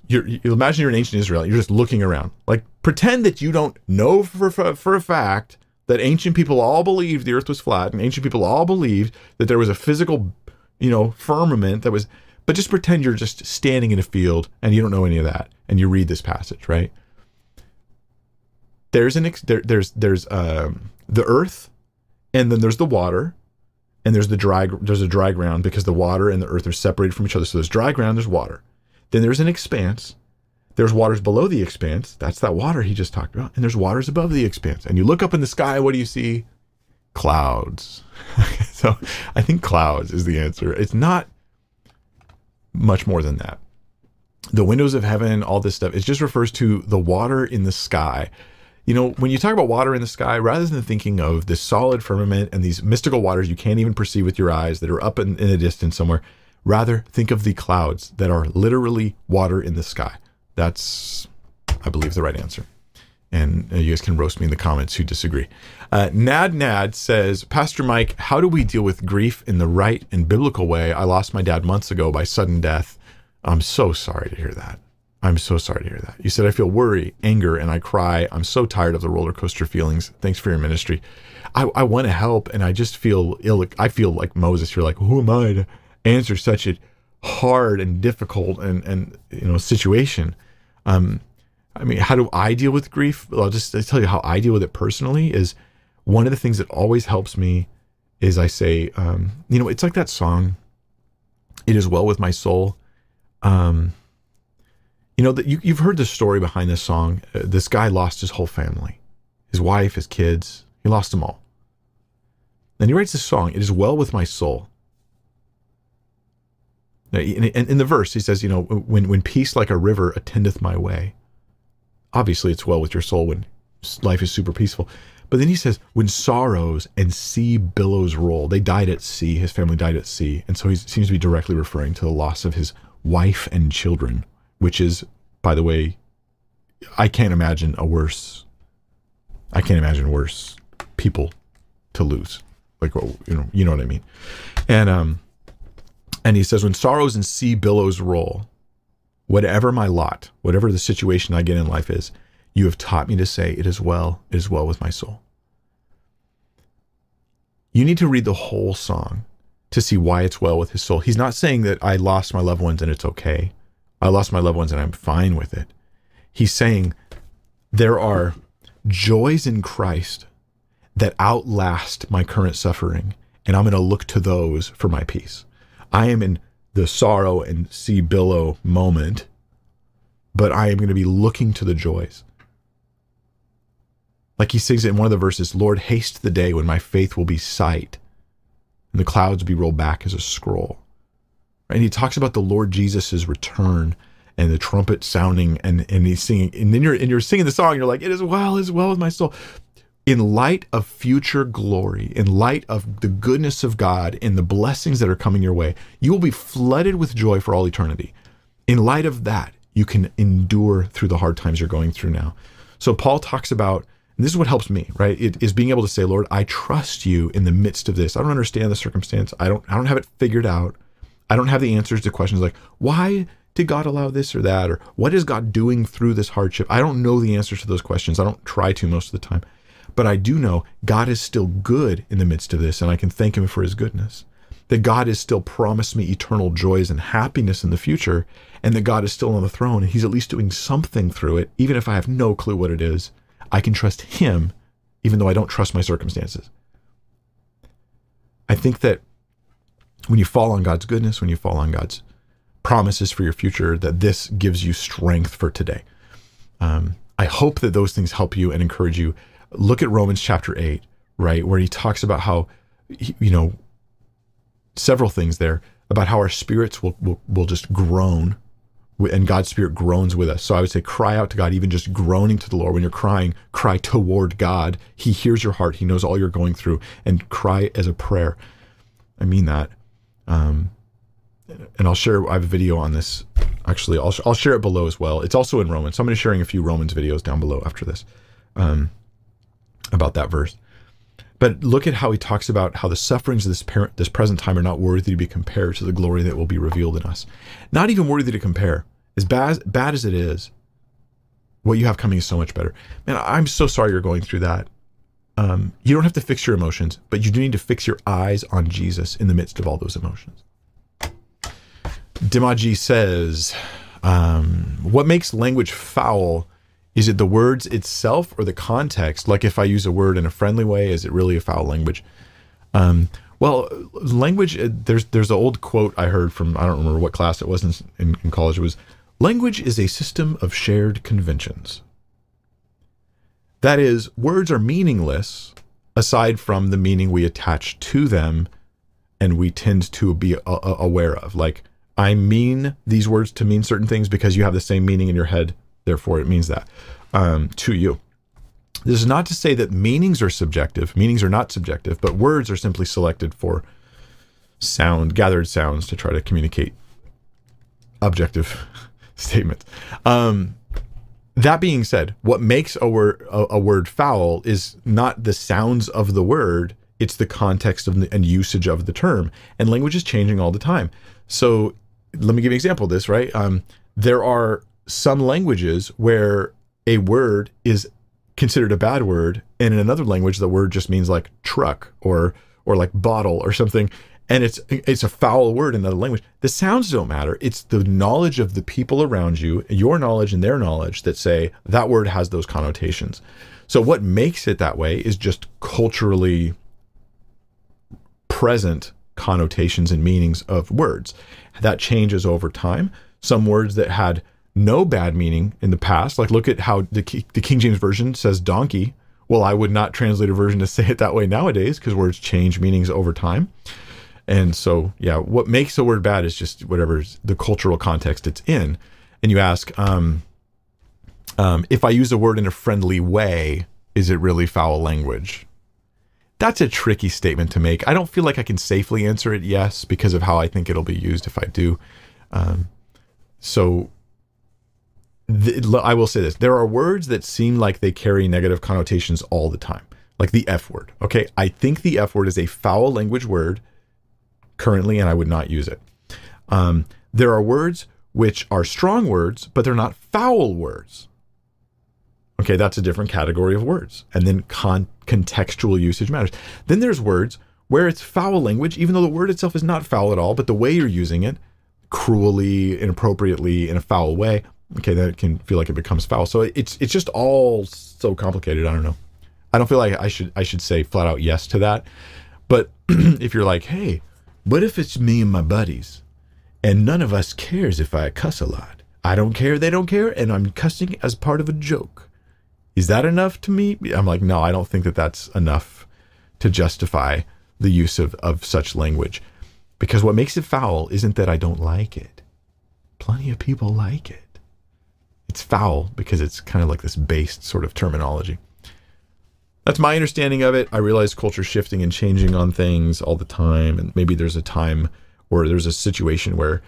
you imagine you're in ancient Israel. You're just looking around. Like pretend that you don't know for, for for a fact that ancient people all believed the Earth was flat, and ancient people all believed that there was a physical, you know, firmament that was but just pretend you're just standing in a field and you don't know any of that, and you read this passage, right? There's an ex- there, there's there's um, the earth, and then there's the water, and there's the dry there's a dry ground because the water and the earth are separated from each other. So there's dry ground, there's water. Then there's an expanse. There's waters below the expanse. That's that water he just talked about. And there's waters above the expanse. And you look up in the sky, what do you see? Clouds. so I think clouds is the answer. It's not much more than that. The windows of heaven, all this stuff, it just refers to the water in the sky. You know, when you talk about water in the sky, rather than thinking of this solid firmament and these mystical waters you can't even perceive with your eyes that are up in, in the distance somewhere, rather think of the clouds that are literally water in the sky. That's, I believe, the right answer and uh, you guys can roast me in the comments who disagree. Uh, Nad Nad says, Pastor Mike, how do we deal with grief in the right and biblical way? I lost my dad months ago by sudden death. I'm so sorry to hear that. I'm so sorry to hear that. You said, I feel worry, anger, and I cry. I'm so tired of the roller coaster feelings. Thanks for your ministry. I, I want to help, and I just feel ill. I feel like Moses. You're like, who am I to answer such a hard and difficult and, and you know situation? Um, I mean, how do I deal with grief? Well, I'll just I'll tell you how I deal with it personally. Is one of the things that always helps me is I say, um, you know, it's like that song, "It is well with my soul." Um, You know that you, you've heard the story behind this song. Uh, this guy lost his whole family, his wife, his kids. He lost them all. And he writes this song. It is well with my soul. In, in the verse, he says, you know, when when peace like a river attendeth my way. Obviously, it's well with your soul when life is super peaceful. But then he says, when sorrows and sea billows roll, they died at sea. His family died at sea. And so he seems to be directly referring to the loss of his wife and children, which is, by the way, I can't imagine a worse, I can't imagine worse people to lose. Like, you know, you know what I mean? And, um, and he says, when sorrows and sea billows roll, whatever my lot, whatever the situation I get in life is, you have taught me to say, It is well, it is well with my soul. You need to read the whole song to see why it's well with his soul. He's not saying that I lost my loved ones and it's okay. I lost my loved ones and I'm fine with it. He's saying there are joys in Christ that outlast my current suffering, and I'm going to look to those for my peace. I am in the sorrow and sea billow moment, but I am going to be looking to the joys. Like he sings it in one of the verses Lord, haste the day when my faith will be sight and the clouds be rolled back as a scroll. And he talks about the Lord Jesus' return and the trumpet sounding and, and he's singing and then you're and you're singing the song, you're like, It is well, as well with my soul. In light of future glory, in light of the goodness of God and the blessings that are coming your way, you will be flooded with joy for all eternity. In light of that, you can endure through the hard times you're going through now. So Paul talks about and this is what helps me, right? It is being able to say, Lord, I trust you in the midst of this. I don't understand the circumstance. I don't I don't have it figured out. I don't have the answers to questions like why did God allow this or that or what is God doing through this hardship? I don't know the answers to those questions. I don't try to most of the time. But I do know God is still good in the midst of this and I can thank him for his goodness. That God has still promised me eternal joys and happiness in the future and that God is still on the throne and he's at least doing something through it even if I have no clue what it is I can trust him even though I don't trust my circumstances. I think that when you fall on God's goodness, when you fall on God's promises for your future, that this gives you strength for today. Um, I hope that those things help you and encourage you. Look at Romans chapter 8, right, where he talks about how, you know, several things there about how our spirits will, will, will just groan and God's Spirit groans with us. So I would say, cry out to God, even just groaning to the Lord. When you're crying, cry toward God. He hears your heart, He knows all you're going through, and cry as a prayer. I mean that. Um, and I'll share, I have a video on this. Actually, I'll, I'll share it below as well. It's also in Romans. So I'm going to be sharing a few Romans videos down below after this um, about that verse. But look at how he talks about how the sufferings of this parent, this present time are not worthy to be compared to the glory that will be revealed in us. Not even worthy to compare. As bad, bad as it is, what you have coming is so much better. Man, I'm so sorry you're going through that. Um, you don't have to fix your emotions, but you do need to fix your eyes on Jesus in the midst of all those emotions. Dimaji says, um, What makes language foul is it the words itself or the context? Like if I use a word in a friendly way, is it really a foul language? Um, well, language. Uh, there's there's an old quote I heard from I don't remember what class it was in, in, in college. It was language is a system of shared conventions. That is, words are meaningless aside from the meaning we attach to them, and we tend to be a, a, aware of. Like I mean these words to mean certain things because you have the same meaning in your head Therefore, it means that um, to you. This is not to say that meanings are subjective. Meanings are not subjective, but words are simply selected for sound, gathered sounds to try to communicate objective statements. Um, that being said, what makes a word a, a, word foul is not the sounds of the word; it's the context of the, and usage of the term. And language is changing all the time. So, let me give you an example of this. Right? Um, there are some languages where a word is considered a bad word and in another language the word just means like truck or or like bottle or something and it's it's a foul word in another language. The sounds don't matter. It's the knowledge of the people around you your knowledge and their knowledge that say that word has those connotations. So what makes it that way is just culturally present connotations and meanings of words. That changes over time. Some words that had no bad meaning in the past. Like look at how the, the King James version says donkey. Well, I would not translate a version to say it that way nowadays because words change meanings over time. And so, yeah, what makes a word bad is just whatever the cultural context it's in. And you ask, um, um, if I use a word in a friendly way, is it really foul language? That's a tricky statement to make. I don't feel like I can safely answer it yes because of how I think it'll be used if I do. Um, so th- I will say this there are words that seem like they carry negative connotations all the time, like the F word. Okay. I think the F word is a foul language word currently, and I would not use it. Um, there are words which are strong words, but they're not foul words. Okay, that's a different category of words. And then con- contextual usage matters. Then there's words where it's foul language, even though the word itself is not foul at all, but the way you're using it, cruelly, inappropriately, in a foul way, okay, that can feel like it becomes foul. So it's it's just all so complicated. I don't know. I don't feel like I should I should say flat out yes to that. But if you're like, hey, what if it's me and my buddies, and none of us cares if I cuss a lot? I don't care, they don't care, and I'm cussing as part of a joke. Is that enough to me? I'm like, no, I don't think that that's enough to justify the use of, of such language. Because what makes it foul isn't that I don't like it. Plenty of people like it. It's foul because it's kind of like this based sort of terminology. That's my understanding of it. I realize culture shifting and changing on things all the time. And maybe there's a time where there's a situation where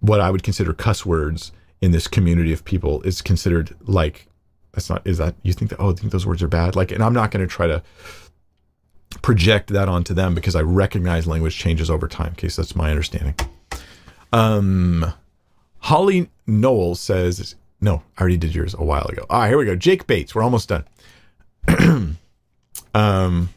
what I would consider cuss words in this community of people is considered like that's not is that you think that oh I think those words are bad like and I'm not going to try to project that onto them because I recognize language changes over time. Okay, so that's my understanding. Um, Holly Noel says no, I already did yours a while ago. All right, here we go. Jake Bates, we're almost done. um.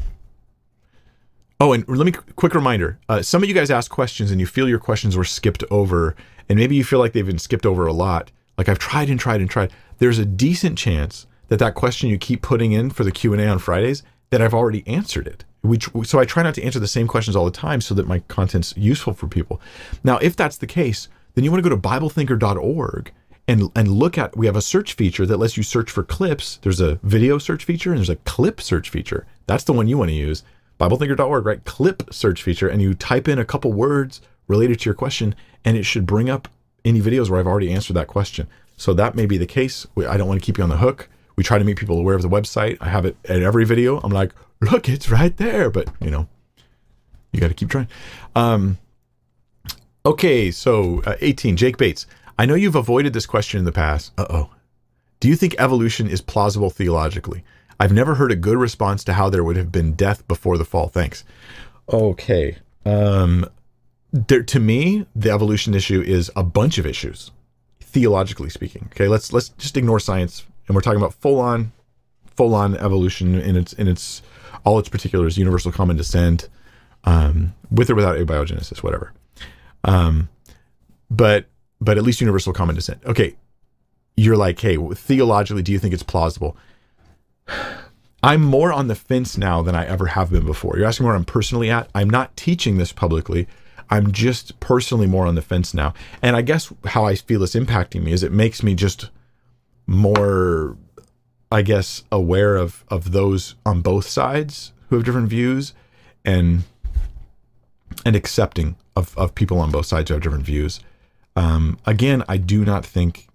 Oh, and let me quick reminder. Uh, some of you guys ask questions and you feel your questions were skipped over, and maybe you feel like they've been skipped over a lot. Like I've tried and tried and tried there's a decent chance that that question you keep putting in for the Q&A on Fridays that I've already answered it. Which, so I try not to answer the same questions all the time so that my content's useful for people. Now, if that's the case, then you want to go to biblethinker.org and and look at we have a search feature that lets you search for clips. There's a video search feature and there's a clip search feature. That's the one you want to use. biblethinker.org, right? Clip search feature and you type in a couple words related to your question and it should bring up any videos where I've already answered that question. So that may be the case. I don't want to keep you on the hook. We try to make people aware of the website. I have it at every video. I'm like, look, it's right there. But, you know, you got to keep trying. Um, okay, so uh, 18, Jake Bates. I know you've avoided this question in the past. Uh oh. Do you think evolution is plausible theologically? I've never heard a good response to how there would have been death before the fall. Thanks. Okay. Um, there, to me, the evolution issue is a bunch of issues theologically speaking. Okay, let's let's just ignore science, and we're talking about full on, full on evolution in its in its all its particulars, universal common descent, um, with or without abiogenesis, whatever. Um, but but at least universal common descent. Okay, you're like, hey, theologically, do you think it's plausible? I'm more on the fence now than I ever have been before. You're asking where I'm personally at. I'm not teaching this publicly. I'm just personally more on the fence now. And I guess how I feel it's impacting me is it makes me just more, I guess, aware of of those on both sides who have different views and and accepting of, of people on both sides who have different views. Um, again, I do not think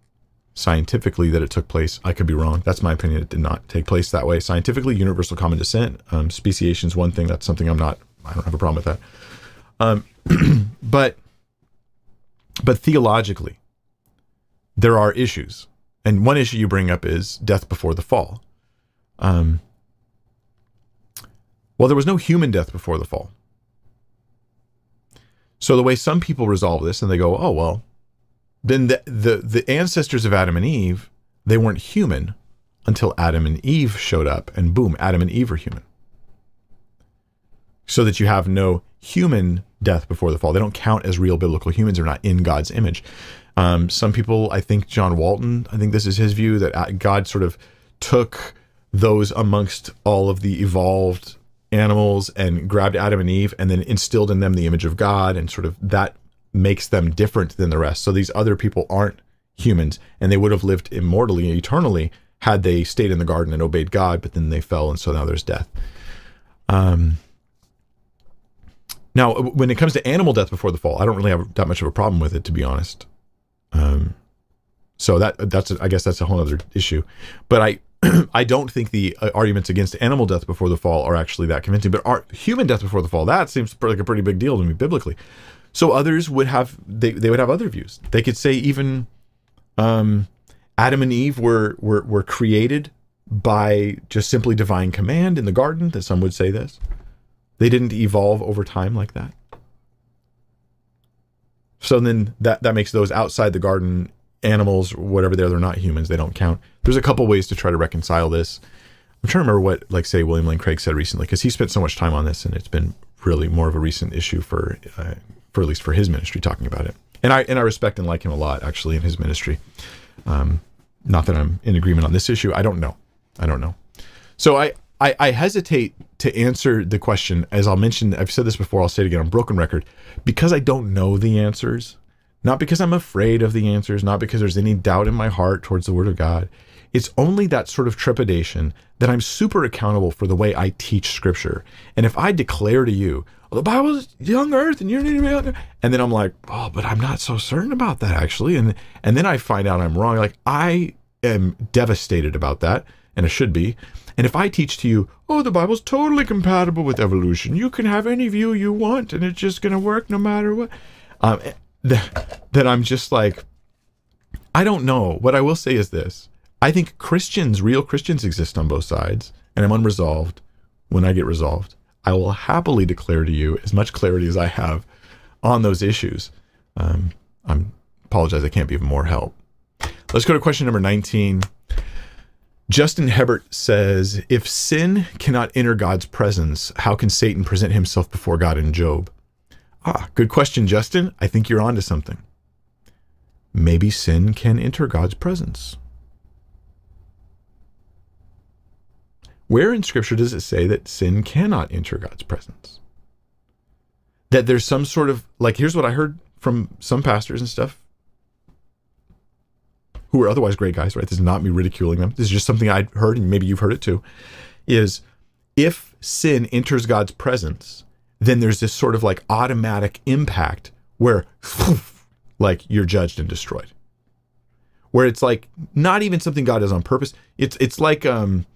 scientifically that it took place. I could be wrong. That's my opinion. It did not take place that way. Scientifically, universal common descent, um, speciation is one thing. That's something I'm not. I don't have a problem with that. Um, but but theologically, there are issues, and one issue you bring up is death before the fall. Um, well, there was no human death before the fall. So the way some people resolve this, and they go, "Oh well, then the the, the ancestors of Adam and Eve, they weren't human until Adam and Eve showed up, and boom, Adam and Eve are human." So that you have no human death before the fall. They don't count as real biblical humans. They're not in God's image. Um, some people, I think John Walton, I think this is his view that uh, God sort of took those amongst all of the evolved animals and grabbed Adam and Eve and then instilled in them the image of God and sort of that makes them different than the rest. So these other people aren't humans, and they would have lived immortally, and eternally, had they stayed in the garden and obeyed God, but then they fell, and so now there's death. Um, now, when it comes to animal death before the fall, I don't really have that much of a problem with it, to be honest. Um, so that that's I guess that's a whole other issue. But I I don't think the uh, arguments against animal death before the fall are actually that convincing. But our, human death before the fall that seems like a pretty big deal to me biblically. So others would have they, they would have other views. They could say even um, Adam and Eve were were were created by just simply divine command in the garden. That some would say this. They didn't evolve over time like that. So then that that makes those outside the garden animals, whatever they're, they're not humans. They don't count. There's a couple ways to try to reconcile this. I'm trying to remember what, like, say, William Lane Craig said recently, because he spent so much time on this, and it's been really more of a recent issue for, uh, for at least for his ministry, talking about it. And I and I respect and like him a lot, actually, in his ministry. Um, not that I'm in agreement on this issue. I don't know. I don't know. So I, I, I hesitate to answer the question, as I'll mention. I've said this before. I'll say it again on broken record, because I don't know the answers. Not because I'm afraid of the answers, not because there's any doubt in my heart towards the Word of God. It's only that sort of trepidation that I'm super accountable for the way I teach Scripture. And if I declare to you, well, the Bible is young earth and you're need to be and then I'm like, oh, but I'm not so certain about that actually. And and then I find out I'm wrong. Like I am devastated about that, and I should be. And if I teach to you, oh, the Bible's totally compatible with evolution, you can have any view you want, and it's just going to work no matter what. Um, that, that I'm just like, I don't know. What I will say is this I think Christians, real Christians, exist on both sides, and I'm unresolved. When I get resolved, I will happily declare to you as much clarity as I have on those issues. Um, I'm apologize, I can't be of more help. Let's go to question number 19. Justin Hebert says, If sin cannot enter God's presence, how can Satan present himself before God in Job? Ah, good question, Justin. I think you're onto something. Maybe sin can enter God's presence. Where in Scripture does it say that sin cannot enter God's presence? That there's some sort of, like, here's what I heard from some pastors and stuff who are otherwise great guys, right? This is not me ridiculing them. This is just something I heard, and maybe you've heard it too. Is if sin enters God's presence, then there's this sort of like automatic impact where like you're judged and destroyed. Where it's like not even something God does on purpose. It's it's like um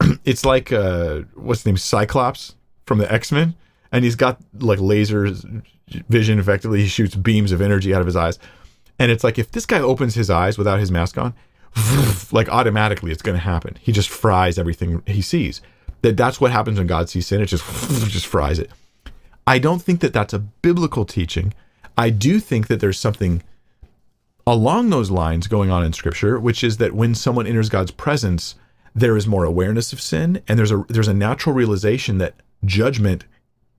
it's like uh what's the name Cyclops from the X-Men and he's got like laser vision effectively he shoots beams of energy out of his eyes. And it's like if this guy opens his eyes without his mask on, like automatically it's going to happen. He just fries everything he sees. That that's what happens when God sees sin. It just just fries it. I don't think that that's a biblical teaching. I do think that there's something along those lines going on in scripture, which is that when someone enters God's presence, there is more awareness of sin and there's a there's a natural realization that judgment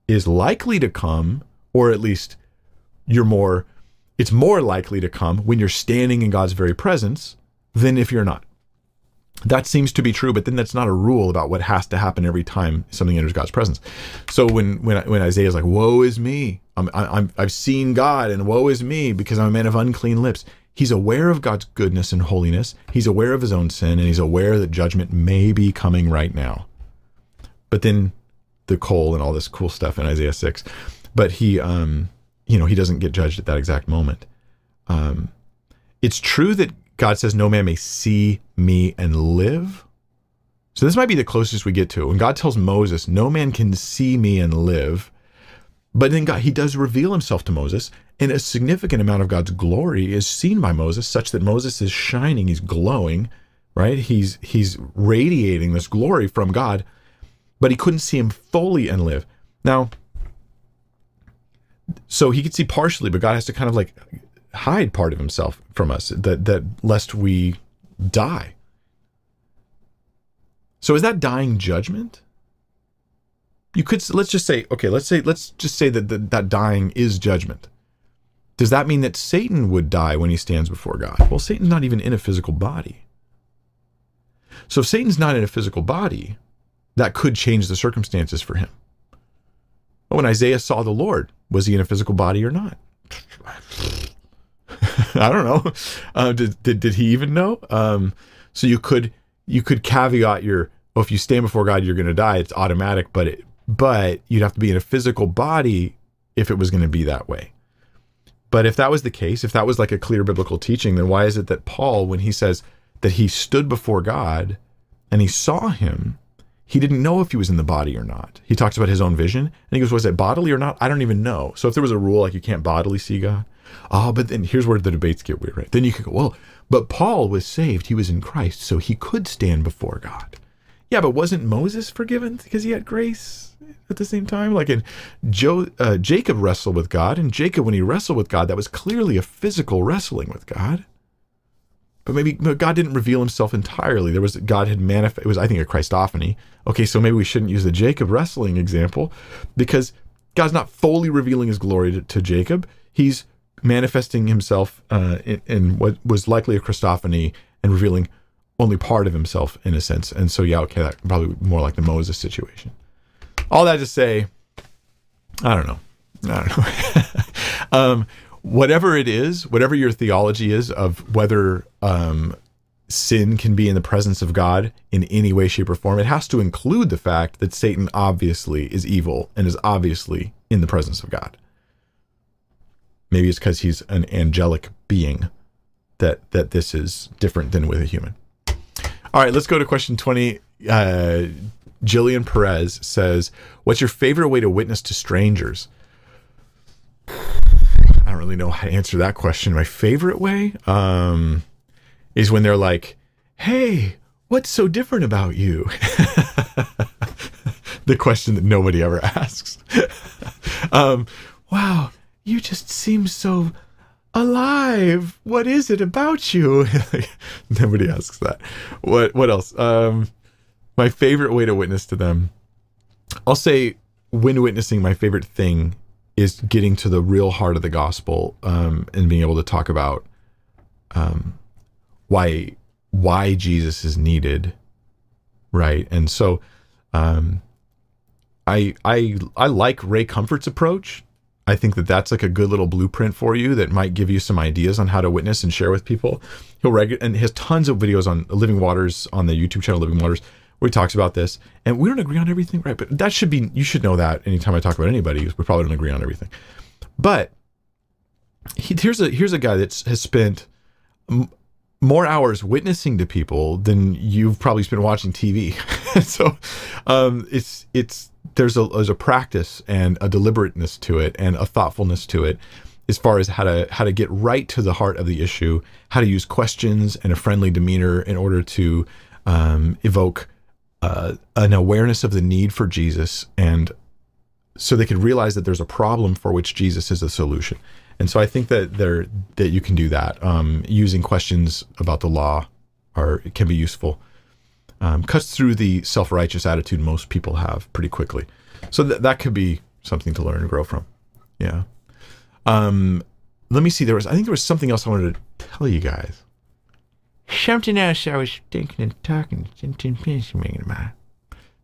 is likely to come or at least you're more it's more likely to come when you're standing in God's very presence than if you're not that seems to be true, but then that's not a rule about what has to happen every time something enters God's presence. So when when when Isaiah's like, "Woe is me! I'm, I'm I've seen God, and woe is me because I'm a man of unclean lips." He's aware of God's goodness and holiness. He's aware of his own sin, and he's aware that judgment may be coming right now. But then the coal and all this cool stuff in Isaiah six, but he um you know he doesn't get judged at that exact moment. Um, it's true that God says, No man may see me and live. So this might be the closest we get to. When God tells Moses, No man can see me and live. But then God, he does reveal himself to Moses, and a significant amount of God's glory is seen by Moses, such that Moses is shining, he's glowing, right? He's he's radiating this glory from God, but he couldn't see him fully and live. Now, so he could see partially, but God has to kind of like hide part of himself from us that that lest we die. So is that dying judgment? You could let's just say okay, let's say let's just say that that, dying is judgment. Does that mean that Satan would die when he stands before God? Well, Satan's not even in a physical body. So if Satan's not in a physical body, that could change the circumstances for him. When Isaiah saw the Lord, was he in a physical body or not? I don't know. Uh, did, did did he even know? Um, so you could you could caveat your well, if you stand before God, you're going to die. It's automatic, but it, but you'd have to be in a physical body if it was going to be that way. But if that was the case, if that was like a clear biblical teaching, then why is it that Paul, when he says that he stood before God and he saw him, he didn't know if he was in the body or not. He talks about his own vision and he goes, Was it bodily or not? I don't even know. So if there was a rule like you can't bodily see God, oh, but then here's where the debates get weird, right? Then you could go, Well, but Paul was saved. He was in Christ, so he could stand before God. Yeah, but wasn't Moses forgiven because he had grace at the same time? Like in jo- uh, Jacob wrestled with God, and Jacob, when he wrestled with God, that was clearly a physical wrestling with God but maybe God didn't reveal himself entirely. There was God had manifest. It was I think a Christophany. Okay, so maybe we shouldn't use the Jacob wrestling example because God's not fully revealing His glory to, to Jacob. He's manifesting Himself uh, in, in, what was likely a Christophany and revealing only part of Himself in a sense. And so yeah, okay, that probably more like the Moses situation. All that to say, I don't know. I don't know. um, whatever it is, whatever your theology is of whether um, sin can be in the presence of God in any way, shape, or form, it has to include the fact that Satan obviously is evil and is obviously in the presence of God. Maybe it's because he's an angelic being that that this is different than with a human. All right, let's go to question 20. Uh, Jillian Perez says, What's your favorite way to witness to strangers? I don't really know how to answer that question. My favorite way um, is when they're like, "Hey, what's so different about you?" the question that nobody ever asks. um, wow, you just seem so alive. What is it about you? nobody asks that. What what else? Um, my favorite way to witness to them. I'll say when witnessing, my favorite thing is getting to the real heart of the gospel um, and being able to talk about um, why why Jesus is needed, right? And so, um, I I I like Ray Comfort's approach. I think that that's like a good little blueprint for you that might give you some ideas on how to witness and share with people. He'll regu- and he has tons of videos on Living Waters on the YouTube channel Living Waters he talks about this. And we don't agree on everything, right? But that should be, you should know that anytime I talk about anybody, we probably don't agree on everything. But he, here's a here's a guy that has spent m- more hours witnessing to people than you've probably spent watching TV. so um, it's it's there's a there's a practice and a deliberateness to it and a thoughtfulness to it as far as how to how to get right to the heart of the issue, how to use questions and a friendly demeanor in order to um, evoke uh, an awareness of the need for Jesus and so they could realize that there's a problem for which Jesus is a solution. And so I think that there that you can do that um, using questions about the law are can be useful. Um, cuts through the self righteous attitude most people have pretty quickly. So th- that could be something to learn and grow from. Yeah. Um, let me see. There was I think there was something else I wanted to tell you guys. Something else I was thinking and talking.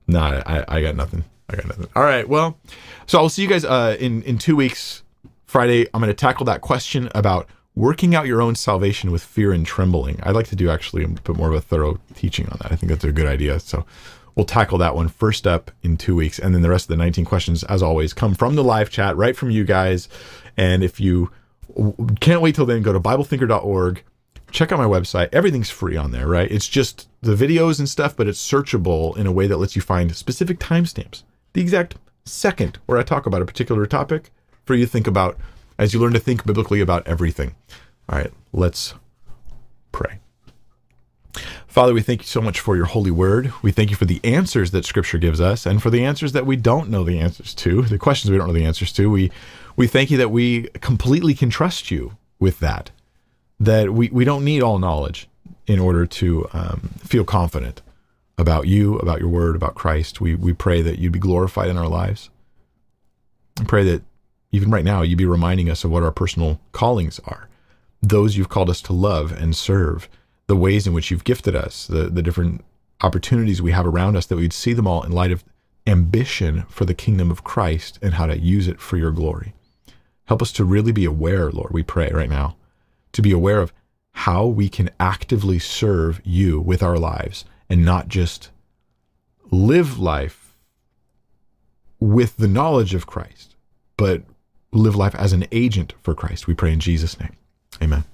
No, I, I got nothing. I got nothing. All right. Well, so I'll see you guys uh, in in two weeks. Friday, I'm going to tackle that question about working out your own salvation with fear and trembling. I'd like to do actually a bit more of a thorough teaching on that. I think that's a good idea. So we'll tackle that one first up in two weeks, and then the rest of the 19 questions, as always, come from the live chat, right from you guys. And if you can't wait till then, go to BibleThinker.org check out my website. Everything's free on there, right? It's just the videos and stuff, but it's searchable in a way that lets you find specific timestamps. The exact second where I talk about a particular topic for you to think about as you learn to think biblically about everything. All right, let's pray. Father, we thank you so much for your holy word. We thank you for the answers that scripture gives us and for the answers that we don't know the answers to, the questions we don't know the answers to. We we thank you that we completely can trust you with that that we, we don't need all knowledge in order to um, feel confident about you, about your word, about Christ. We, we pray that you'd be glorified in our lives. I pray that even right now, you'd be reminding us of what our personal callings are, those you've called us to love and serve, the ways in which you've gifted us, the, the different opportunities we have around us, that we'd see them all in light of ambition for the kingdom of Christ and how to use it for your glory. Help us to really be aware, Lord, we pray right now to be aware of how we can actively serve you with our lives and not just live life with the knowledge of Christ, but live life as an agent for Christ. We pray in Jesus' name. Amen.